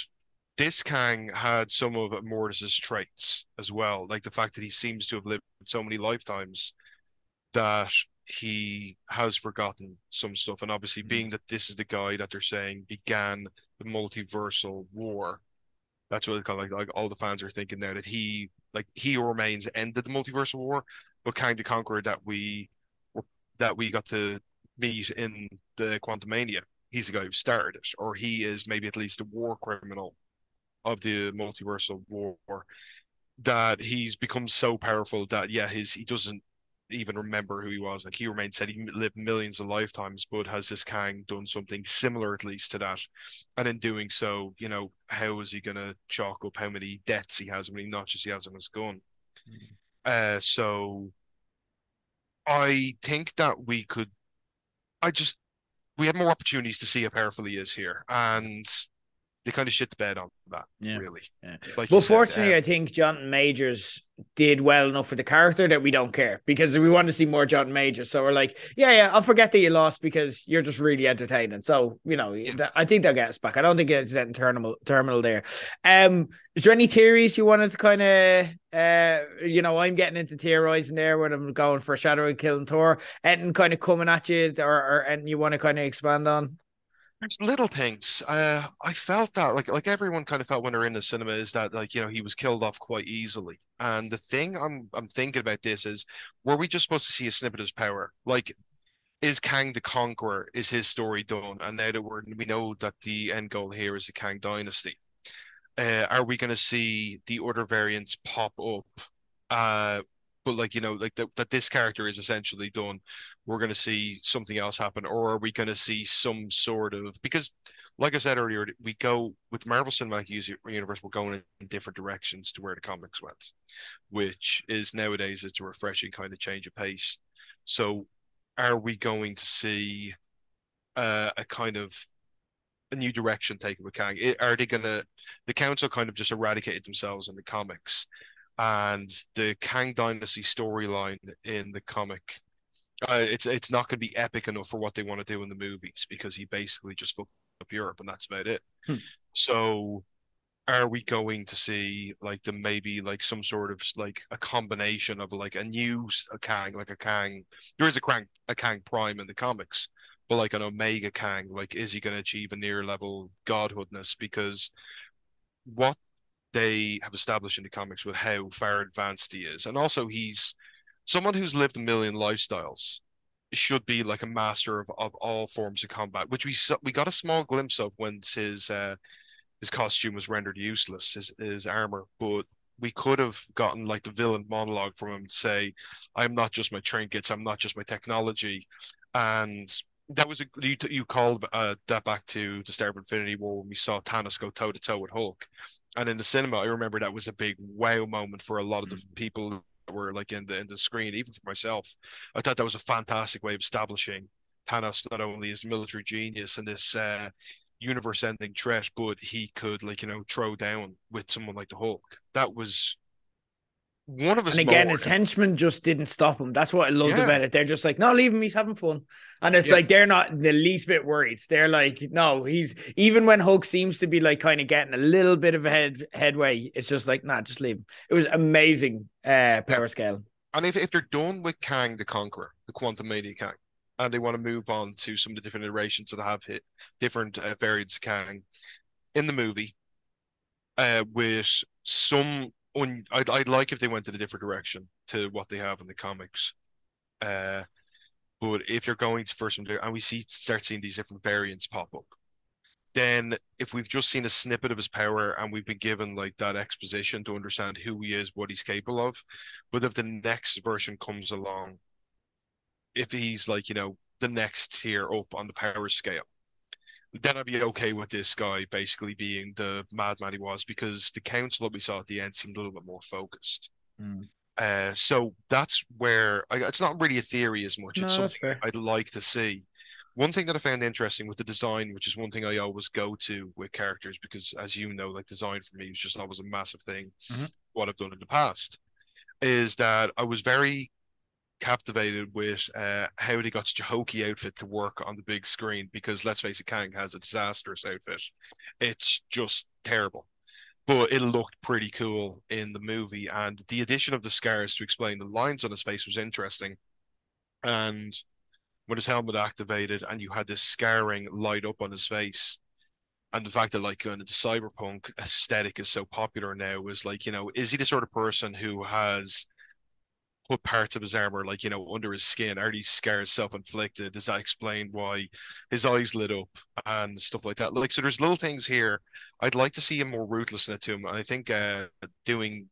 Speaker 14: this Kang had some of Immortus's traits as well, like the fact that he seems to have lived so many lifetimes that he has forgotten some stuff. And obviously, mm-hmm. being that this is the guy that they're saying began the multiversal war, that's what kind of like, like all the fans are thinking now that he like he remains ended the multiversal war, but kind of Conqueror that we that we got to meet in the Quantumania. he's the guy who started it, or he is maybe at least a war criminal of the multiversal war. That he's become so powerful that yeah, his he doesn't even remember who he was. Like he remained said he lived millions of lifetimes, but has this Kang done something similar at least to that? And in doing so, you know, how is he gonna chalk up how many deaths he has, how many notches he has on his gun? Mm. Uh so I think that we could I just we had more opportunities to see how powerful he is here. And they kind of shit the bed on that, yeah. really.
Speaker 1: Yeah. Like well, fortunately, uh, I think Jonathan Majors did well enough for the character that we don't care because we want to see more Jonathan Majors. So we're like, yeah, yeah, I'll forget that you lost because you're just really entertaining. So you know, yeah. I think they'll get us back. I don't think it's in terminal terminal there. Um, is there any theories you wanted to kind of, uh, you know, I'm getting into theorizing there when I'm going for Shadow and killing Thor, and kind of coming at you, or, or and you want to kind of expand on?
Speaker 14: There's little things. Uh, I felt that like like everyone kind of felt when they're in the cinema is that like you know he was killed off quite easily. And the thing I'm I'm thinking about this is were we just supposed to see a snippet of his power? Like is Kang the Conqueror? Is his story done? And now that we're we know that the end goal here is the Kang dynasty. Uh, are we going to see the other variants pop up? Uh, but like you know, like that that this character is essentially done. We're going to see something else happen, or are we going to see some sort of because, like I said earlier, we go with Marvel Cinematic Universe. We're going in different directions to where the comics went, which is nowadays it's a refreshing kind of change of pace. So, are we going to see uh, a kind of a new direction taken with Kang? Are they gonna the council kind of just eradicated themselves in the comics, and the Kang Dynasty storyline in the comic, uh, it's it's not going to be epic enough for what they want to do in the movies because he basically just fucked up Europe and that's about it.
Speaker 1: Hmm.
Speaker 14: So. Are we going to see like the maybe like some sort of like a combination of like a new a Kang, like a Kang? There is a Kang, a Kang Prime in the comics, but like an Omega Kang, like is he going to achieve a near level godhoodness? Because what they have established in the comics with how far advanced he is, and also he's someone who's lived a million lifestyles should be like a master of, of all forms of combat, which we we got a small glimpse of when his uh, his costume was rendered useless, his his armor, but we could have gotten like the villain monologue from him to say, "I'm not just my trinkets, I'm not just my technology," and that was a you you called uh, that back to the start of Infinity War when we saw Thanos go toe to toe with Hulk, and in the cinema I remember that was a big wow moment for a lot of the
Speaker 1: Mm.
Speaker 14: people that were like in the in the screen, even for myself. I thought that was a fantastic way of establishing Thanos not only as a military genius and this uh, universe-ending threat, but he could like you know throw down with someone like the Hulk. That was one of his
Speaker 1: And again,
Speaker 14: more-
Speaker 1: his henchmen just didn't stop him. That's what I loved
Speaker 14: Yeah.
Speaker 1: about it. They're just like, no, leave him. He's having fun. And it's
Speaker 14: Yeah.
Speaker 1: like they're not the least bit worried. They're like, no, he's even when Hulk seems to be like kind of getting a little bit of a head headway, it's just like, nah, just leave him. It was amazing uh power scale.
Speaker 14: And if, if they're done with Kang the Conqueror, the Quantumania Kang, and they want to move on to some of the different iterations that have hit different uh, variants of Kang in the movie, uh, with some un- I'd I'd like if they went in a different direction to what they have in the comics. Uh, but if you're going to first and we see start seeing these different variants pop up, then if we've just seen a snippet of his power and we've been given like that exposition to understand who he is, what he's capable of, but if the next version comes along, if he's like, you know, the next tier up on the power scale, then I'd be okay with this guy basically being the madman he was because the council that we saw at the end seemed a little bit more focused. Uh, so that's where I, it's not really a theory as much.
Speaker 1: No,
Speaker 14: It's something. I'd like to see. One thing that I found interesting with the design, which is one thing I always go to with characters, because as you know, like design for me is just always a massive thing.
Speaker 1: Mhm.
Speaker 14: What I've done in the past is that I was very captivated with uh, how they got such a hokey outfit to work on the big screen. Because let's face it, Kang has a disastrous outfit. It's just terrible but it looked pretty cool in the movie. And the addition of the scars to explain the lines on his face was interesting. And when his helmet activated and you had this scarring light up on his face, and the fact that like kind of the cyberpunk aesthetic is so popular now is like, you know, is he the sort of person who has put parts of his armor like, you know, under his skin? Are these scars self-inflicted? Does that explain why his eyes lit up and stuff like that? Like, so there's little things here I'd like to see him more ruthlessness to him. And I think uh, doing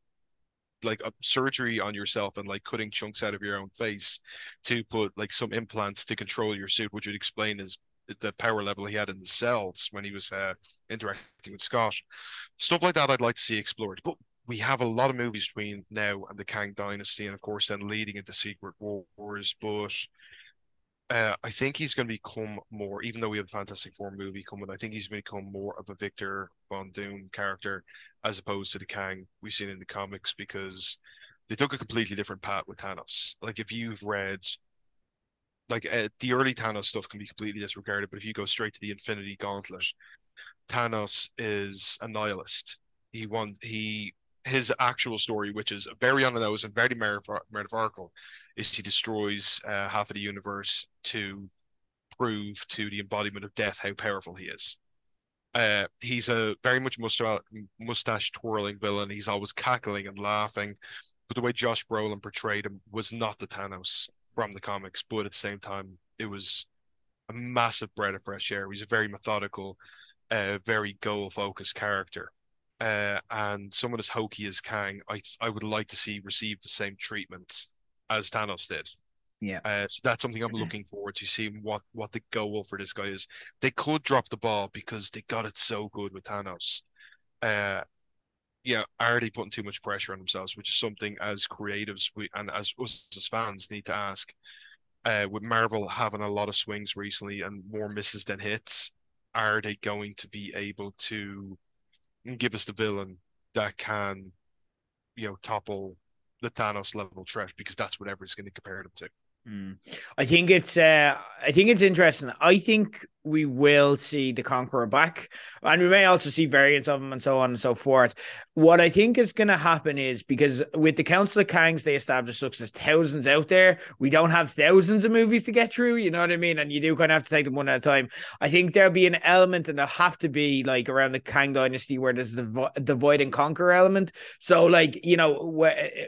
Speaker 14: like a surgery on yourself and like cutting chunks out of your own face to put like some implants to control your suit, which would explain his the power level he had in the cells when he was uh, interacting with Scott. Stuff like that I'd like to see explored. But we have a lot of movies between now and the Kang Dynasty, and of course then leading into Secret Wars. But uh, I think he's going to become more, even though we have a Fantastic Four movie coming, I think he's become more of a Victor Von Doom character as opposed to the Kang we've seen in the comics because they took a completely different path with Thanos. Like if you've read, like uh, the early Thanos stuff can be completely disregarded, but if you go straight to the Infinity Gauntlet, Thanos is a nihilist. He won. He his actual story, which is very on the nose and very metaphorical, is he destroys uh, half of the universe to prove to the embodiment of death how powerful he is. Uh, he's a very much mustache twirling villain. He's always cackling and laughing, but the way Josh Brolin portrayed him was not the Thanos from the comics. But at the same time, it was a massive breath of fresh air. He's a very methodical, uh, very goal focused character. Uh, and someone as hokey as Kang, I I would like to see receive the same treatment as Thanos did.
Speaker 1: Yeah.
Speaker 14: Uh, so that's something I'm looking forward to seeing what what the goal for this guy is. They could drop the ball because they got it so good with Thanos. Uh, yeah, already putting too much pressure on themselves? Which is something as creatives we and as us as fans need to ask. Uh, with Marvel having a lot of swings recently and more misses than hits, are they going to be able to give us the villain that can, you know, topple the Thanos level threat? Because that's what everyone's going to compare them to.
Speaker 1: Mm. I think it's uh, I think it's interesting. I think we will see the Conqueror back, and we may also see variants of him and so on and so forth. What I think is going to happen is because with the Council of Kangs, they established success thousands out there. We don't have thousands of movies to get through, you know what I mean? And you do kind of have to take them one at a time. I think there'll be an element, and there'll have to be like around the Kang Dynasty where there's the divide and conquer element. So, like you know,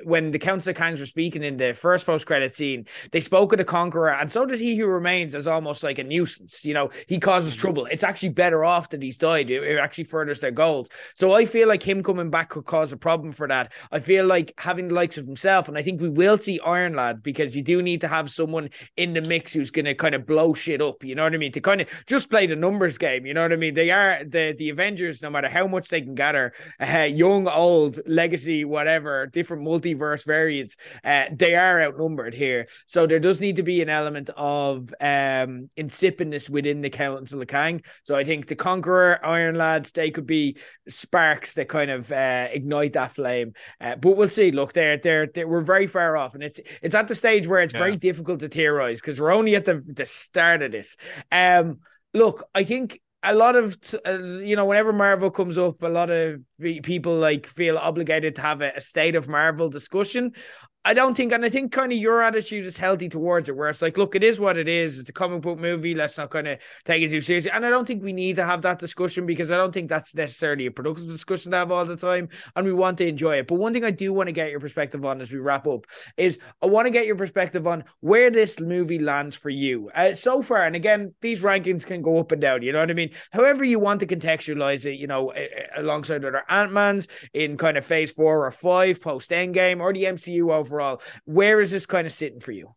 Speaker 1: when the Council of Kangs were speaking in the first post credit scene, they spoke of the Conqueror, and so did He Who Remains as almost like a nuisance. You know, he causes
Speaker 14: Mm-hmm.
Speaker 1: trouble. It's actually better off that he's died. It, it actually furthers their goals. So I feel like him coming back could cause a problem for that. I feel like having the likes of himself, and I think we will see Iron Lad because you do need to have someone in the mix who's going to kind of blow shit up. You know what I mean? To kind of just play the numbers game. You know what I mean? They are the the Avengers. No matter how much they can gather, uh, young, old, legacy, whatever, different multiverse variants, uh, they are outnumbered here. So there does need to be an element of um insipidness within the Council of Kang. So I think the Conqueror, Iron Lads, they could be sparks that kind of uh, ignite that flame. Uh, but we'll see. Look, they're, they're they're we're very far off, and it's it's at the stage where it's
Speaker 14: Yeah.
Speaker 1: very difficult to theorize because we're only at the the start of this. Um, look, I think a lot of uh, you know whenever marvel comes up a lot of people like feel obligated to have a, a state of marvel discussion I don't think, and I think kind of your attitude is healthy towards it, where it's like, look, it is what it is. It's a comic book movie. Let's not kind of take it too seriously. And I don't think we need to have that discussion because I don't think that's necessarily a productive discussion to have all the time. And we want to enjoy it. But one thing I do want to get your perspective on as we wrap up is I want to get your perspective on where this movie lands for you uh, so far. And again, these rankings can go up and down. You know what I mean? However, you want to contextualize it, you know, alongside other Ant Mans in kind of phase four or five post Endgame or the MCU overall. Where is this kind of sitting for you?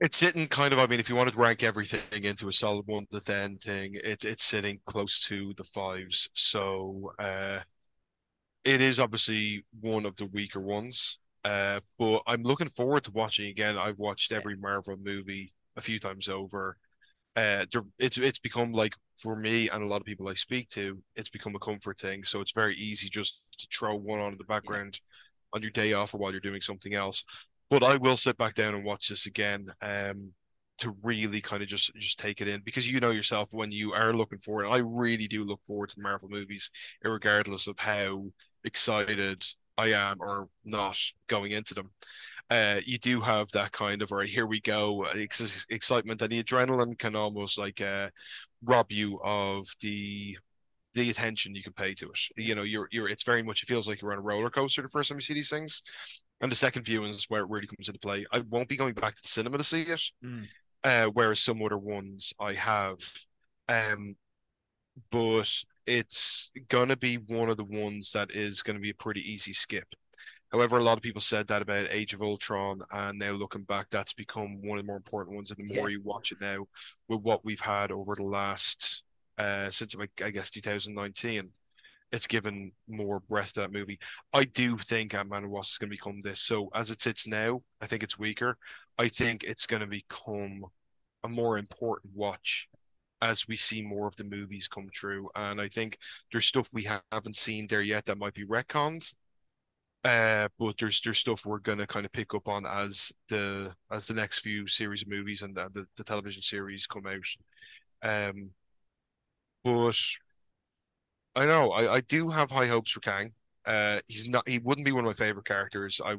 Speaker 14: It's sitting kind of. I mean, if you wanted to rank everything into a solid one to ten thing, it, it's sitting close to the fives. So uh, it is obviously one of the weaker ones. Uh, but I'm looking forward to watching again. I've watched every Marvel movie a few times over. Uh, it's it's become like for me and a lot of people I speak to, it's become a comfort thing. So it's very easy just to throw one on in the background on your day off or while you're doing something else. But I will sit back down and watch this again um, to really kind of just just take it in because you know yourself when you are looking forward. I really do look forward to Marvel movies, regardless of how excited I am or not going into them. Uh, you do have that kind of, all right, here we go, ex- excitement, and the adrenaline can almost like uh, rob you of the the attention you can pay to it. You know, you're you're it's very much it feels like you're on a roller coaster the first time you see these things. And the second viewing is where it really comes into play. I won't be going back to the cinema to see it.
Speaker 1: Mm.
Speaker 14: Uh, whereas some other ones I have. Um but it's gonna be one of the ones that is gonna be a pretty easy skip. However, a lot of people said that about Age of Ultron, and now looking back, that's become one of the more important ones. And the more
Speaker 1: Yeah.
Speaker 14: you watch it now, with what we've had over the last uh since I guess 2019, it's given more breath to that movie. I do think Ant-Man and Wasp is going to become this. So as it sits now, I think it's weaker. I think it's going to become a more important watch as we see more of the movies come true. And I think there's stuff we ha- haven't seen there yet that might be retcons. Uh, but there's there's stuff we're gonna kind of pick up on as the as the next few series of movies and the, the, the television series come out. Um, but I know I, I do have high hopes for Kang. Uh, he's not he wouldn't be one of my favorite characters. I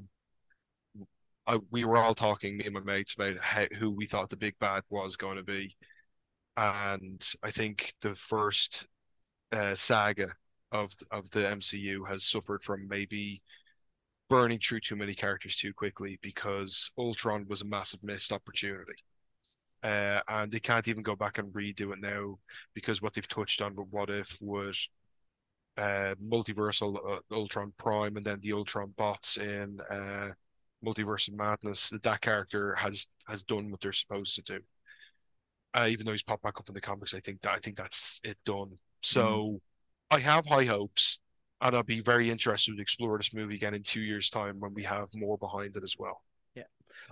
Speaker 14: I we were all talking me and my mates about how, who we thought the big bad was going to be, and I think the first uh, saga of of the MCU has suffered from maybe burning through too many characters too quickly because Ultron was a massive missed opportunity. Uh, and they can't even go back and redo it now because what they've touched on with What If was uh, multiversal uh, Ultron Prime and then the Ultron bots in uh, Multiverse of Madness, that that character has has done what they're supposed to do. Uh, even though he's popped back up in the comics, I think that I think that's it done. So
Speaker 1: Mm-hmm.
Speaker 14: I have high hopes, and I'll be very interested to explore this movie again in two years' time when we have more behind it as well.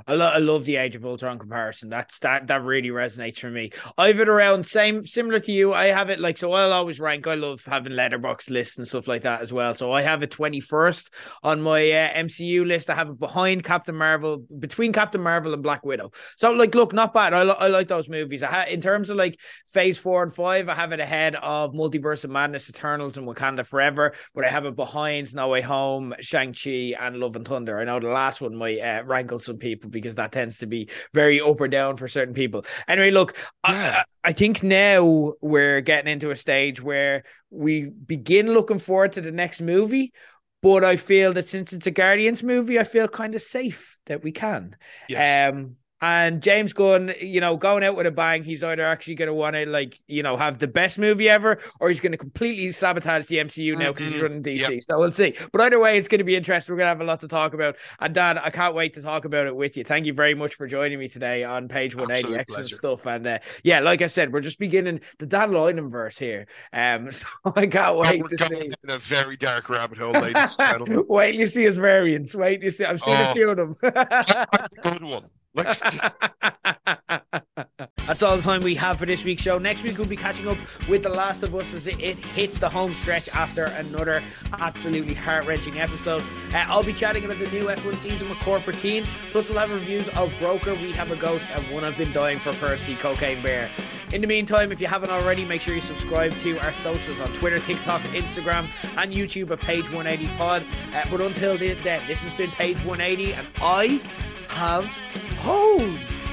Speaker 1: I, lo- I love the Age of Ultron comparison. That's that that really resonates for me. I have it around same similar to you. I have it like so. I'll always rank. I love having Letterboxd lists and stuff like that as well. So I have it twenty first on my uh, MCU list. I have it behind Captain Marvel, between Captain Marvel and Black Widow. So like, look, not bad. I, li- I like those movies. I ha- in terms of like Phase four and five, I have it ahead of Multiverse of Madness, Eternals, and Wakanda Forever. But I have it behind No Way Home, Shang Chi, and Love and Thunder. I know the last one might uh, rankle some people because that tends to be very up or down for certain people. Anyway, look, I, I I think now we're getting into a stage where we begin looking forward to the next movie. But I feel that since it's a Guardians movie, I feel kind of safe that we can.
Speaker 14: Yes.
Speaker 1: Um, and James Gunn, you know, going out with a bang, he's either actually going to want to, like, you know, have the best movie ever, or he's going to completely sabotage the MCU now because he's
Speaker 14: Mhm.
Speaker 1: running DC.
Speaker 14: Yep.
Speaker 1: So we'll see. But either way, it's going to be interesting. We're going to have a lot to talk about. And Dan, I can't wait to talk about it with you. Thank you very much for joining me today on page 180.
Speaker 14: Absolute
Speaker 1: Excellent
Speaker 14: pleasure.
Speaker 1: stuff. And uh, yeah, like I said, we're just beginning the Dan Lynam verse here. Um, so I can't wait
Speaker 14: we're
Speaker 1: to see.
Speaker 14: in a very dark rabbit hole, ladies and gentlemen.
Speaker 1: Wait, you see his variants. Wait, you see. I've seen a
Speaker 14: Oh.
Speaker 1: few of them.
Speaker 14: Good one.
Speaker 1: That's all the time we have for this week's show. Next week, we'll be catching up with The Last of Us as it, it hits the home stretch after another absolutely heart wrenching episode. Uh, I'll be chatting about the new F1 season with Corporate Keen. Plus, we'll have reviews of Broker, We Have a Ghost, and One I've Been Dying for Percy, Cocaine Bear. In the meantime, if you haven't already, make sure you subscribe to our socials on Twitter, TikTok, Instagram, and YouTube at Page 180 Pod. Uh, but until then, this has been Page 180, and I have hose.